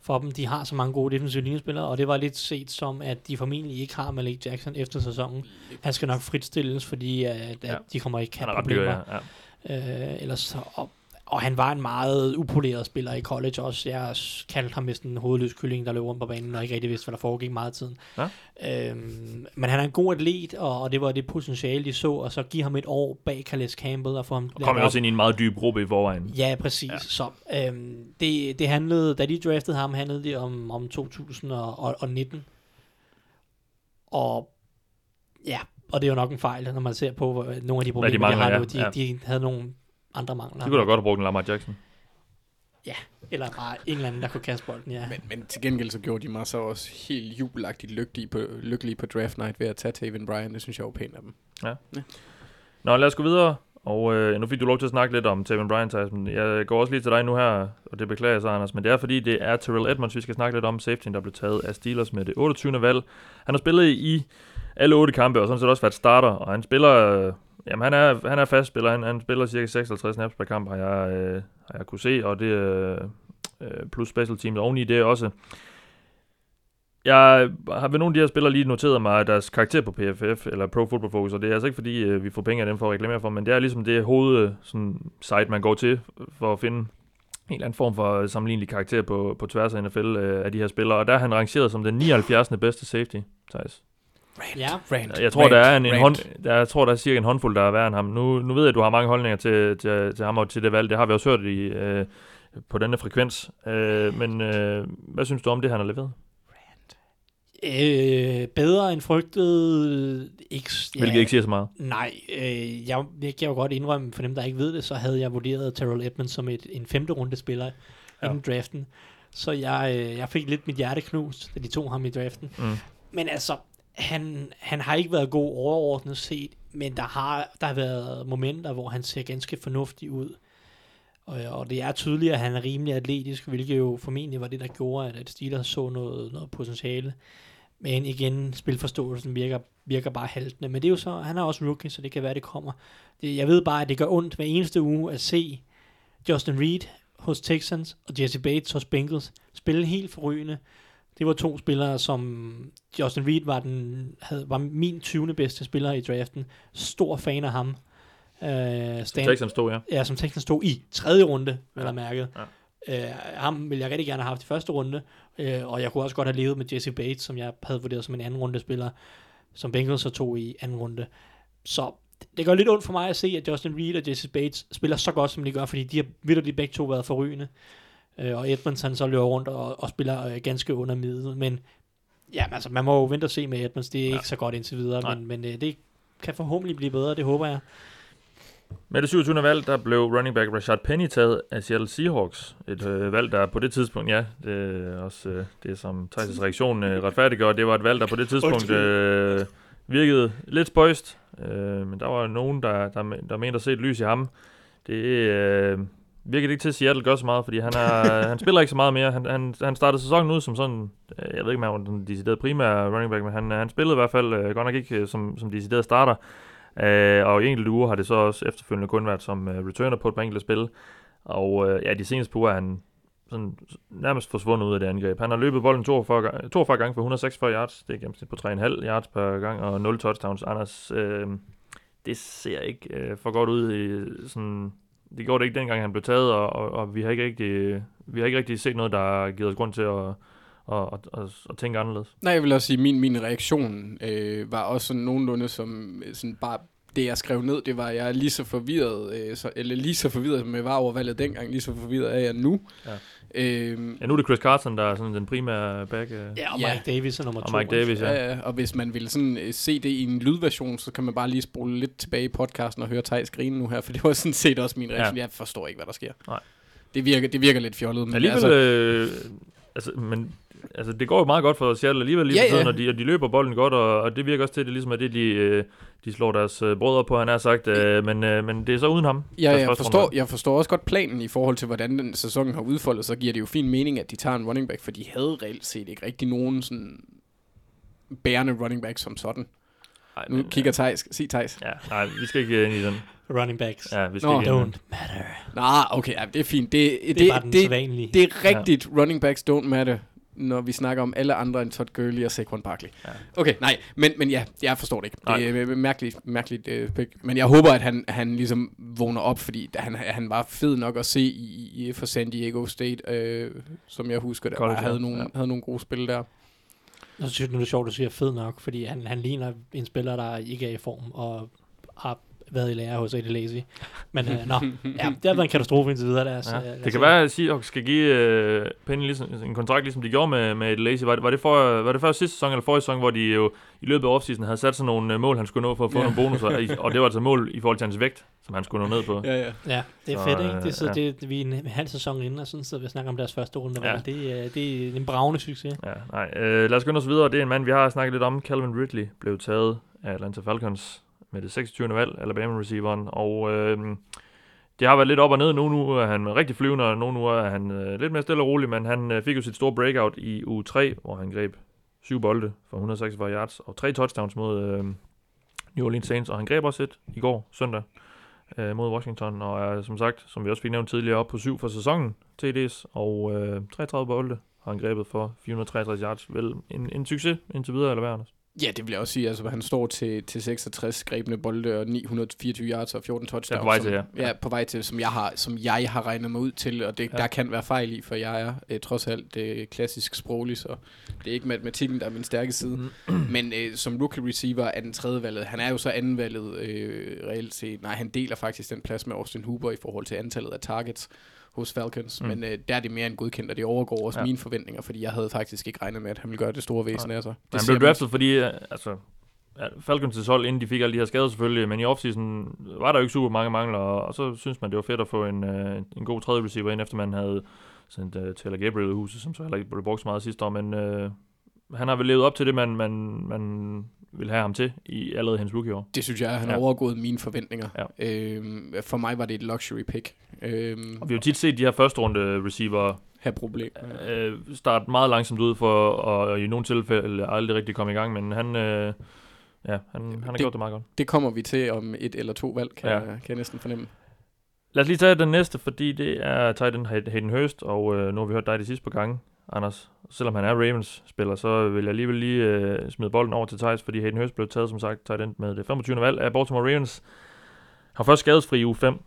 for dem. De har så mange gode defensive linjespillere, og det var lidt set som, at de formentlig ikke har Malik Jackson efter sæsonen. Han skal nok fritstilles, fordi at, at Ja. de kommer ikke Han have er ret dyr, problemer. ja. ja. Øh, ellers så, og, og han var en meget upoleret spiller i college også. Jeg kaldte ham næsten en hovedløs kylling, der løb rundt på banen, og ikke rigtig vidste, hvad der foregik meget af tiden. Ja. Øhm, men han er en god atlet, og, og det var det potentiale, de så, og så give ham et år bag Calais Campbell, og få ham Og kom op. også ind i en meget dyb gruppe i forvejen. Ja, præcis. Ja. Så øhm, det, det handlede, da de draftede ham, handlede det om, om 2019. Og ja, og det er jo nok en fejl, når man ser på hvor, nogle af de problemer, de, mangler, har ja. nu. De, Ja. de havde nogle andre mangler. De kunne da godt have brugt en Lamar Jackson. Eller bare en eller anden, der kunne kaste bolden, ja. Men, men til gengæld så gjorde de mig så også helt jubelagtigt lykkelige på, lykkelige på draft night ved at tage Taven Bryan. Det synes jeg var pænt af dem. Nå, lad os gå videre. Og øh, nu fik du lov til at snakke lidt om Taven Bryan, men jeg går også lige til dig nu her, og det beklager jeg så, Anders, men det er fordi, det er Terrell Edmonds, vi skal snakke lidt om, safetyen, der blev taget af Steelers med det 28. valg. Han har spillet i alle otte kampe, og sådan set også været starter, og han spiller, øh, jamen han er, han er fast spiller, han, han spiller cirka 56 snaps per kamp, har jeg, øh, har jeg kunne se, og det øh, øh, plus special teams oveni det også. Jeg har ved nogle af de her spillere lige noteret mig deres karakter på PFF, eller Pro Football Focus, og det er altså ikke fordi, øh, vi får penge af dem for at reklamere for, men det er ligesom det hoved øh, sådan, site, man går til for at finde en eller anden form for øh, sammenlignelig karakter på, på tværs af NFL øh, af de her spillere, og der er han rangeret som den 79. bedste safety, Thijs. Rant, Ja. rant, Jeg tror, rant, der er en, en rant. hånd, der, jeg tror, der er cirka en håndfuld, der er værre end ham. Nu, nu ved jeg, at du har mange holdninger til, til, til ham og til det valg. Det har vi også hørt i, øh, på denne frekvens. Øh, men øh, hvad synes du om det, han har leveret? Øh, bedre end frygtet. Ikke, ja, Hvilket ikke siger så meget. Nej, øh, jeg, jeg kan jo godt indrømme, for dem, der ikke ved det, så havde jeg vurderet Terrell Edmonds som et, en femte runde spiller Ja. inden draften. Så jeg, øh, jeg fik lidt mit hjerte knust, da de tog ham i draften. Mm. Men altså, han, han har ikke været god overordnet set, men der har, der har været momenter, hvor han ser ganske fornuftig ud. Og, og det er tydeligt, at han er rimelig atletisk, hvilket jo formentlig var det, der gjorde, at, at Steelers så noget, noget potentiale. Men igen, spilforståelsen virker, virker bare haltende. Men det er jo så, han er også rookie, så det kan være, det kommer. Det, jeg ved bare, at det gør ondt hver eneste uge at se Justin Reed hos Texans og Jesse Bates hos Bengals spille helt forrygende. Det var to spillere, som Justin Reed var, den, havde, var min 20. bedste spiller i draften. Stor fan af ham. Som Stan, Texans stod, ja. Ja, som Texans stod i tredje runde, vel Ja. mærket. Ja. Uh, ham ville jeg rigtig gerne have haft i første runde, uh, og jeg kunne også godt have levet med Jesse Bates, som jeg havde vurderet som en anden runde spiller, som Bengals så tog i anden runde. Så det gør lidt ondt for mig at se, at Justin Reed og Jesse Bates spiller så godt, som de gør, fordi de har vildt begge to været forrygende. Uh, og Edmonds han så løber rundt og, og spiller uh, ganske under middel, men ja, altså, man må jo vente og se med Edmonds, det er ja. ikke så godt indtil videre, Nej. men, men uh, det kan forhåbentlig blive bedre, det håber jeg. Med det 27. valg, der blev running back Rashad Penny taget af Seattle Seahawks. Et øh, valg, der på det tidspunkt, ja, det er også øh, det, som Thijs' reaktion øh, retfærdiggør. Det var et valg, der på det tidspunkt øh, virkede lidt spøjst. Øh, men der var nogen, der, der, der mente at se et lys i ham. Det øh, virkede ikke til, at Seattle gør så meget, fordi han, er, han spiller ikke så meget mere. Han, han, han startede sæsonen ud som sådan, øh, jeg ved ikke, om han var den deciderede primære running back, men han, han spillede i hvert fald øh, godt nok ikke øh, som, som decideret starter. Øh, og i enkelte uger har det så også efterfølgende kun været som øh, returner på et par enkelte spil. Og øh, ja, de seneste par uger er han sådan nærmest forsvundet ud af det angreb. Han har løbet bolden 42, ga- 42 gange for 146 yards. Det er gennemsnit på 3,5 yards per gang og 0 touchdowns. Anders, øh, det ser ikke øh, for godt ud. I, sådan, det gjorde det ikke dengang, han blev taget, og, og, og vi, har ikke rigtig, vi har ikke rigtig set noget, der har givet os grund til at, at, at, at, at tænke anderledes. Nej, jeg vil også sige, min, min reaktion øh, var også sådan nogenlunde som øh, sådan bare det, jeg skrev ned, det var, at jeg er lige så forvirret, øh, så, eller lige så forvirret, som jeg var over valget dengang, lige så forvirret er jeg nu. Ja. Øhm, Ja, nu er det Chris Carson, der er sådan den primære back. Øh. Ja, og Ja. Mike Davis er nummer Og to. Mike Davis, ja. Ja, ja, og hvis man vil sådan øh, se det i en lydversion, så kan man bare lige spole lidt tilbage i podcasten og høre Thijs grine nu her, for det var sådan set også min reaktion. Ja. Jeg forstår ikke, hvad der sker. Nej. Det virker, det virker lidt fjollet, men Alligevel, altså, øh, altså, men altså, det går jo meget godt for Seattle alligevel lige Ja, ja, tiden, ja. og de, og de løber bolden godt, og, og det virker også til, at det ligesom er det, de, øh, de slår deres øh, brødre på, han har sagt, øh, men, øh, men det er så uden ham. Ja, jeg forstår, runde. jeg forstår også godt planen i forhold til, hvordan den sæson har udfoldet, så giver det jo fin mening, at de tager en running back, for de havde reelt set ikke rigtig nogen sådan bærende running back som sådan. Ej, Nu men, kigger Thijs. Sig Thijs. Ja, nej, vi skal ikke ind i den. Running backs. Ja, vi skal Nå, ikke. Don't matter. Nej, okay, ja, det er fint. Det, det, Det er bare den det, det er rigtigt, running backs don't matter, når vi snakker om alle andre end Todd Gurley og Saquon Barkley. Ja. Okay, nej, men, men ja, jeg forstår det ikke. Nej. Det er øh, mærkeligt, mærkeligt uh, pick. Men jeg håber, at han, han ligesom vågner op, fordi han, han var fed nok at se i, i for San Diego State, øh, som jeg husker, der College, havde, ja. nogle, Ja. havde nogle gode spil der. Jeg synes nu er det sjovt, at du siger fed nok, fordi han, han ligner en spiller, der ikke er i form og har været i lære hos Eddie Lazy. Men øh, nå, ja, det har været en katastrofe indtil videre. Lad os, Ja. øh, lad os Det kan se. være, at Seahawks skal give øh, Penny ligesom, en kontrakt, ligesom de gjorde med, med Eddie Lacy. Var det, var, det for, var det før sidste sæson eller forrige sæson, hvor de jo i løbet af offseason havde sat sådan nogle øh, mål, han skulle nå for at få Ja. nogle bonusser, og det var altså mål i forhold til hans vægt, som han skulle nå ned på. Ja, ja. Ja, det er Så, fedt, ikke? øh, Det, så ja. det, vi er en halv sæson inden, og sådan sidder vi og snakker om deres første runde. Ja. Det, er, det er en bravende succes. Ja, nej. Øh, lad os gå os videre. Det er en mand, vi har snakket lidt om. Calvin Ridley blev taget af Atlanta Falcons med det 26. valg, Alabama-receiveren. Og øh, det har været lidt op og ned. Nogle uger er han rigtig flyvende, og nogle uger er han øh, lidt mere stille og rolig, men han øh, fik jo sit store breakout i u 3, hvor han greb syv bolde for 146 yards og tre touchdowns mod øh, New Orleans Saints, og han greb også et i går, søndag, øh, mod Washington, og er som sagt, som vi også fik nævnt tidligere, op på syv for sæsonen, TD's, og øh, 33 bolde har han grebet for 463 yards. Vel en, en succes indtil videre, eller hvad, Anders? Ja, det vil jeg også sige. Altså, han står til, til 66 grebne bolde og 924 yards og 14 touchdowns. Ja, på vej til, som, ja. ja. på vej til, som jeg har, som jeg har regnet mig ud til, og det, Ja. ja. der kan være fejl i, for jeg er eh, trods alt det klassisk sproglig, så det er ikke matematikken, der er min stærke side. Mm. Men øh, som rookie receiver er den tredje valget. Han er jo så anden valget øh, reelt set. Nej, han deler faktisk den plads med Austin Hooper i forhold til antallet af targets hos Falcons. Mm. Men øh, der er det mere end godkendt, og det overgår også Ja. mine forventninger, fordi jeg havde faktisk ikke regnet med, at han ville gøre det store væsen af sig. Det Han blev man- draftet, fordi øh, altså, Falcons' hold, inden de fik alle de her skader selvfølgelig, men i offseason var der jo ikke super mange mangler, og, så synes man, det var fedt at få en, øh, en god tredje receiver ind, efter man havde sendt uh, Taylor Gabriel i huset, som så heller ikke blev brugt så meget sidste år, men, øh, han har vel levet op til det, man, man, man vil have ham til i allerede hans rookie-år. Det synes jeg, han har Ja. overgået mine forventninger. Ja. Øhm, for mig var det et luxury pick. Øhm, Og vi har jo tit set de her første runde receiver have problem. øh, starte meget langsomt ud for, og i nogle tilfælde aldrig rigtig komme i gang, men han, øh, ja, han, han har Det- gjort det meget godt. Det kommer vi til om et eller to valg, kan, Ja. ja. kan jeg næsten fornemme. Lad os lige tage den næste, fordi det er tight end Hayden Hurst, og øh, nu har vi hørt dig de sidste par gange, Anders. Selvom han er Ravens-spiller, så vil jeg alligevel lige øh, smide bolden over til Thijs, fordi Hayden Hurst blev taget, som sagt, tight end med det 25. valg af Baltimore Ravens. Han var først skadesfri i uge 5,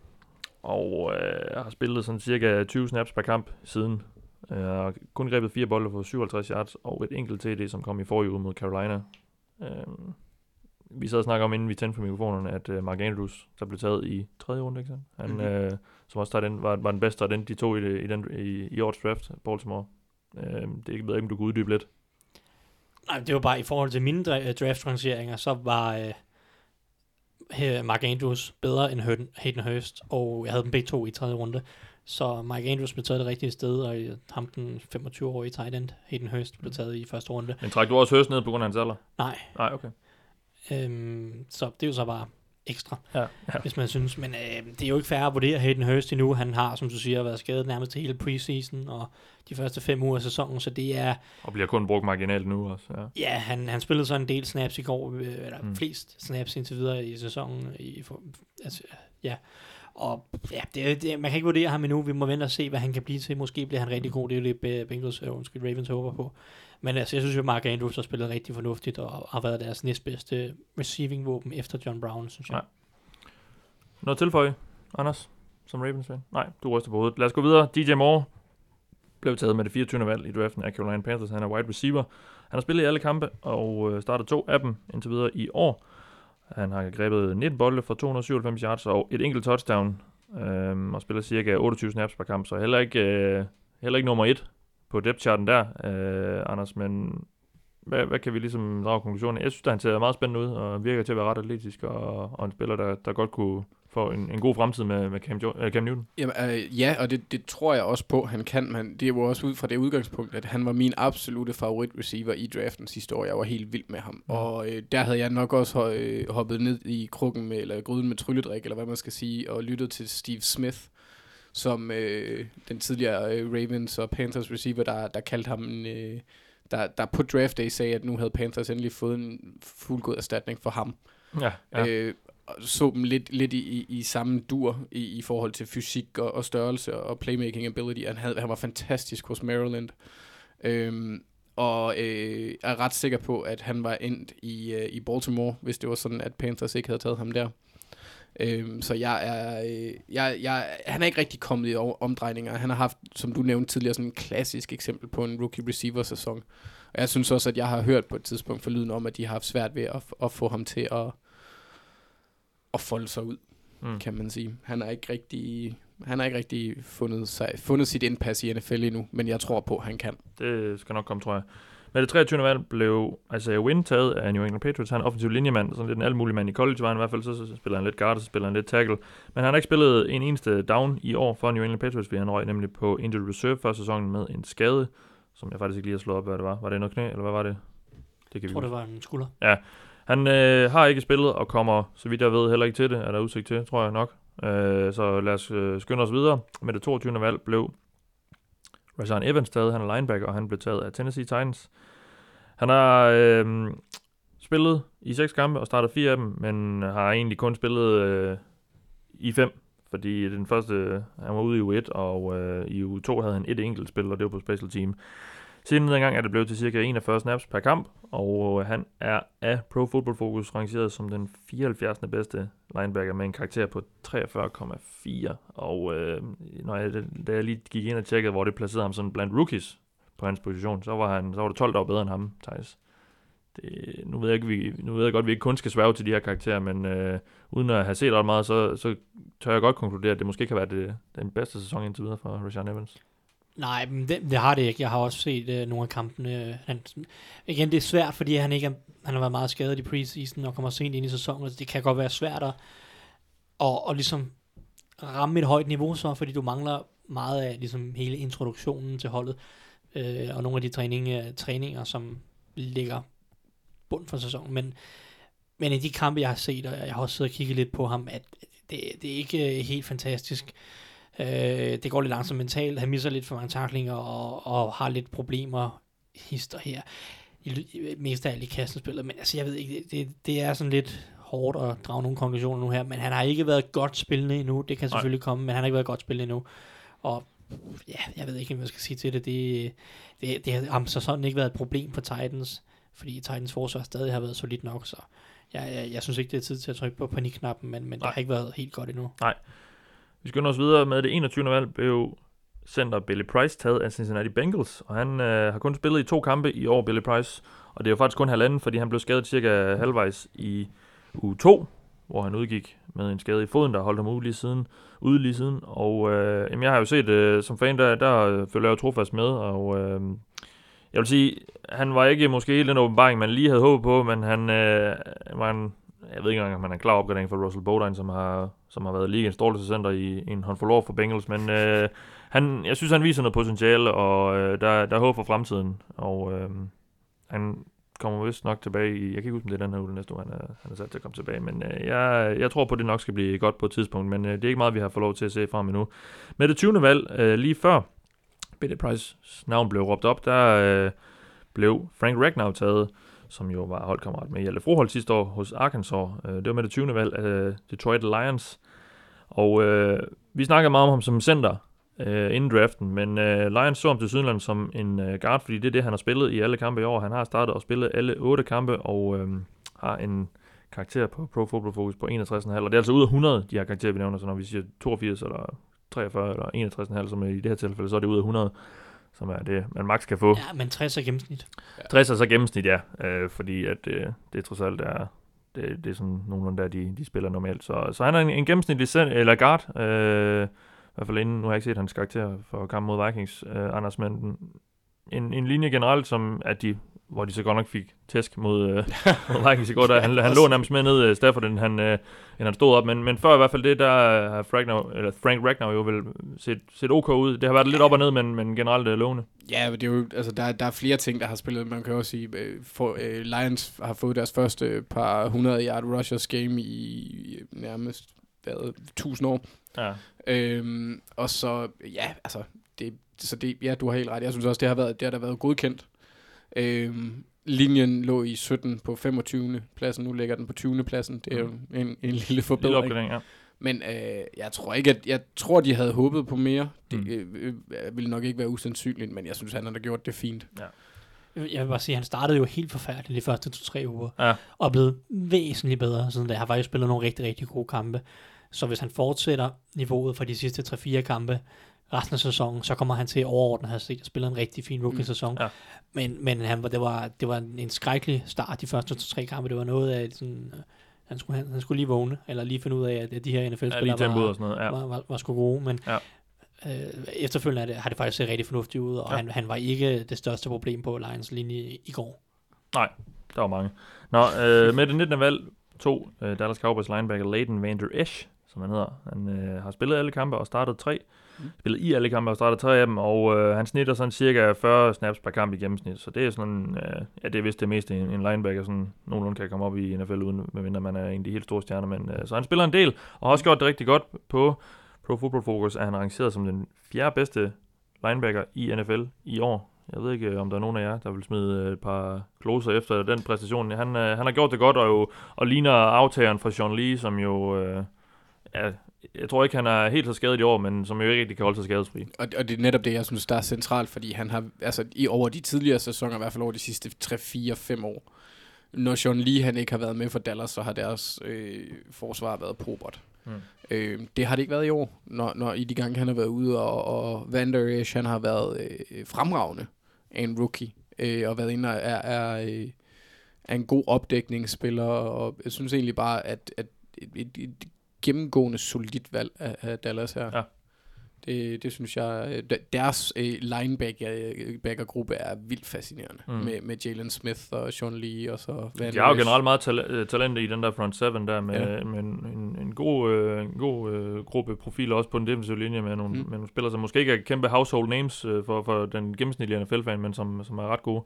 og øh, har spillet sådan cirka 20 snaps per kamp siden. Øh, har kun grebet fire bolde for 57 yards, og et enkelt TD, som kom i forrige uge mod Carolina. Øh, vi sad og snakkede om, inden vi tændte for mikrofonerne, at øh, Mark Andrews, der blev taget i tredje runde, ikke sandt? Han, Mhm. mm-hmm. øh, som også den, var, var den bedste af den, de to i, i, den, i, i årets draft, Baltimore. Øh, det ved jeg ikke, om du kunne uddybe lidt. Nej, det var bare i forhold til mine dra- draft-rangeringer, så var øh, Mark Andrews bedre end Hayden- Hurst, og jeg havde dem begge to i tredje runde. Så Mark Andrews blev taget det rigtige sted, og øh, ham den 25-årige tight end, Hayden Hurst, blev taget i første runde. Men træk du også Hurst ned på grund af hans alder? Nej, Nej, okay. øhm, så det er jo så bare ekstra, Ja, ja. hvis man synes. Men øh, det er jo ikke fair at vurdere Hayden Hurst endnu. Han har, som du siger, været skadet nærmest til hele preseason, og de første fem uger af sæsonen, så det er Og bliver kun brugt marginalt nu også. Ja. Ja, han, han spillede så en del snaps i går, øh, eller Mm. flest snaps indtil videre i sæsonen. I, for, altså, ja. Og ja, det, det, man kan ikke vurdere ham endnu. Vi må vente og se, hvad han kan blive til. Måske bliver han rigtig god. Det er jo det, Be- Bengals, øh, undskyld, Ravens håber på. Men altså, jeg synes jo, at Mark Andrews har spillet rigtig fornuftigt, og har været deres næstbedste receiving-våben efter John Brown, synes jeg. Nej. Noget tilføje, Anders, som Ravens-fan? Nej, du ryster på hovedet. Lad os gå videre. DJ Moore blev taget med det 24. valg i draften af Carolina Panthers. Han er wide receiver. Han har spillet i alle kampe og øh, startet to af dem indtil videre i år. Han har grebet 19 bolde for 297 yards og et enkelt touchdown. Øhm, og spiller cirka 28 snaps per kamp, så heller ikke, øh, heller ikke nummer et på depth-charten der, øh, Anders. Men hvad, hvad kan vi ligesom drage konklusionen? Jeg synes, at han ser meget spændende ud og virker til at være ret atletisk og, og en spiller, der, der godt kunne få en, en god fremtid med, med Cam, jo, øh, Cam Newton. Jamen, øh, ja, og det, det tror jeg også på, han kan. Men det er jo også ud fra det udgangspunkt, at han var min absolute favorit receiver i draften sidste år. Jeg var helt vild med ham. Og øh, der havde jeg nok også øh, hoppet ned i krukken med, eller gryden med trylledrik, eller hvad man skal sige, og lyttet til Steve Smith, som øh, den tidligere øh, Ravens og Panthers receiver, der, der kaldte ham en... Øh, der, der på draft day sagde, at nu havde Panthers endelig fået en fuldgod erstatning for ham. Ja, ja. Øh, og så dem lidt, lidt i, i, i samme dur i, i forhold til fysik og, og størrelse og playmaking ability. Han, havde, han var fantastisk hos Maryland. Øhm, og øh, er ret sikker på, at han var endt i, øh, i Baltimore, hvis det var sådan, at Panthers ikke havde taget ham der. Øhm, så jeg er, øh, jeg, jeg, han er ikke rigtig kommet i omdrejninger. Han har haft, som du nævnte tidligere, sådan en klassisk eksempel på en rookie receiver sæson. Og jeg synes også, at jeg har hørt på et tidspunkt for lyden om, at de har haft svært ved at, at få ham til at, at folde sig ud, Mm. kan man sige. Han har ikke rigtig, han har ikke rigtig fundet, sig, fundet sit indpas i NFL endnu, men jeg tror på, at han kan. Det skal nok komme, tror jeg. Med det 23. valg blev Isaiah Wynn taget af New England Patriots. Han er offensiv linjemand, sådan lidt en almulig mand i college var han i hvert fald. Så, så spiller han lidt guard, så spiller han lidt tackle. Men han har ikke spillet en eneste down i år for New England Patriots, fordi han røg nemlig på injured reserve første sæsonen med en skade, som jeg faktisk ikke lige har slået op, hvad det var. Var det noget knæ, eller hvad var det? Det kan Jeg vi tror, huske. det var en skulder. Han øh, har ikke spillet og kommer, så vidt jeg ved, heller ikke til det. Er der udsigt til, tror jeg nok. Øh, så lad os øh, skynde os videre. Med det 22. valg blev Rashawn Evans taget. Han er linebacker, og han blev taget af Tennessee Titans. Han har øh, spillet i seks kampe og startet fire af dem, men har egentlig kun spillet øh, i fem. Fordi den første, øh, han var ude i u 1, og øh, i u 2 havde han et enkelt spil, og det var på special team. Siden dengang er det blevet til cirka 41 snaps per kamp, og øh, han er af Pro Football Focus rangeret som den 74. bedste linebacker med en karakter på 43,4. Og øh, når jeg, da jeg lige gik ind og tjekkede, hvor det placerede ham sådan blandt rookies på hans position, så var, han, så var det 12 år bedre end ham, Thijs. Det, nu, ved jeg ikke, vi, nu ved jeg godt, at vi ikke kun skal sværge til de her karakterer, men øh, uden at have set ret meget, så, så tør jeg godt konkludere, at det måske kan være det, den bedste sæson indtil videre for Rashawn Evans. Nej, men det, det har det ikke. Jeg har også set øh, nogle af kampene. Øh, han, igen, det er svært, fordi han ikke er, han har været meget skadet i preseason og kommer sent ind i sæsonen. Så det kan godt være svært at, og, og ligesom ramme et højt niveau så, fordi du mangler meget af ligesom hele introduktionen til holdet. Øh, og nogle af de træning, øh, træninger, som ligger bund for sæsonen. Men, men i de kampe, jeg har set, og jeg har også siddet og kigget lidt på ham, at det, det er ikke øh, helt fantastisk. Øh, det går lidt langsomt mentalt. Han misser lidt for mange taklinger og, og har lidt problemer hister her. I, i- mest af alt i kastenspillet. Men altså, jeg ved ikke, det, det, er sådan lidt hårdt at drage nogle konklusioner nu her. Men han har ikke været godt spillende endnu. Det kan Nej. selvfølgelig komme, men han har ikke været godt spillende endnu. Og ja, jeg ved ikke, hvad jeg skal sige til det. Det, det, det har så sådan ikke været et problem for Titans, fordi Titans forsvar stadig har været solidt nok, så jeg, jeg, jeg synes ikke, det er tid til at trykke på panikknappen, men, men det Nej. har ikke været helt godt endnu. Vi skynder os videre med det 21. valg, blev center Billy Price taget af Cincinnati Bengals, og han øh, har kun spillet i to kampe i år, Billy Price, og det er jo faktisk kun halvanden, fordi han blev skadet cirka halvvejs i uge 2, hvor han udgik med en skade i foden, der holdt ham ude lige siden, ude lige siden. Og øh, jamen, jeg har jo set, øh, som fan, der, der øh, følger jeg jo trofast med, og øh, jeg vil sige, han var ikke måske helt den åbenbaring, man lige havde håbet på, men han øh, var en, jeg ved ikke engang, om han er en klar opgradering for Russell Bodine, som har, som har været ligens dårligste center i, en håndfuld år for Bengals, men øh, han, jeg synes, han viser noget potentiale, og øh, der, der er håb for fremtiden, og øh, han kommer vist nok tilbage i, jeg kan ikke huske, om det er den her uge næste uge, han er, han er sat til at komme tilbage, men øh, jeg, jeg tror på, at det nok skal blive godt på et tidspunkt, men øh, det er ikke meget, vi har fået lov til at se frem endnu. Med det 20. valg, øh, lige før Billy Price navn blev råbt op, der øh, blev Frank Ragnow taget, som jo var holdkammerat med Hjalte Froholt sidste år hos Arkansas. Øh, det var med det 20. valg af Detroit Lions. Og øh, vi snakkede meget om ham som center øh, inden draften, men øh, Lions så ham til Sydland som en øh, guard, fordi det er det, han har spillet i alle kampe i år. Han har startet og spillet alle otte kampe, og øh, har en karakter på Pro Football Focus på 61,5, og det er altså ud af 100, de her karakterer, vi nævner, så når vi siger 82 eller 43 eller 61,5, som i det her tilfælde, så er det ud af 100, som er det, man max kan få. Ja, men 60 er gennemsnit. 60 er så gennemsnit, ja, øh, fordi at øh, det trods alt er, det, det er sådan nogenlunde der, de, de spiller normalt. Så, så han er en, en gennemsnitlig cent- eller guard, øh, i hvert fald inden, nu har jeg ikke set hans karakter for kampen mod Vikings, øh, Anders, men en, en linje generelt, som at de, hvor de så godt nok fik tæsk mod, øh, mod Vikings i går, der, han, han lå nærmest med ned øh, Stafford, end han, øh, end han stod op, men, men før i hvert fald det, der har Frank, eller Frank Ragnar jo vel set, set ok ud. Det har været lidt op og ned, men, men generelt øh, lovende. Ja, det er jo, altså, der, der er flere ting, der har spillet. Man kan også sige, øh, for, øh, Lions har fået deres første par 100 yard rushers game i, nærmest hvad, 1000 år. Ja. Øhm, og så, ja, altså, det, så det, ja, du har helt ret. Jeg synes også, det har, været, det har da været godkendt. Øhm, linjen lå i 17 på 25. pladsen, nu ligger den på 20. pladsen. Det er jo en, en lille Lille forbedring. opgradering, ja. Men øh, jeg tror ikke, at jeg tror, de havde håbet på mere. Det Mm. øh, øh, ville nok ikke være usandsynligt, men jeg synes, han har gjort det fint. Jeg vil bare sige, at han startede jo helt forfærdeligt de første to-tre uger, Ja. og er blevet væsentligt bedre, siden da. Han har faktisk spillet nogle rigtig, rigtig gode kampe. Så hvis han fortsætter niveauet fra de sidste 3-4 kampe resten af sæsonen, så kommer han til overordnet at have set spillet en rigtig fin rookie-sæson. Mm. Ja. Men, men han, var- det, var, det var en skrækkelig start de første to-tre kampe. Det var noget af sådan, han skulle, han, han skulle lige vågne, eller lige finde ud af, at de her Ja, NFL-spillere tempoet var, og sådan noget, ja. var, var, var sgu gode, men Ja. øh, efterfølgende er det, har det faktisk set rigtig fornuftigt ud, og Ja. ja. han, han var ikke det største problem på Lions linje i, i går. Der var mange. Nå, øh, med det 19. valg, to øh, Dallas Cowboys linebacker, Leighton Vander Esch, som han hedder. Han øh, har spillet alle kampe og startet tre. Mm. Spillet i alle kampe og startet tre af dem, og øh, han snitter sådan cirka 40 snaps per kamp i gennemsnit. Så det er sådan, øh, ja, det er vist det meste, en, en linebacker sådan nogenlunde kan komme op i NFL, uden medmindre man er en af de helt store stjerner. Men, øh, så han spiller en del, og har også gjort det rigtig godt på Pro Football Focus, er han rangeret som den fjerde bedste linebacker i NFL i år. Jeg ved ikke, øh, om der er nogen af jer, der vil smide øh, et par kloser efter den præstation. Han, øh, han har gjort det godt, og, jo, og ligner aftageren fra Sean Lee, som jo... Øh, ja, jeg tror ikke, han er helt så skadet i år, men som jo ikke rigtig kan holde sig skadesfri. Og, og det er netop det, jeg synes, der er centralt, fordi han har, altså i over de tidligere sæsoner, i hvert fald over de sidste 3, 4, 5 år, når Sean Lee han ikke har været med for Dallas, så har deres øh, forsvar været probert. Mm. Øh, det har det ikke været i år, når, når i de gange han har været ude, og, og Van Der Esch, han har været øh, fremragende af en rookie, øh, og været inde og er, er, øh, er en god opdækningsspiller, og jeg synes egentlig bare, at, at et, et, et gennemgående solidt valg af, af Dallas her. Ja. Det, det synes jeg, øh, de- deres øh, linebacker-gruppe er vildt fascinerende. Mm. Mm. Med, med Jalen Smith og Sean Lee og så Van De har jo generelt meget tal- øh, talent i den der front seven der, med, Ja. med en, en, en god, øh, en god øh, gruppe profiler også på den defensive linje, med nogle, mm. Mm. med nogle spillere, som måske ikke er kæmpe household names øh, for, for den gennemsnitlige NFL-fan, men som, som er ret gode.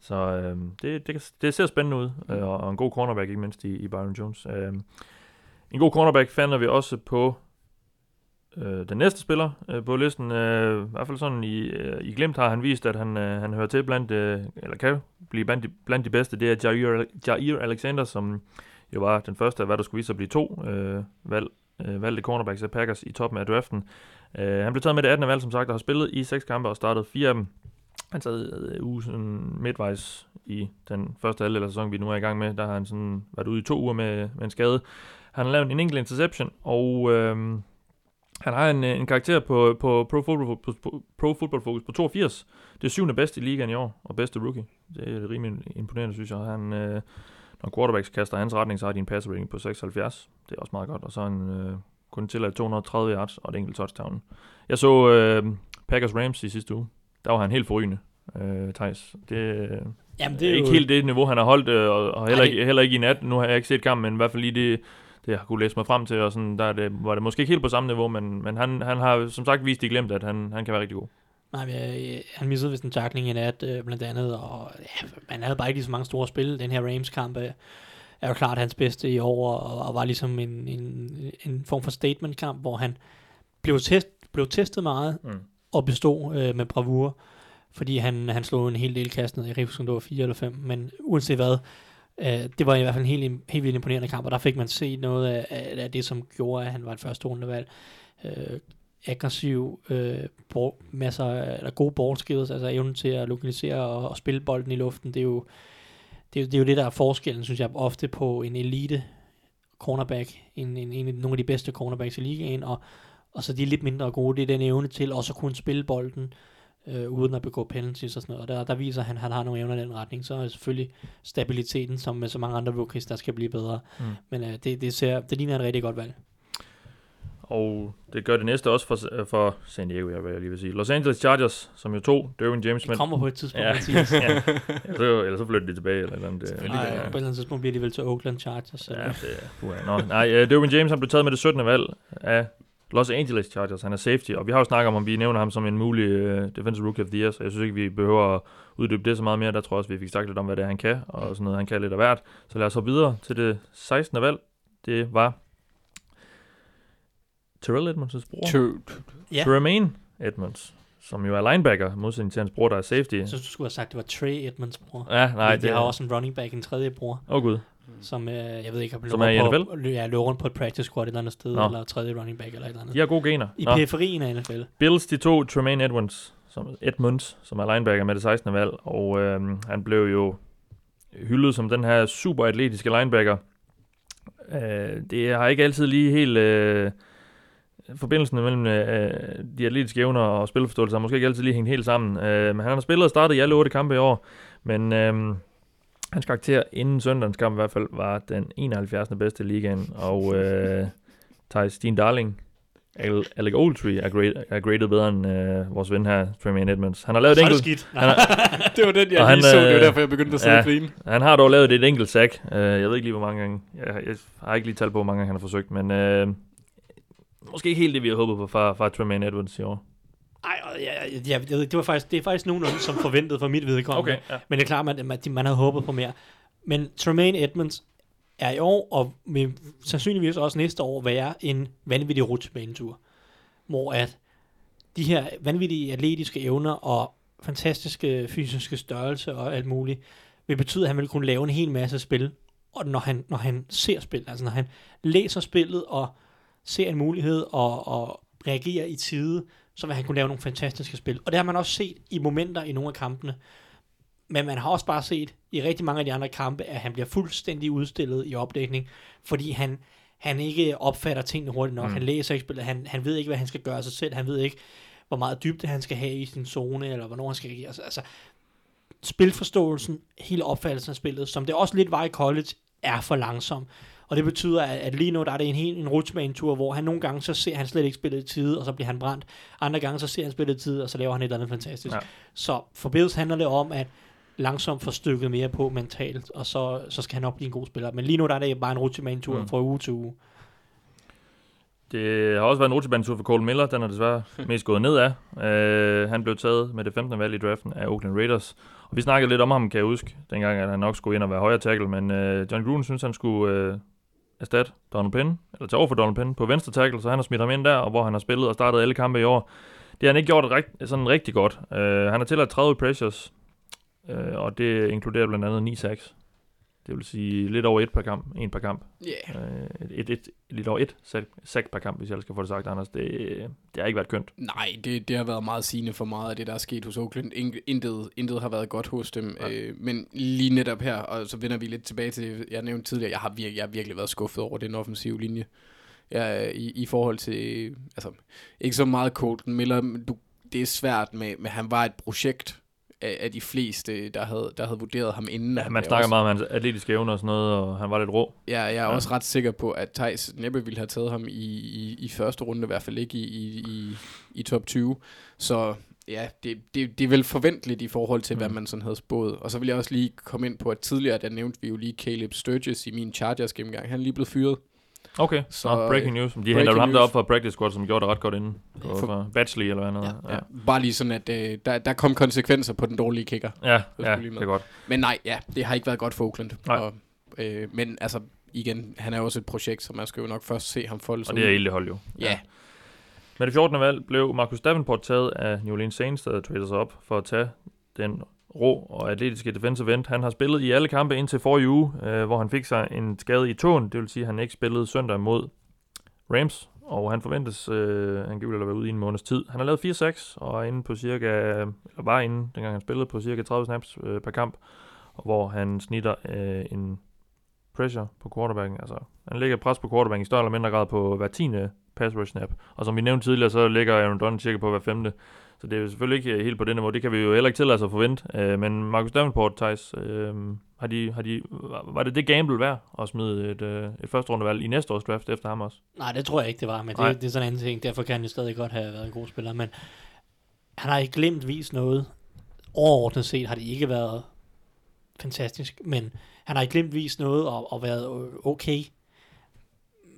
Så øh, det, det, det ser spændende ud, øh, og en god cornerback, ikke mindst i, i Byron Jones. Øh, en god cornerback finder vi også på øh, den næste spiller øh, på listen. Øh, I hvert fald sådan i, øh, i glemt har han vist, at han, øh, han hører til blandt, øh, eller kan blive blandt de, blandt de bedste. Det er Jair, Jair Alexander, som jo var den første af, hvad der skulle vise sig at blive to øh, valg, øh, valgte cornerbacks af Packers i toppen af draften. Øh, han blev taget med det 18. valg, som sagt, og har spillet i seks kampe og startet fire af dem. Han sad øh, ugen sådan midtvejs i den første halvdel af sæsonen, vi nu er i gang med. Der har han sådan været ude i to uger med, med en skade. Han har lavet en enkelt interception, og øh, han har en, en karakter på, på Pro, Football, på, Pro Football Focus på 82. Det er syvende bedste i ligaen i år, og bedste rookie. Det er rimelig imponerende, synes jeg. Han, øh, når quarterbacks kaster hans retning, så har de en passer rating på 76. Det er også meget godt. Og så en, øh, kun til at 230 yards og et enkelt touchdown. Jeg så øh, Packers Rams i sidste uge. Der var han helt forrygende, øh, Thijs. Det, Jamen, det er ikke helt det niveau, han har holdt, øh, og, og heller, ikke, heller ikke i nat. Nu har jeg ikke set kampen, men i hvert fald lige det, det jeg har kunne læse mig frem til, og sådan, der er det, var det måske ikke helt på samme niveau, men, men han, han har som sagt vist i glemt, at han, han kan være rigtig god. Nej, men, øh, han missede vist en tackling i nat, øh, blandt andet, og ja, man havde bare ikke lige så mange store spil. Den her Rams-kamp øh, er jo klart hans bedste i år, og, og var ligesom en, en, en form for statement-kamp, hvor han blev, test, blev testet meget, Mm. og bestod øh, med bravur, fordi han, han slog en hel del kast ned. Jeg kan ikke huske, om det var 4 eller 5, men uanset hvad, øh, det var i hvert fald en helt, helt vildt imponerende kamp, og der fik man set noget af, af, af det, som gjorde, at han var et første rundevalg. Øh, aggressiv, øh, ball, masser af eller gode ballskills, altså evnen til at lokalisere og, og spille bolden i luften, det er jo det, er, det er jo det, der er forskellen, synes jeg, ofte på en elite cornerback, en, en, en, nogle af de bedste cornerbacks i ligaen, og, og så de er lidt mindre gode, det er den evne til også at kunne spille bolden, øh, uden at begå penalties og sådan noget, og der, der viser han, at han har nogle evner i den retning, så er selvfølgelig stabiliteten, som med så mange andre rookies, der skal blive bedre, Mm. men øh, det, det, ser, det ligner et rigtig godt valg. Og det gør det næste også for, for San Diego, jeg vil lige vil sige. Los Angeles Chargers, som jo to, Derwin James, Det men kommer på et tidspunkt, Ja. Mathias. ja, eller, så, eller så flytter de tilbage, eller eller andet. øh, Nej, ja. på et eller andet tidspunkt bliver de vel til Oakland Chargers. Ja, Ja. det er, Nå, nej, uh, Derwin James han blev taget med det 17. valg af Los Angeles Chargers. Han er safety, og vi har jo snakket om, om vi nævner ham som en mulig uh, defensive rookie of the year, så jeg synes ikke, vi behøver at uddybe det så meget mere. Der tror jeg også, vi fik sagt lidt om, hvad det er, han kan, og sådan noget, han kan lidt af hvert. Så lad os hoppe videre til det 16. valg. Det var Terrell Edmonds' bror. Tø- Ja. Tremaine Edmonds, som jo er linebacker, modsætning til hans bror, der er safety. Synes, du skulle have sagt, det var Trey Edmonds bror. Ja, nej, de det har også en running back, en tredje bror, Åh oh, gud. Som øh, jeg ved ikke, har Som er i på, ja, løber rundt på et practice squad et eller andet sted, Nå. eller tredje running back eller et eller andet. De har gode gener. I Nå. periferien af NFL. Bills, de to Tremaine Edmonds, som Edmonds, som er linebacker med det 16. valg, og øhm, han blev jo hyldet som den her super atletiske linebacker. Øh, det har ikke altid lige helt... Øh, forbindelsen mellem øh, de atletiske evner og spilforståelse har måske ikke altid lige hængt helt sammen. Øh, men han har spillet og startet i alle otte kampe i år, men øh, hans karakter inden søndagens kamp i hvert fald var den 71. bedste i ligaen, og øh, Thijs, din darling, Al- Alec Ogletree er, grade, er graded bedre end øh, vores ven her, Tremaine Edmonds. Han har lavet et enkelt, skidt. han har, det var den, jeg lige han, så. Det var øh, derfor, jeg begyndte at sidde ja. og grine. han har dog lavet et enkelt sack. Uh, jeg ved ikke lige, hvor mange gange. Jeg, jeg har ikke lige talt på, hvor mange gange han har forsøgt, men uh, måske ikke helt det, vi har håbet på fra, fra Tremaine Edmonds i år. Ej, ja, ja, det var faktisk, det er faktisk nogenlunde som forventet for mit vedkommende. ja. Men det er klart, at man, man havde håbet på mere. Men Tremaine Edmonds er i år, og vil sandsynligvis også næste år, være en vanvittig rutsjebanetur. Hvor at de her vanvittige atletiske evner og fantastiske fysiske størrelse og alt muligt, vil betyde, at han vil kunne lave en hel masse spil. Og når han, når han ser spil, altså når han læser spillet og ser en mulighed og, og reagerer i tide, så vil han kunne lave nogle fantastiske spil. Og det har man også set i momenter i nogle af kampene. Men man har også bare set i rigtig mange af de andre kampe, at han bliver fuldstændig udstillet i opdækning, fordi han, han ikke opfatter tingene hurtigt nok. Mm. Han læser ikke spillet, han, han ved ikke, hvad han skal gøre af sig selv, han ved ikke, hvor meget dybde han skal have i sin zone, eller hvornår han skal reagere. Altså, altså spilforståelsen, hele opfattelsen af spillet, som det også lidt var i college, er for langsom. Og det betyder, at, at lige nu der er det en helt en rutsjebanetur, hvor han nogle gange, så ser han slet ikke spillet i tide, og så bliver han brændt. Andre gange, så ser han spillet i tide, og så laver han et eller andet fantastisk. Ja. Så for Bills handler det om, at langsomt få stykket mere på mentalt, og så, så skal han nok blive en god spiller. Men lige nu der er det bare en rutsjebanetur Mm. fra uge til uge. Det har også været en rutsjebanetur for Cole Miller. Den har desværre mest gået nedad. Uh, han blev taget med det 15. valg i draften af Oakland Raiders. Og vi snakkede lidt om ham, kan jeg huske, dengang at han nok skulle ind og være højre tackle. Men uh, John Gruden synes, han skulle uh, erstatte Donald Penn, eller tage over for Donald Penn på venstre tackle, så han har smidt ham ind der, og hvor han har spillet og startet alle kampe i år. Det har han ikke gjort rigt, sådan rigtig godt. Uh, han har tilladt 30 pressures, uh, og det inkluderer blandt andet 9 sacks. Det vil sige lidt over et per kamp, en per kamp. Yeah. Øh, et, et, lidt over et sack, sack per kamp, hvis jeg skal få det sagt, Anders. Det, det har ikke været kønt. Nej, det, det har været meget sigende for meget af det, der er sket hos Oakland. Intet, intet har været godt hos dem. Øh, men lige netop her, og så vender vi lidt tilbage til jeg nævnte tidligere, jeg har, vir- jeg har virkelig været skuffet over den offensive linje. Jeg, i, I forhold til, altså, ikke så meget Colton Miller, du, det er svært med, men han var et projekt af, af de fleste, der havde, der havde vurderet ham inden. Ja, man er snakker også, meget om hans atletiske evner og sådan noget, og han var lidt rå. Ja, jeg er Ja. også ret sikker på, at Thijs næppe ville have taget ham i, i, i første runde, i hvert fald ikke i, i, i, i top 20. Så ja, det, det, det er vel forventeligt i forhold til, mm. hvad man sådan havde spået. Og så vil jeg også lige komme ind på, at tidligere, der nævnte vi jo lige Caleb Sturgis i min Chargers gennemgang. Han er lige blevet fyret. Okay, så Nå, breaking news. De breaking henter ham derop fra practice squad, som gjorde det ret godt inden. For, For- Batchley eller hvad andet. Ja, ja. Bare lige sådan, at øh, der, der kom konsekvenser på den dårlige kicker. ja, ja det er godt. Men nej, ja, det har ikke været godt for Oakland. Nej. Og, øh, men altså, igen, han er også et projekt, så man skal jo nok først se ham folde Og sig det er hele hold jo. Ja, Med det 14. valg blev Marcus Davenport taget af New Orleans Saints, der trader sig op for at tage den rå og atletiske defensive end. Han har spillet i alle kampe indtil forrige uge, øh, hvor han fik sig en skade i tåen. Det vil sige, at han ikke spillede søndag mod Rams, og han forventes øh, angiveligt at være ude i en måneds tid. Han har lavet 4-6 og er inde på cirka, eller var inde, dengang han spillede, på cirka 30 snaps øh, per kamp, hvor han snitter øh, en pressure på quarterbacken. Altså, han lægger pres på quarterbacken i større eller mindre grad på hver tiende pass rush snap. Og som vi nævnte tidligere, så ligger Aaron Donald cirka på hver femte. Så det er jo selvfølgelig ikke øh, helt på det niveau. Det kan vi jo heller ikke tillade os at forvente. Øh, men Marcus Davenport, Thijs, øh, har de, har de, var det det gamble værd at smide et, øh, et første rundevalg i næste års draft efter ham også? Nej, det tror jeg ikke, det var, men Nej. det, det er sådan en anden ting. Derfor kan han jo stadig godt have været en god spiller, men han har ikke glemt vist noget. Overordnet set har det ikke været fantastisk, men han har ikke glemt vist noget og, og været okay.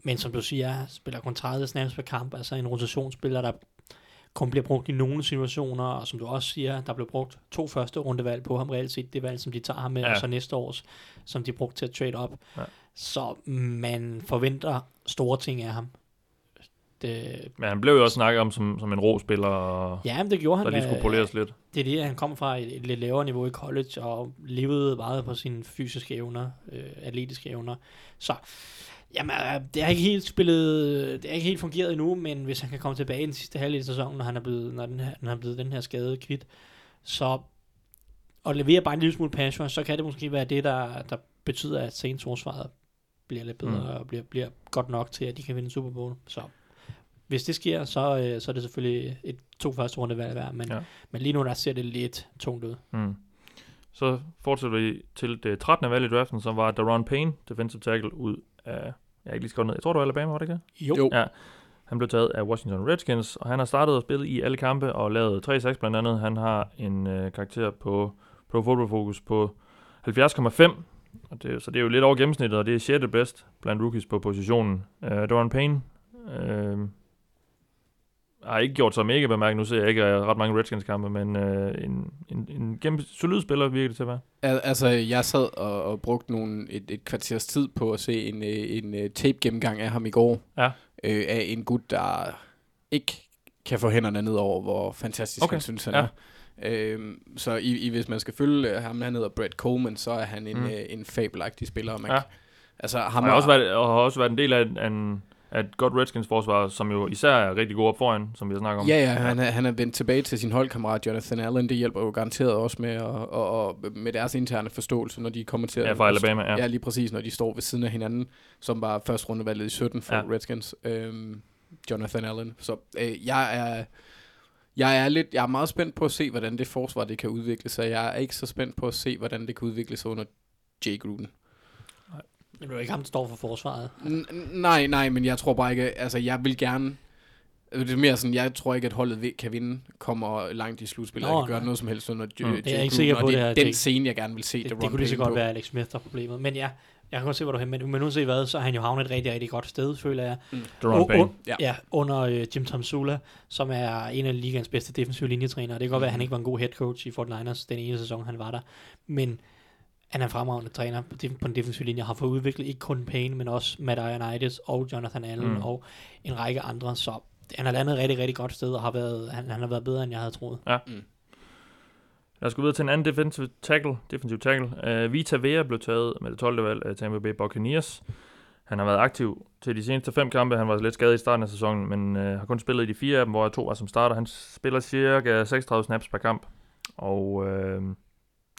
Men som du siger, spiller kun 30 snaps per kamp, altså en rotationsspiller, der kun bliver brugt i nogle situationer, og som du også siger, der blev brugt to første rundevalg på ham reelt set, det valg, som de tager ham med, ja. Og så næste års, som de brugte til at trade op. Ja. Så man forventer store ting af ham. Det, Men han blev jo også snakket om som, som en rå spiller, og ja, men det gjorde han. der lige skulle poleres lidt. Det er det, han kom fra et, et lidt lavere niveau i college, og levede meget på sine fysiske evner, øh, atletiske evner. Så, jamen, øh, det har ikke helt spillet, det har ikke helt fungeret endnu, men hvis han kan komme tilbage i den sidste halvdel af sæsonen, når han er blevet, når den her, når han er blevet den her skade kvidt, så, og levere bare en lille smule pass rush, så kan det måske være det, der, der betyder, at Saints forsvaret bliver lidt bedre, Mm. og bliver, bliver godt nok til, at de kan vinde Super Bowl. Så hvis det sker, så, øh, så er det selvfølgelig et to første runde valg værd, men, ja. men lige nu der ser det lidt tungt ud. Mm. Så fortsætter vi til det 13. valg i draften, som var Daron Payne, defensive tackle, ud af, jeg har ikke lige skrevet ned, jeg tror det var Alabama, var det ikke det? Jo. Ja. Han blev taget af Washington Redskins, og han har startet og spillet i alle kampe og lavet 3 6 blandt andet. Han har en øh, karakter på Pro Football Focus på 70,5, og det, så det er jo lidt over gennemsnittet, og det er 6. bedst blandt rookies på positionen. Uh, Daron Payne øh, har ikke gjort sig mega bemærket. Nu ser jeg ikke øh, ret mange Redskins-kampe, men øh, en, en, en gennem, solid spiller virker det til at være. Al- Altså, jeg sad og, og brugte nogle, et, et kvarters tid på at se en, øh, en, en tape-gennemgang af ham i går. Ja. Øh, af en gut, der ikke kan få hænderne ned over, hvor fantastisk Okay, han synes, han ja. er. Øhm, så i, i, hvis man skal følge øh, ham, han hedder Brad Coleman, så er han en, Mm. øh, en fabelagtig spiller. og Man, Ja. ja. Altså, ham Han har også været, og har også været en del af, en- af, en, et godt Redskins-forsvar, som jo især er rigtig god op foran, som vi har snakket om. Ja, ja, han er, han er vendt tilbage til sin holdkammerat Jonathan Allen. Det hjælper jo garanteret også med, og, og, og med deres interne forståelse, når de kommer til at... Ja, fra Alabama, ja. Ja, lige præcis, når de står ved siden af hinanden, som var første rundevalget i 17 for ja. Redskins. Øhm, Jonathan Allen. Så øh, jeg er... Jeg er, lidt, jeg er meget spændt på at se, hvordan det forsvar det kan udvikle sig. Jeg er ikke så spændt på at se, hvordan det kan udvikle sig under Jay Gruden. Det er jo ikke ham, der står for forsvaret. N- nej, nej, men jeg tror bare ikke... Altså, jeg vil gerne... Det er mere sådan, jeg tror ikke, at holdet ved- kan vinde, kommer langt i slutspillet, og kan gøre noget som helst under mm. Det er jeg ikke sikker på, det det er her, den Jake. scene, jeg gerne vil se Det, det, det kunne lige så godt være Alex Smith, der er problemet. Men ja, jeg kan godt se, hvor du er hen. Men, men uanset hvad, så har han jo havnet et rigtig, rigtig godt sted, føler jeg. Deron O- Payne. Ja. ja. under øh, Jim Tom Sula, som er en af ligaens bedste defensive linjetrænere. Det kan godt være, at han ikke var en god head coach i Fort Niners den ene sæson, han var der. Men han er en fremragende træner på, den defensive linje, har fået udviklet ikke kun Payne, men også Matt Ioannidis og Jonathan Allen Mm. mm. og en række andre. Så han har landet et rigtig, rigtig godt sted, og har været, han, han har været bedre, end jeg havde troet. Lad os gå videre til en anden defensive tackle. Defensive tackle. Uh, Vita Vea blev taget med det 12. valg af Tampa Bay Buccaneers. Han har været aktiv til de seneste fem kampe. Han var lidt skadet i starten af sæsonen, men uh, har kun spillet i de fire af dem, hvor to var som starter. Han spiller cirka 36 snaps per kamp. Og uh,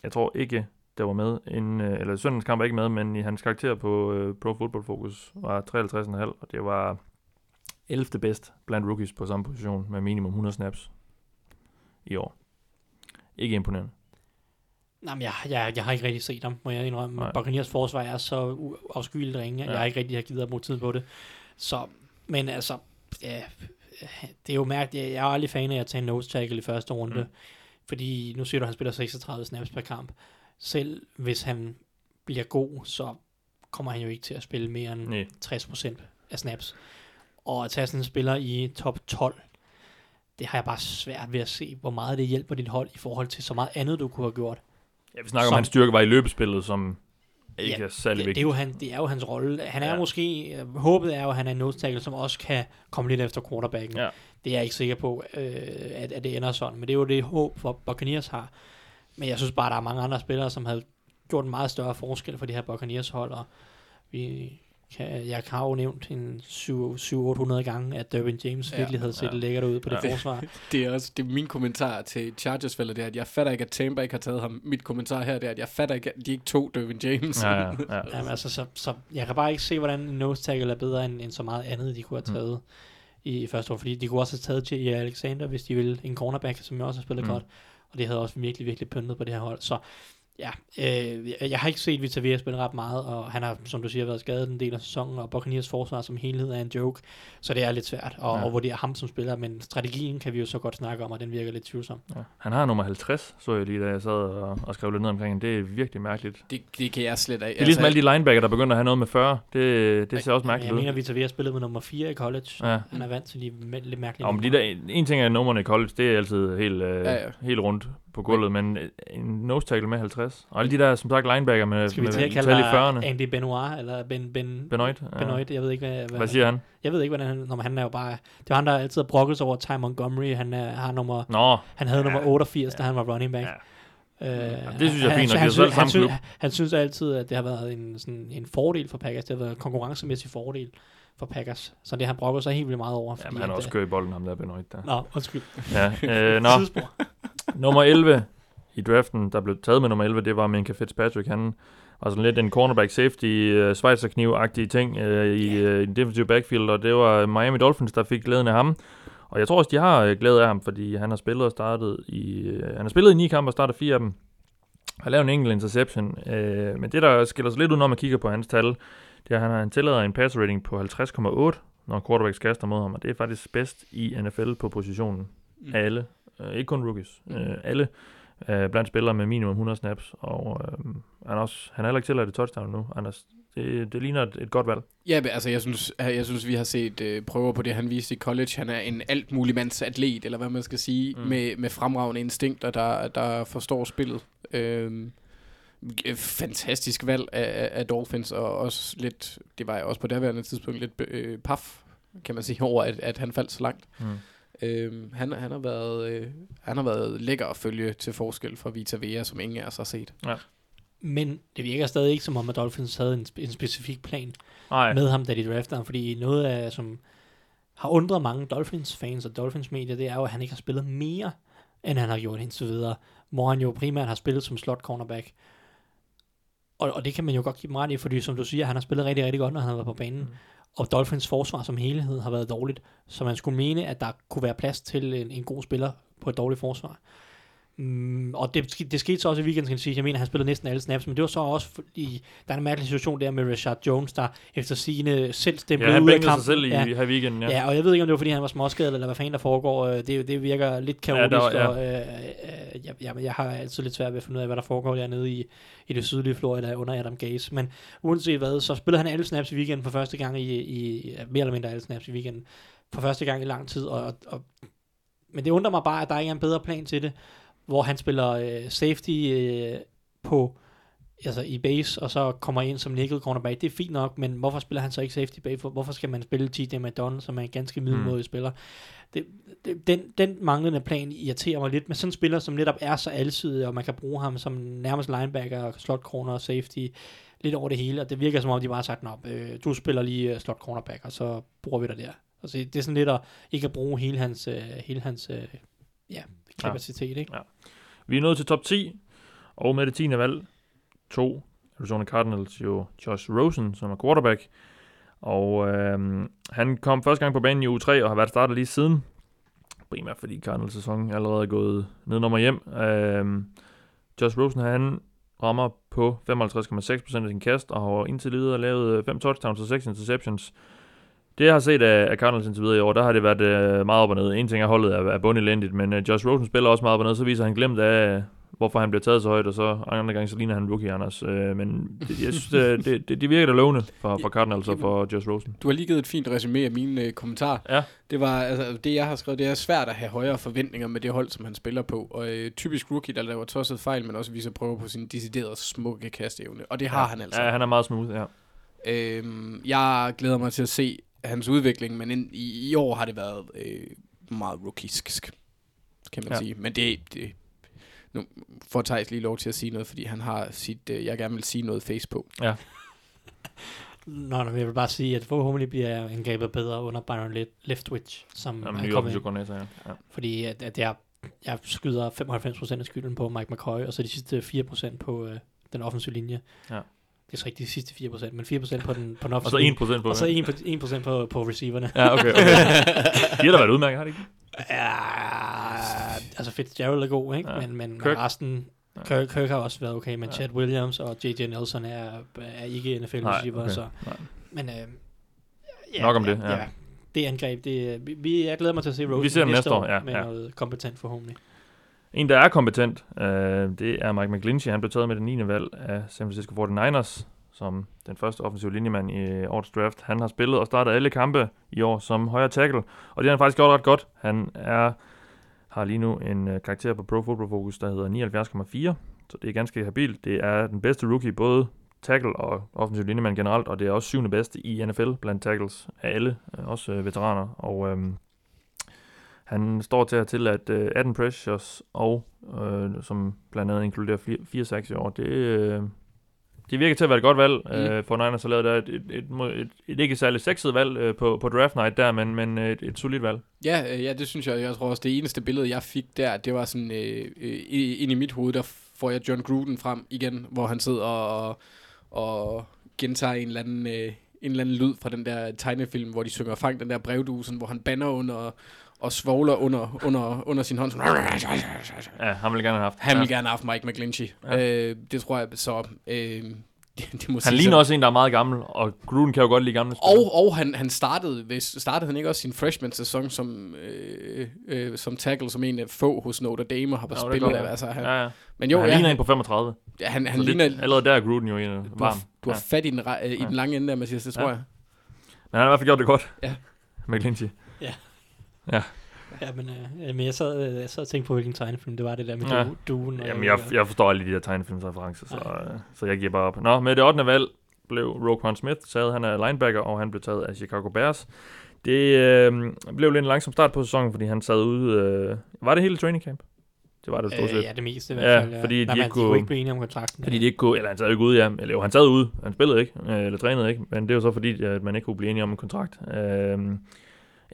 jeg tror ikke, der var med. En, uh, eller søndens kamp er ikke med, men i hans karakter på uh, Pro Football Focus var 53,5, og det var 11. bedst blandt rookies på samme position med minimum 100 snaps i år. Ikke imponerende. Nej, men jeg, jeg, jeg har ikke rigtig set ham, må jeg indrømme. Nej. Buccaneers forsvar er så afskyeligt ringe, at Ja. jeg har ikke rigtig har givet at bruge tid på det. Så, men altså, ja, det er jo mærkeligt. Jeg er aldrig fan af at tage en nose tackle i første runde. Mm. Fordi nu siger du, at han spiller 36 snaps per kamp. Selv hvis han bliver god, så kommer han jo ikke til at spille mere end Nej. 60% af snaps. Og at tage sådan en spiller i top 12, det har jeg bare svært ved at se, hvor meget det hjælper dit hold i forhold til så meget andet, du kunne have gjort. Ja, vi snakker Som- om, hans styrke var i løbespillet, som ikke Ja, er særlig det, det, er vigtigt. jo han, det er jo hans rolle. Han er Ja. ja. måske, øh, håbet er jo, at han er en nose tackle, som også kan komme lidt efter quarterbacken. Ja. Det er jeg ikke sikker på, øh, at, at det ender sådan, men det er jo det håb, for Buccaneers har. Men jeg synes bare, der er mange andre spillere, som havde gjort en meget større forskel for det her Buccaneers hold, og vi kan, jeg har jo nævnt en 700-800 gange, at Derwin James Ja. virkelig havde set Ja. lækkert ud på det Ja. forsvar. Det er også det er min kommentar til chargers det er, at jeg fatter ikke, at Tampa ikke har taget ham. Mit kommentar her, det er, at jeg fatter ikke, at de ikke tog Dervin James. Ja, ja, ja. Jamen, altså, så, så jeg kan bare ikke se, hvordan en nose tackle er bedre end, end så meget andet, de kunne have taget mm. i, første år. Fordi de kunne også have taget J.J. Alexander, hvis de ville. En cornerback, som jeg også har spillet Mm. mm. godt. Og det havde også virkelig, virkelig pyntet på det her hold. Så ja, øh, jeg, jeg har ikke set Vita Vea spille ret meget, og han har, som du siger, været skadet en del af sæsonen, og Buccaneers forsvar som helhed er en joke. Så det er lidt svært at Ja. vurdere ham som spiller, men strategien kan vi jo så godt snakke om, og den virker lidt tvivlsom. ja. Han har nummer 50, så jeg lige, da jeg sad og, og skrev lidt ned omkring det. Det er virkelig mærkeligt. Det, det kan jeg slet ikke. Det er ligesom alle de linebacker, der begynder at have noget med 40. Det, det ser også mærkeligt jeg ud. mener, Vita Vea spillede med nummer 4 i college. Ja. Han er vant til de lidt mærkelige Ja, men de der, en ting er numrene i college, det er altid helt, øh, Ja, ja. helt rundt på gulvet, men øh, en nose tackle med 50. Og alle de der, som sagt, linebacker med, Skal vi med til at kalde i dig 40'erne. Andy Benoit, eller Ben, ben, Benoit. Ja. Benoit, jeg ved ikke, hvad, Hvad siger han? Jeg ved ikke, hvordan han, når han er jo bare, det var han, der altid har brokket sig over Ty Montgomery, han, er, har nummer, Nå, han havde Ja. nummer 88, da han var running back. Ja. Øh, det synes jeg er han- fint, han, selv synes- han, synes, han synes altid, at det har været en, sådan, en fordel for Packers. Det har været en konkurrencemæssig fordel for Packers. Så det har han brokket sig helt vildt meget over. ja, men han er også kørt i bolden, ham der Benoit der. Nå, undskyld. Ja, øh, nå. Nummer 11 i draften, der blev taget med nummer 11, det var Minka Fitzpatrick. Han var sådan lidt en cornerback safety, uh, Schweizerkniv-agtige ting uh, i, uh, i den defensive backfield, og det var Miami Dolphins, der fik glæden af ham. Og jeg tror også, de har øh, glæde af ham, fordi han har spillet og startet i, uh, han har spillet i ni kampe og startet fire af dem. Har lavet en enkelt interception. Uh, men det, der skiller sig lidt ud, når man kigger på hans tal, det er, han har en tillader en pass rating på 50,8, når quarterbacks kaster mod ham, og det er faktisk bedst i NFL på positionen Mm. af alle. Uh, ikke kun rookies. Uh, alle uh, blandt spillere med minimum 100 snaps. Og uh, han, også, han er heller ikke til at det touchdown nu. Anders. Det, det ligner et, et godt valg. Ja, altså jeg synes, jeg synes vi har set øh, prøver på det, han viste i college. Han er en alt mulig mands atlet, eller hvad man skal sige, Mm. mm. med, med fremragende instinkter, der, der forstår spillet. Øhm, øh, fantastisk valg af, af- Dolphins, og også lidt, det var jeg også på daværende tidspunkt lidt øh, paf, kan man sige, over, at, at han faldt så langt. Mm. Øhm, han, han, har været, øh, han har været lækker at følge til forskel fra Vita Vea, som ingen af os har set. Men det virker stadig ikke som om, at Dolphins havde en, en specifik plan Nej, med ham, da de draftede ham, fordi noget af, som har undret mange Dolphins-fans og Dolphins-medier, det er jo, at han ikke har spillet mere, end han har gjort indtil videre, hvor han jo primært har spillet som slot cornerback. Og, og det kan man jo godt give dem ret i, fordi som du siger, han har spillet rigtig, rigtig godt, når han har været på banen. Mm. Og Dolphins forsvar som helhed har været dårligt, så man skulle mene, at der kunne være plads til en, en god spiller på et dårligt forsvar. Mm, og det, det skete så også i weekenden, skal jeg sige. Jeg mener, han spillede næsten alle snaps, men det var så også fordi, der er en mærkelig situation der med Richard Jones, der efter sine selv stemplede Ja, ud af kampen. sig selv i, ja. her weekenden, ja. Ja, og jeg ved ikke, om det var, fordi han var småskadet, eller hvad fanden der foregår. Øh, Det, det virker lidt kaotisk, der var- ja. og øh, øh, jeg, jeg, jeg har altid lidt svært ved at finde ud af, hvad der foregår dernede i, i det sydlige Florida under Adam Gase. Men uanset hvad, så spillede han alle snaps i weekenden for første gang i, i ja, mere eller mindre alle snaps i weekenden, for første gang i lang tid. Og, og, men det undrer mig bare, at der ikke er en bedre plan til det, hvor han spiller øh, safety øh, på altså i base, og så kommer ind som nickel cornerback. Det er fint nok, men hvorfor spiller han så ikke safety? For- Hvorfor skal man spille TJ McDonald, som er en ganske middelmådig mm. spiller? Det, det, den, den manglende plan irriterer mig lidt, men sådan en spiller, som netop er så alsidig, og man kan bruge ham som nærmest linebacker, slot corner og safety, lidt over det hele, og det virker som om, de bare har sagt, Nå, øh, du spiller lige øh, slot cornerback, og så bruger vi dig der. Altså, det er sådan lidt at ikke at bruge hele hans, øh, hele hans øh, ja, kapacitet, ikke? Vi er nået til top 10, og med det 10. valg, to Arizona Cardinals jo Josh Rosen, som er quarterback. Og øhm, han kom første gang på banen i uge 3 og har været startet lige siden. Primært fordi Cardinals sæson allerede er gået ned nummer hjem. Øhm, Josh Rosen han rammer på 55,6% af sin kast og har indtil videre lavet 5 touchdowns og 6 interceptions. Det jeg har set af, af Cardinals indtil videre i år, der har det været øh, meget op og ned. En ting er holdet er, er bundelendigt, men øh, Josh Rosen spiller også meget op og ned, så viser han glemt af, hvorfor han bliver taget så højt, og så andre gange så ligner han rookie, Anders. Øh, men det, jeg synes, det, det, det, det virker da lovende for, for Cardinals og for Josh Rosen. Du har lige givet et fint resume af mine øh, kommentarer. Ja. Det var, altså, det jeg har skrevet, det er svært at have højere forventninger med det hold, som han spiller på. Og øh, typisk rookie, der laver tosset fejl, men også viser prøver på sin deciderede smukke kasteevne. Og det har han altså. Ja, han er meget smooth, ja. Øhm, jeg glæder mig til at se hans udvikling, men ind, i, i år har det været øh, meget rookisk, kan man Ja. ja. sige. Men det, det nu får Thijs lige lov til at sige noget, fordi han har sit, øh, jeg gerne vil sige noget face på. Nå, nå, jeg vil bare sige, at forhåbentlig bliver angrebet bedre under Byron Le- Leftwich, som Jamen, er kommet offensive ind. ja. ja. Fordi at, at jeg, jeg skyder 95% af skylden på Mike McCoy, og så de sidste 4% på øh, den offensive linje. Ja. Det er så ikke de sidste 4%, men 4% på den, på den Og så offensive 1% på Og så det. 1%, 1% på, på receiverne. Ja, okay, okay. De har da været udmærket, har de ikke? Ja, altså Fitzgerald er god, ikke? Ja. Men, men Kirk. resten... Ja. Kirk, Kirk har også været okay, men Ja. Chad Williams og J.J. Nelson er, er ikke NFL Nej, receiver, okay. så... Nej. Men øh, ja, Nok om det, ja. ja. ja. Det angreb, det, vi- jeg glæder mig til at se Rosen Vi ser dem næste år, ja, med ja. noget kompetent forhåbentlig. En, der er kompetent, øh, det er Mike McGlinchey. Han blev taget med den 9. valg af San Francisco 49ers, som den første offensive linjemand i årets draft. Han har spillet og startet alle kampe i år som højre tackle, og det har han faktisk gjort ret godt. Han er, har lige nu en øh, karakter på Pro Football Focus, der hedder 79,4, så det er ganske habilt. Det er den bedste rookie, både tackle og offensiv linjemand generelt, og det er også syvende bedste i NFL blandt tackles af alle, øh, også øh, veteraner. Og øhm, han står til at til at øh, 18 pressures, og øh, som blandt andet inkluderer 4 sacks i år, det, øh, det virker til at være et godt valg. Mm. Øh, for Niners har lavet der et, et, et, et, et, ikke særligt sexet valg øh, på, på draft night der, men, men et, et solidt valg. Ja, øh, ja, det synes jeg. Jeg tror også, det eneste billede, jeg fik der, det var sådan, øh, øh, ind i mit hoved, der får jeg John Gruden frem igen, hvor han sidder og, og gentager en eller anden... Øh, en eller anden lyd fra den der tegnefilm, hvor de synger Fang den der brevdusen, hvor han banner under og svogler under, under, under sin hånd. Sådan, Ja, han ville gerne have haft. han ja. vil gerne have haft Mike McGlinchey. Ja. Ja. Øh, det tror jeg så... Øh, det, det må Han ligner så. også en, der er meget gammel, og Gruden kan jo godt lide gamle spillere. Og, og han, han startede, hvis, startede han ikke også sin freshman-sæson som, øh, øh, som tackle, som en af få hos Notre Dame og har Ja, det spillet af. Altså, han, Ja, ja. Men jo, han ja, ligner han, en på 35. ja, han, han Så ligner... det, allerede der er Gruden jo en du, varm. har, du har fat i den, øh, i Ja. den lange ende der, Mathias, det tror Ja. jeg. Men han har i hvert fald gjort det godt. Ja. McGlinchey. Ja, men, øh, men jeg, sad, øh, jeg sad og tænkte på, hvilken tegnefilm det var, det der med Ja. ja. duen. og- Jamen, jeg, jeg forstår alle de der tegnefilmsreferencer, så, øh, så jeg giver bare op. Nå, med det 8. valg blev Roquan Smith taget. Han er linebacker, og han blev taget af Chicago Bears. Det øh, blev lidt en langsom start på sæsonen, fordi han sad ude... Øh, var det hele training camp? Det var det stort set. Øh, ja, det meste i hvert Ja, fald. fordi de Nej, ikke kunne- kunne ikke blive enige om kontrakten. Fordi de ikke kunne, eller han sad ikke ude, ja. Eller jo, han sad ude. Han spillede ikke, øh, eller trænede ikke. Men det jo så fordi, at man ikke kunne blive enige om en kontrakt. Øh,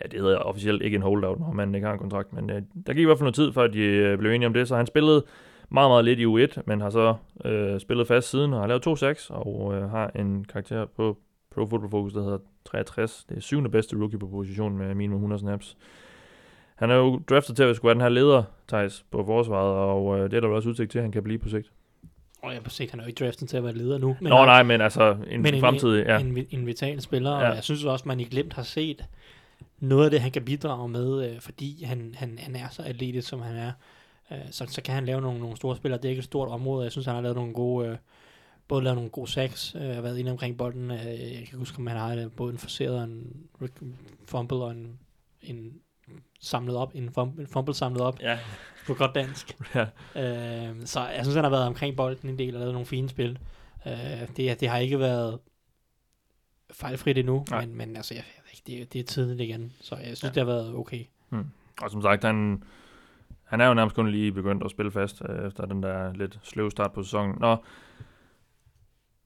ja, det hedder officielt ikke en holdout, når man ikke har en kontrakt. Men øh, der gik i hvert fald noget tid, før de øh, blev enige om det. Så han spillede meget, meget lidt i U1, men har så øh, spillet fast siden og har lavet to sacks, og øh, har en karakter på Pro Football Focus, der hedder 63. Det er syvende bedste rookie på positionen med minimum 100 snaps. han er jo draftet til at skulle være den her leder, Thijs, på forsvaret, og øh, det er der også udsigt til, at han kan blive på sigt. Og jeg på sigt, han er jo ikke draftet til at være leder nu. Men Nå nej, men altså en, men en, fremtidig, ja. en, en, en vital spiller, ja. Ja. og jeg synes også, man i glemt har set noget af det, han kan bidrage med, øh, fordi han, han, han er så atletisk, som han er. Øh, så, så kan han lave nogle, nogle store spillere. Det er ikke et stort område. Jeg synes, han har lavet nogle gode... Øh, både lavet nogle gode sacks, øh, har været inde omkring bolden. Øh, jeg kan huske, om han har det, både en forseret og en fumble og en, en samlet op, en fumble, en fumble samlet op Ja, på godt dansk. ja. Øh, så jeg synes, han har været omkring bolden en del og lavet nogle fine spil. Øh, det, det har ikke været fejlfrit endnu, Nej. men, men altså, jeg, det, det er tidligt igen, så jeg synes, Ja. det har været okay. Og som sagt, han, han er jo nærmest kun lige begyndt at spille fast, øh, efter den der lidt sløve start på sæsonen. Nå,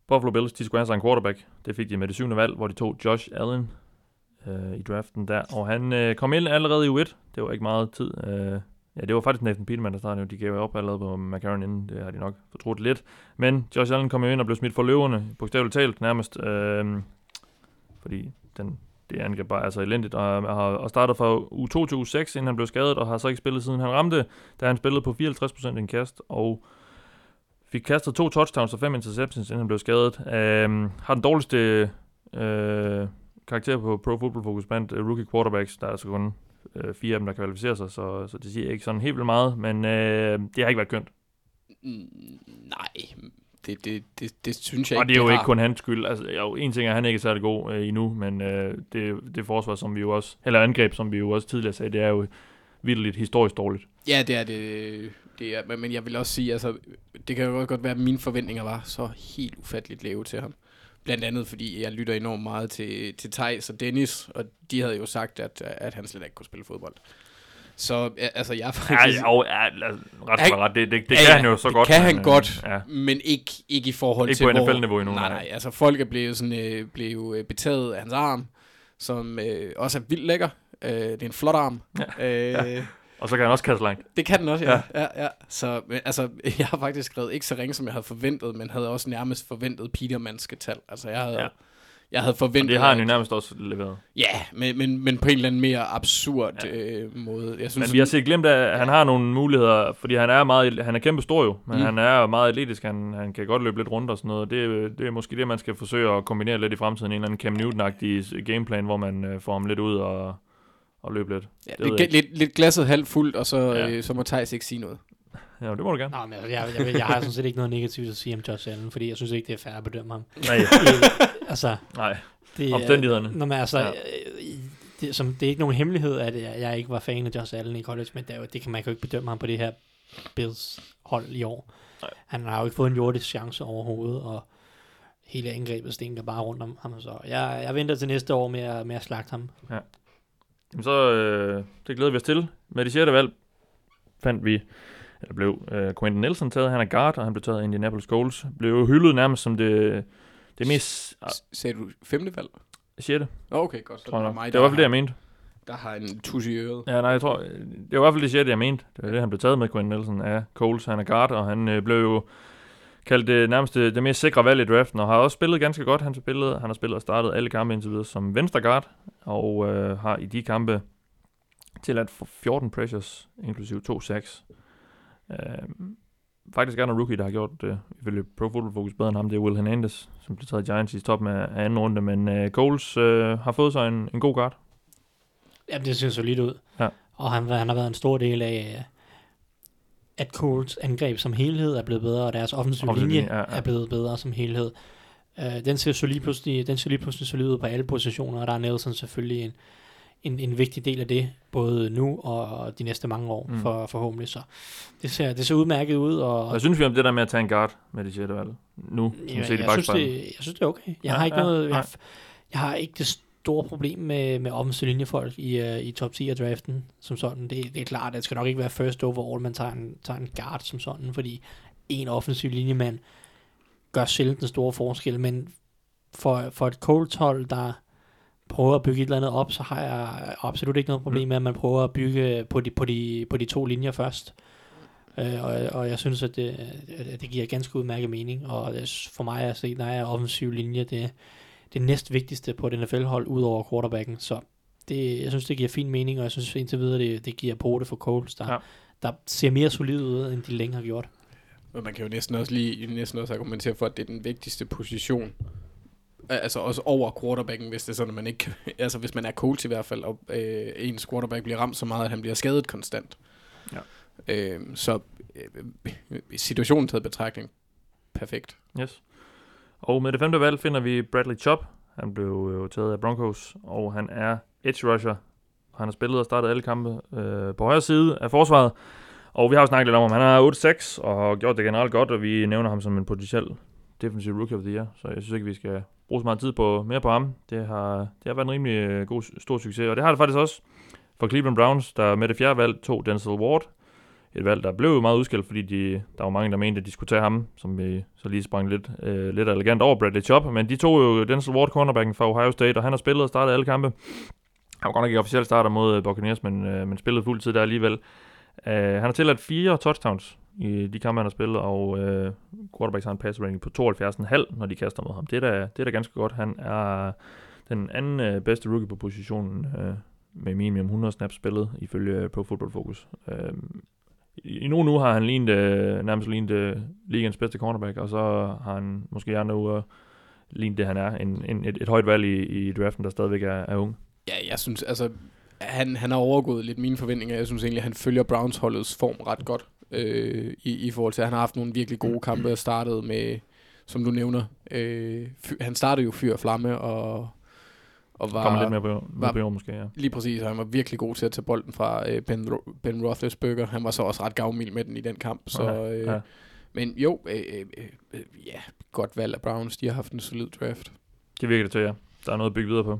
Buffalo Bills, de skulle have sig en quarterback. Det fik de med det syvende valg, hvor de tog Josh Allen øh, i draften der. Og han øh, kom ind allerede i U1. Det var ikke meget tid. Øh, ja, det var faktisk Nathan Peterman, der startede. De gav jo op allerede på McCarron inden. Det har de nok fortrudt lidt. Men Josh Allen kom jo ind og blev smidt for løverne, bogstaveligt talt nærmest. Øh, fordi den, det angreb bare altså elendigt, og, øh, har, og startede fra U2 til U6, inden han blev skadet, og har så ikke spillet siden han ramte, da han spillede på 54% i en kast, og fik kastet to touchdowns og fem interceptions, inden han blev skadet. Øhm, har den dårligste øh, karakter på Pro Football Focus blandt øh, rookie quarterbacks. Der er altså kun øh, fire af dem, der kvalificerer sig, så, så det siger ikke sådan helt vildt meget, men øh, det har ikke været kønt. Mm, nej, det, det, det, det synes jeg Og ikke, det er jo ikke har. kun hans skyld. Altså, jo, en ting er, at han ikke er særlig god øh, endnu, men øh, det, det forsvar, som vi jo også, eller angreb, som vi jo også tidligere sagde, det er jo vildt historisk dårligt. Ja, det er det. det er, men- jeg vil også sige, altså, det kan jo godt være, at mine forventninger var så helt ufatteligt lave til ham. Blandt andet, fordi jeg lytter enormt meget til, til Thijs og Dennis, og de havde jo sagt, at, at han slet ikke kunne spille fodbold. Så ja, altså, jeg er Ja, faktisk... jo, ja, ret for ret. Det, det, det Ja, kan ja, han jo så det godt. kan han men, godt. Ja. Men ikke, ikke i forhold Ikke til, på hvor... NFL-niveau endnu, Nej, nej. nej, altså folk er blevet, sådan, øh, blevet øh, betaget af hans arm, som øh, også er vildt lækker. Øh, det er en flot arm. Ja. Øh, Og så kan han også kaste langt. Det kan den også, ja. ja. ja, ja. Så men, altså, jeg har faktisk skrevet ikke så ringe, som jeg havde forventet, men havde også nærmest forventet Petermanske tal. Altså, jeg havde, Ja. Jeg havde Og forventet... det har han jo nærmest også leveret. Ja, men, men, men på en eller anden mere absurd ja. øh, måde. Jeg synes, Men vi har set glemt, at han har nogle muligheder, fordi han er meget, han er kæmpe stor jo, men Mm. han er meget atletisk, han, han kan godt løbe lidt rundt og sådan noget. Det, det er måske det, man skal forsøge at kombinere lidt i fremtiden. En eller anden Cam Newton-agtig gameplan, hvor man øh, får ham lidt ud og, og løbe lidt. ja, det lidt, lidt, lidt glasset halvt fuldt, og så, Ja. øh, så må Thijs ikke sige noget. Ja, det må du gerne. Nå, men jeg, jeg, jeg, jeg har sådan set ikke noget negativt at sige om Josh Allen, fordi jeg synes ikke, det er fair at bedømme ham. Nej, altså, nej. det, er- Omstændighederne. Når man altså, Ja. ja. det, som, det er ikke nogen hemmelighed, at jeg, jeg ikke var fan af Josh Allen i college, men det, det kan man jo ikke bedømme ham på det her Bills hold i år. Nej. Han har jo ikke fået en jordisk chance overhovedet, og hele angrebet stinker bare rundt om ham. Så jeg, jeg venter til næste år med at, med at slagte ham. Jamen så, øh, det glæder vi os til. Med det sjette valg fandt vi, eller blev øh, Quentin Nelson taget. Han er guard, og han blev taget af Indianapolis Colts. Blev hyldet nærmest som det, det mest S- Sagde du femte valg? sjette, Okay, godt. Så tror er nok. mig, Det var i hvert fald det, jeg mente. der har en tus i øret. Ja, nej, jeg tror, øh, det var i hvert fald det sjette, jeg mente. Det var det, han blev taget med, Quentin Nelson, af Coles. Han er guard, og han øh, blev jo kaldt det nærmest det, det mest sikre valg i draften, og har også spillet ganske godt. Han, spillet, han har spillet og startet alle kampe indtil videre som venstre guard, og øh, har i de kampe tilladt for 14 pressures, inklusive to sacks. Øh, faktisk er der en rookie, der har gjort det, ifølge Pro Football Focus bedre end ham, det er Will Hernandez, som blev taget Giants i toppen af, anden runde, men øh, Coles øh, har fået sig en, en god guard. Jamen, det ser solidt ud. Ja. Og han, han har været en stor del af, øh, at Colts angreb som helhed er blevet bedre, og deres offensive linje ja, ja. er blevet bedre som helhed. Uh, den ser så lige pludselig, den ser lige pludselig solid ud på alle positioner, og der er Nelson selvfølgelig en, en, en vigtig del af det, både nu og de næste mange år, Mm. for, forhåbentlig. Så det ser, det ser udmærket ud, og Hvad synes vi om det der med at tage en guard med det sjette valg? Nu, Ja, i jeg, synes, det, jeg synes, det er okay. Jeg Ja, har ikke ja, noget... Jeg, jeg har ikke det store problem med, med offensive linjefolk i, uh, i top 10 af draften som sådan. Det, det er klart, at det skal nok ikke være first overall, man tager en, tager en guard som sådan, fordi en offensiv linjemand gør sjældent den store forskel, men for, for et Colts hold, der prøver at bygge et eller andet op, så har jeg absolut ikke noget problem med, at man prøver at bygge på de, på de, på de to linjer først. Øh, og, og jeg synes, at det, at det giver ganske udmærket mening, og for mig at se, der er offensiv linje det, det næst vigtigste på et NFL-hold, ud over quarterbacken, så Det, jeg synes, det giver fin mening, og jeg synes indtil videre, det, det giver på det for Coles, der, Ja. ja. der ser mere solid ud, end de længe har gjort. Men man kan jo næsten også lige næsten også argumentere for, at det er den vigtigste position. Al- Altså også over quarterbacken, hvis det er sådan, at man ikke altså hvis man er coach i hvert fald, og øh, ens quarterback bliver ramt så meget, at han bliver skadet konstant. Ja. Øh, så øh, situationen taget betragtning, perfekt. Yes. Og med det femte valg finder vi Bradley Chubb. Han blev jo taget af Broncos, og han er edge rusher. Han har spillet og startet alle kampe øh, på højre side af forsvaret. Og vi har jo snakket lidt om, ham. han er 8-6 og har gjort det generelt godt, og vi nævner ham som en potentiel defensive rookie of the year. Så jeg synes ikke, vi skal bruge så meget tid på mere på ham. Det har, det har været en rimelig øh, god, stor succes, og det har det faktisk også for Cleveland Browns, der med det fjerde valg tog Denzel Ward. Et valg, der blev meget udskilt, fordi de, der var mange, der mente, at de skulle tage ham, som vi så lige sprang lidt, øh, lidt elegant over Bradley Chubb. Men de tog jo Denzel Ward, cornerbacken fra Ohio State, og han har spillet og startet alle kampe. Han var godt nok ikke officielt starter mod Buccaneers, men, øh, men spillede fuld tid der alligevel. Uh, han har tilladt fire touchdowns i de kampe, han har spillet, og øh, quarterbacks har en pass rating på 72,5, når de kaster mod ham. Det er da, det er da ganske godt. Han er den anden øh, bedste rookie på positionen øh, med minimum 100 snaps spillet, ifølge øh, Pro Football Focus. Øh, i, nogle uger har han lignet, øh, nærmest lignet øh, ligens bedste cornerback, og så har han måske andre uger lignet det, han er. En, en, et, et højt valg i, i draften, der stadigvæk er, er ung. Ja, jeg synes, altså, han, han har overgået lidt mine forventninger. Jeg synes egentlig, at han følger Browns holdets form ret godt. Øh, i, I forhold til, at han har haft nogle virkelig gode kampe og startet med, som du nævner, øh, fy, han startede jo fyr og flamme og, og var... Kommer lidt mere på, var- på jord måske, ja. Lige præcis, og han var virkelig god til at tage bolden fra øh, Ben, ben Roethlisberger. Han var så også ret gavmild med den i den kamp. Så, Ja, øh, ja. Men jo, øh, øh, øh, ja, godt valg af Browns. De har haft en solid draft. Det virker det til, ja. Der er noget at bygge videre på.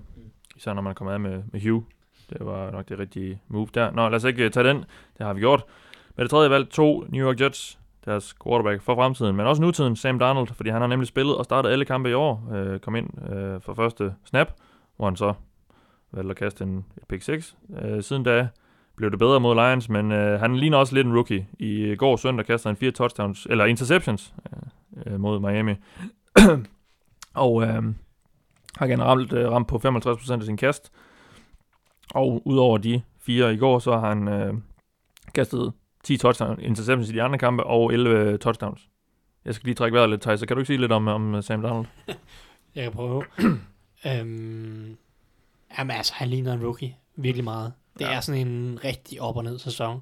Især når man kommer af med, med Hugh. Det var nok det rigtige move der. Nå, lad os ikke øh, tage den. Det har vi gjort. Med det tredje valg to New York Jets, deres quarterback for fremtiden, men også nutiden, Sam Darnold, fordi han har nemlig spillet og startet alle kampe i år. Øh, kom ind øh, for første snap, hvor han så valgte at kaste en et pick 6. Øh, siden da blev det bedre mod Lions, men øh, han ligner også lidt en rookie. I øh, går søndag kastede han fire touchdowns, eller interceptions øh, øh mod Miami. og øh, har generelt øh, ramt på 55% af sin kast. Og udover de fire i går, så har han øh, kastet 10 touchdown interceptions i de andre kampe og 11 touchdowns. Jeg skal lige trække vejret lidt, Thijs, så kan du ikke sige lidt om, om Sam Darnold? Jeg kan prøve. øhm, jamen altså, han ligner en rookie. Virkelig meget. Det Ja. er sådan en rigtig op og ned sæson.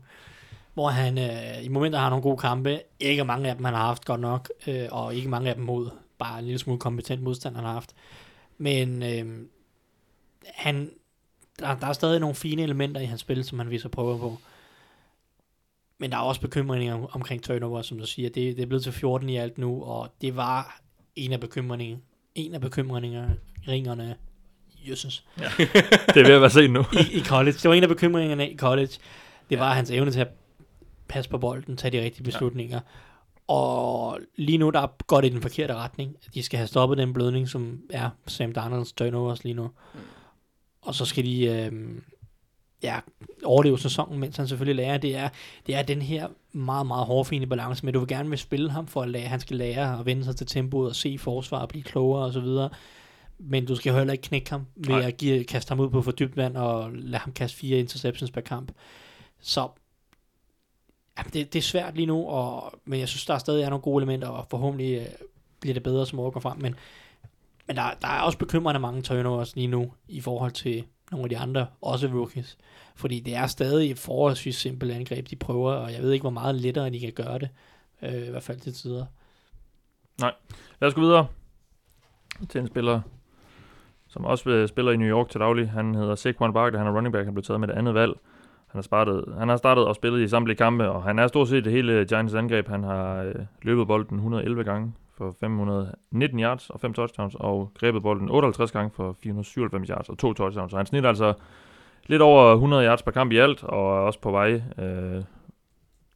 Hvor han øh, i momenter har nogle gode kampe. Ikke mange af dem, han har haft godt nok. Øh, og ikke mange af dem mod bare en lille smule kompetent modstand, han har haft. Men øh, han, der, der er stadig nogle fine elementer i hans spil, som han viser prøver på. Men der er også bekymringer om, omkring turnover, som du siger. Det, det er blevet til 14 i alt nu, og det var en af bekymringerne, en af bekymringerne, ringerne, jøsses, det er ved at være sent nu. i, i college. Det var en af bekymringerne i college. Det var hans evne til at passe på bolden, tage de rigtige beslutninger. Og lige nu, der går det i den forkerte retning. De skal have stoppet den blødning, som er Sam Darnolds turnovers lige nu. Og så skal de øh, ja, overleve sæsonen, mens han selvfølgelig lærer. Det er, det er den her meget, meget hårfine balance med, du vil gerne vil spille ham for at lære. Han skal lære at vende sig til tempoet og se forsvar og blive klogere osv. Men du skal jo heller ikke knække ham ved Nej. at give, kaste ham ud på for dybt vand og lade ham kaste fire interceptions per kamp. Så ja, det, det er svært lige nu, og, men jeg synes, der stadig er nogle gode elementer, og forhåbentlig øh, bliver det bedre, som året går frem. Men, men der, der er også bekymrende mange turnovers lige nu, i forhold til nogle af de andre, også rookies. Fordi det er stadig et forholdsvis simpelt angreb, de prøver, og jeg ved ikke, hvor meget lettere de kan gøre det. Øh, I hvert fald til tider. Lad os gå videre til en spiller, som også øh, spiller i New York til daglig. Han hedder Saquon Barkley, han er running back, han blev taget med det andet valg. Han har, startet, han har startet og spillet i samtlige kampe, og han er stort set det hele Giants angreb. Han har øh, løbet bolden 111 gange for 519 yards og 5 touchdowns, og grebet bolden 58 gange for 497 yards og 2 touchdowns. Så han snitter altså lidt over 100 yards per kamp i alt, og er også på vej øh,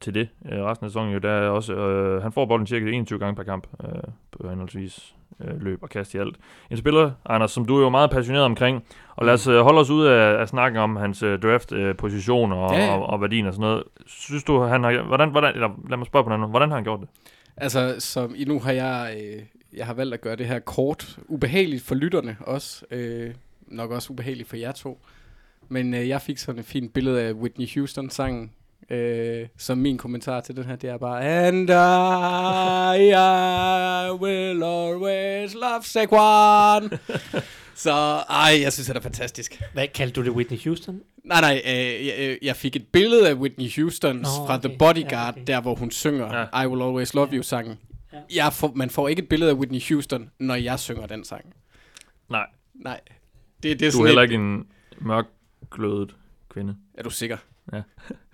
til det øh, resten af sæsonen. Jo, der er også, øh, han får bolden cirka 21 gange per kamp øh, på henholdsvis øh, løb og kast i alt. En spiller, Anders, som du er jo meget passioneret omkring, og lad os øh, holde os ud af, af snakken om hans øh, draft-position og, Ja, ja. og, og værdien og sådan noget. Synes du, han har, hvordan, hvordan, eller lad mig spørge på den anden, hvordan har han gjort det? Altså, som i nu har jeg, øh, jeg har valgt at gøre det her kort, ubehageligt for lytterne også, øh, nok også ubehageligt for jer to. Men øh, jeg fik sådan et fint billede af Whitney Houston-sangen, øh, som min kommentar til den her, det er bare, And I, I will always love Saquon. Så ej, jeg synes, det er fantastisk. Hvad kaldte du det, Whitney Houston? Nej, nej, øh, jeg, øh, jeg fik et billede af Whitney Houston Nå, fra okay. The Bodyguard, Ja, ja, okay. der hvor hun synger Ja. I Will Always Love You-sangen. Ja. Jeg får, man får ikke et billede af Whitney Houston, når jeg synger den sang. Nej, Nej. Det, det er du sådan er heller et- ikke en mørkglødet kvinde. Er du sikker? Ja.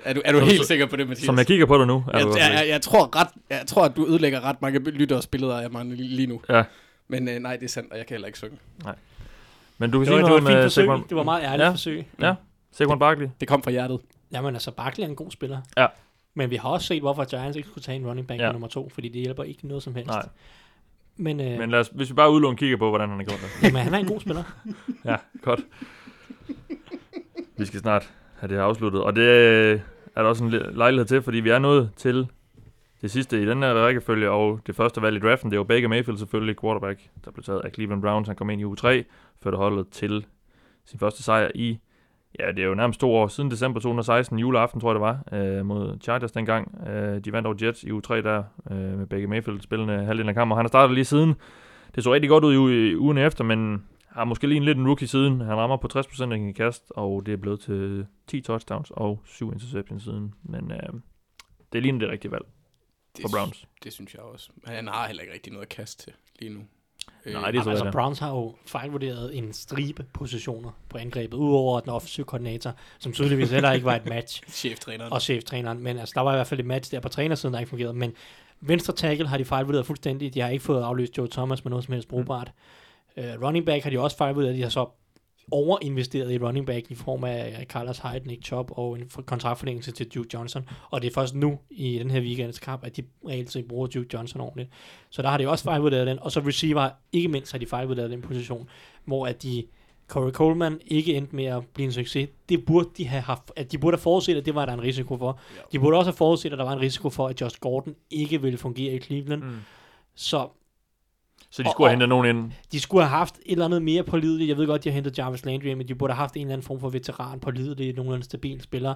Er du, er du Som- helt sikker på det, Mathias? Som jeg kigger på dig nu, er jeg, du jeg, jeg, jeg, tror ret, jeg tror, at du ødelægger ret mange lytteres billeder af mig lige lige nu. Ja. Men øh, nej, det er sandt, og jeg kan heller ikke synge. Men du kan Det sige var, det noget var et fint med forsøg. Det var et meget ærligt Ja. forsøg. Ja, Saquon Barkley. Det kom fra hjertet. Jamen altså, Barkley er en god spiller. Ja. Men vi har også set, hvorfor Giants ikke skulle tage en running back Ja. nummer to, fordi det hjælper ikke noget som helst. Nej, Men, øh, men lad os, hvis vi bare udlån kigger på, hvordan han har gjort det. jamen, han er en god spiller. Ja, godt. Vi skal snart have det her afsluttet, og det øh, er der også en le- lejlighed til, fordi vi er nået til det sidste i den her rækkefølge, og det første valg i draften, det var Baker Mayfield selvfølgelig, quarterback, der blev taget af Cleveland Browns. Han kom ind i uge 3, førte holdet til sin første sejr i, ja, det er jo nærmest to år siden december 2016, juleaften tror jeg det var, øh, mod Chargers dengang. Øh, de vandt over Jets i uge 3 der, øh, med Baker Mayfield spillende halvdelen af kampen, og han har startet lige siden. Det så rigtig godt ud i, ugen efter, men har måske lige en lidt en rookie siden. Han rammer på 60% i kast, og det er blevet til 10 touchdowns og 7 interceptions siden. Men øh, det er lige det rigtige valg Det, for Browns. Det synes jeg også. Han har heller ikke rigtig noget kast til lige nu. Øh, Nej, det er så altså. Browns har jo fejlvurderet en stribe positioner på angrebet, udover den offensive koordinator, som tydeligvis heller ikke var et match, Cheftræneren. og cheftræneren. Men altså, der var i hvert fald et match der på trænersiden, der ikke fungerede. Men venstre tackle har de fejlvurderet fuldstændig. De har ikke fået afløst Joe Thomas med noget som helst brugbart. Uh, running back har de også fejlvurderet. De har så overinvesteret i running back i form af Carlos Hyde, Nick Chubb og en for- kontraktforlængelse til Duke Johnson. Og det er først nu i den her weekends kamp, at de reelt set bruger Duke Johnson ordentligt. Så der har de også fejlvurderet den. Og så receiver, ikke mindst har de fejlvurderet den position, hvor at de Corey Coleman ikke endte med at blive en succes. Det burde de have haft, at de burde have forudset, at det var der en risiko for. De burde også have forudset, at der var en risiko for, at Josh Gordon ikke ville fungere i Cleveland. Mm. Så Så de Og- skulle have og- hentet nogen ind. de skulle have haft et eller andet mere pålideligt. Jeg ved godt, de har hentet Jarvis Landry, men de burde have haft en eller anden form for veteran pålidelig, nogenlunde stabil spiller.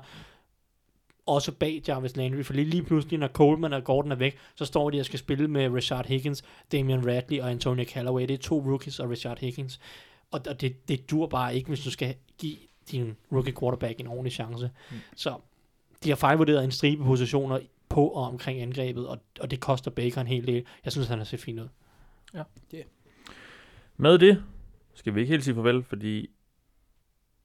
Også bag Jarvis Landry, for lige, lige pludselig, når Coleman og Gordon er væk, så står de og skal spille med Rashard Higgins, Damian Radley og Antonio Callaway. Det er to rookies og Rashard Higgins. Og, og det, det dur bare ikke, hvis du skal give din rookie quarterback en ordentlig chance. Mm. Så de har fejlvurderet en stribe positioner på og omkring angrebet, og, og det koster Baker en hel del. Jeg synes, han har set fint ud. Med det skal vi ikke helt sige farvel, fordi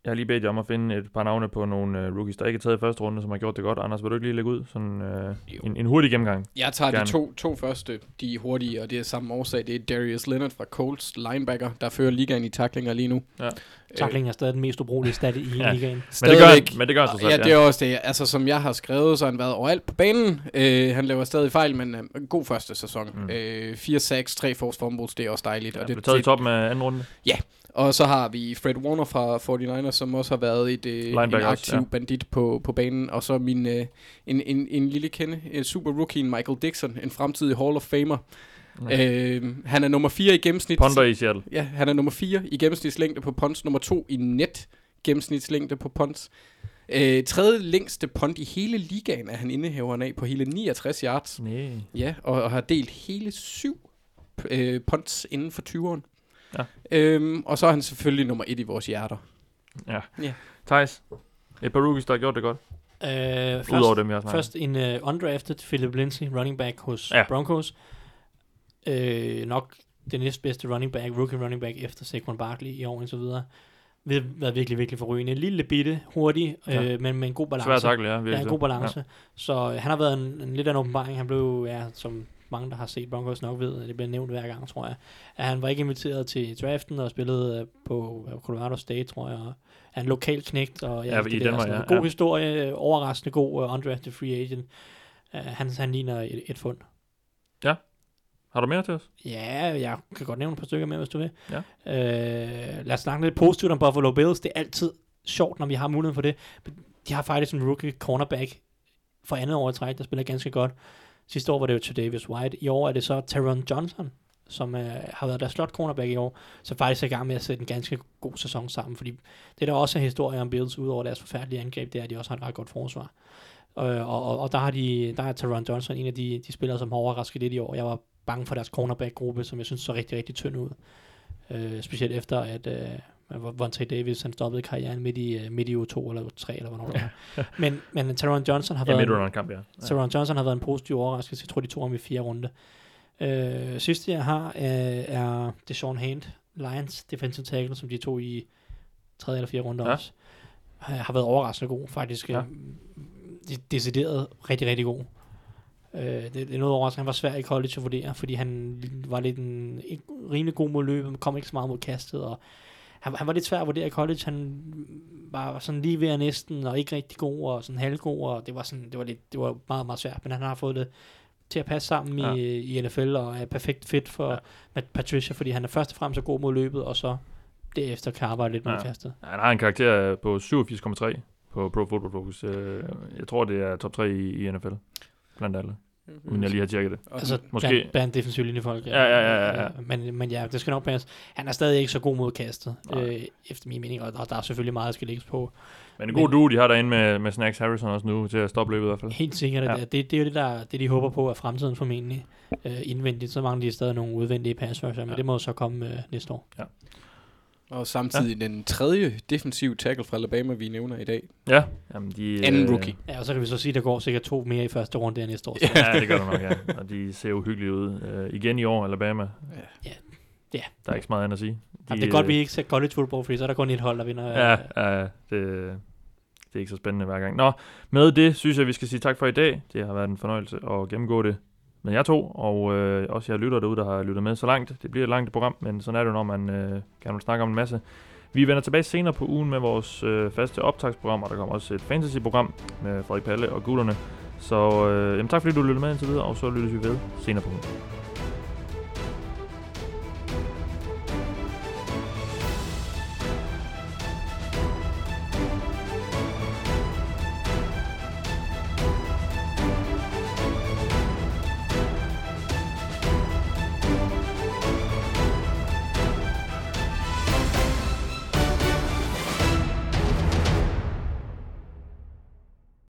jeg har lige bedt jer om at finde et par navne på nogle uh, rookies, der ikke er taget i første runde, som har gjort det godt. Anders, vil du ikke lige lægge ud sådan uh, en, en hurtig gennemgang? Jeg tager Gerne. de to, to første, de er hurtige, og det er samme årsag. Det er Darius Leonard fra Colts, linebacker, der fører ligaen i taklinger lige nu. Ja. Tackling er stadig den mest ubrugelige stat i Ja. ligaen. Men det gør, men det gør så selv, Ja, det er også det. Altså, som jeg har skrevet, så har han været overalt på banen. Øh, han laver stadig fejl, men øh, en god første sæson. Mm. Øh, 4 sacks, 3 forced fumbles, det er også dejligt. Ja, og, det blev taget i det, toppen af anden runde. Og så har vi Fred Warner fra 49ers, som også har været et, øh, en aktiv ja. bandit på, på banen. Og så min, øh, en, en, en lille kende, en super rookie, Michael Dixon, en fremtidig Hall of Famer. Ja. Øh, han er nummer 4 i gennemsnit. Ponder i Seattle. Ja, han er nummer 4 i gennemsnitslængde på punts, nummer 2 i net gennemsnitslængde på punts. Øh, tredje længste punt i hele ligaen er han indehaveren af på hele 69 yards. Nej. Ja, og, og har delt hele syv øh, punts inden for 20'eren. Ja. Øhm, og så er han selvfølgelig nummer 1 i vores hjerter. Ja. Ja. Thijs, et par rookies, der har gjort det godt. Øh, først, Udover dem, jeg har først en uh, undrafted Philip Lindsay, running back hos Ja. ja. Broncos. Øh, nok den næstbedste running back, rookie running back efter Saquon Barkley i år og så videre. Ved været virkelig, virkelig forrygende. En lille bitte, hurtig, Ja. øh, men med en god balance. Svær takle, ja. Ja, virkelig. en god balance. Ja. Så øh, han har været en, en lidt af en åbenbaring. Han blev, ja, som mange, der har set Broncos nok ved, det bliver nævnt hver gang, tror jeg, at han var ikke inviteret til draften og spillede øh, på øh, Colorado State, tror jeg. Og er en lokal knægt, og ja, Ja, det i der, Danmark, sådan ja, en god ja. historie, øh, overraskende god uh, undrafted free agent. Uh, han, han ligner et, et fund. Har du mere til os? Ja, jeg kan godt nævne et par stykker mere, hvis du vil. Ja. Øh, lad os snakke lidt positivt om Buffalo Bills. Det er altid sjovt, når vi har muligheden for det. De har faktisk en rookie cornerback for andet år i træk, der spiller ganske godt. Sidste år var det jo til Davis White. I år er det så Taron Johnson, som øh, har været deres slot cornerback i år, så faktisk er i gang med at sætte en ganske god sæson sammen, fordi det der også er historie om Bills, udover deres forfærdelige angreb, det er, at de også har et ret godt forsvar. Øh, og, og, og der har de, der er Taron Johnson en af de, de spillere, som har overrasket lidt i år. Jeg var bange for deres cornerback-gruppe, som jeg synes så rigtig, rigtig tynd ud. Øh, specielt efter, at øh, Vontae Davis han stoppede karrieren midt i, øh, midt i U2 eller U3, eller hvornår det er. Men, men Taron Johnson har Ja, været... midt en- en kamp, ja. ja. så Ron Johnson har været en positiv overraskelse. Jeg tror, de tog ham i fire runde. Øh, sidste jeg har, øh, er Deshaun Hand, Lions defensive tackle, som de tog i tredje eller fjerde runde Ja. ja. også. Øh, har været overraskende god, faktisk. Ja. Ja. De, decideret rigtig, rigtig god. Øh, det, det, er noget overraskende. Han var svær i college at vurdere, fordi han var lidt en, ikke, rimelig god mod løbet, men kom ikke så meget mod kastet, og han, han var lidt svær at vurdere i college. Han var sådan lige ved at næsten, og ikke rigtig god, og sådan halvgod, og det var, sådan, det var, lidt, det var meget, meget svært. Men han har fået det til at passe sammen Ja. ja. i, i NFL, og er perfekt fit for Ja. ja. Patricia, fordi han er først og fremmest så god mod løbet, og så derefter kan arbejde lidt Ja. kastet. Han har en karakter på 87,3 på Pro Football Focus. Øh, Jeg tror, det er top 3 i, i NFL. Blandt alle. Uden jeg lige har tjekket det. Altså, Måske-. Blandt, blandt defensive linjefolk. Ja, ja, ja, ja, ja. Men, men ja, det skal nok passe. Han er stadig ikke så god mod kastet, Nej. øh, efter min mening, og, og der er selvfølgelig meget, der skal lægges på. Men en god duo, de har derinde med, med Snacks Harrison også nu, til at stoppe løbet i hvert fald. Helt sikkert, Ja. ja. det, det er jo det, der, det, de håber på, er fremtiden formentlig øh, indvendigt. Så mangler de stadig nogle udvendige pass men Ja. det må så komme øh, næste år. Og samtidig ja. den tredje defensiv tackle fra Alabama, vi nævner i dag. Ja, jamen de... Anden øh, rookie. Ja, og så kan vi så sige, at der går sikkert to mere i første runde der næste år. Ja, det gør der nok, ja. Og de ser uhyggelige ud. Øh, igen i år, Alabama. Ja. Ja. Der er ikke så meget andet at sige. De, Jamen, det er godt, øh, vi ikke ser college football, fordi så er der kun et hold, der vinder. Ja, øh, ja det, det er ikke så spændende hver gang. Nå, med det synes jeg, vi skal sige tak for i dag. Det har været en fornøjelse at gennemgå det med jer to, og øh, også jer lytter derude, der har lyttet med så langt. Det bliver et langt program, men sådan er det, jo, når man øh, gerne vil snakke om en masse. Vi vender tilbage senere på ugen med vores øh, faste optagsprogram, og der kommer også et fantasy-program med Frederik Palle og gutterne. Så øh, jamen, tak fordi du lyttede med indtil videre, og så lyttes vi ved senere på ugen.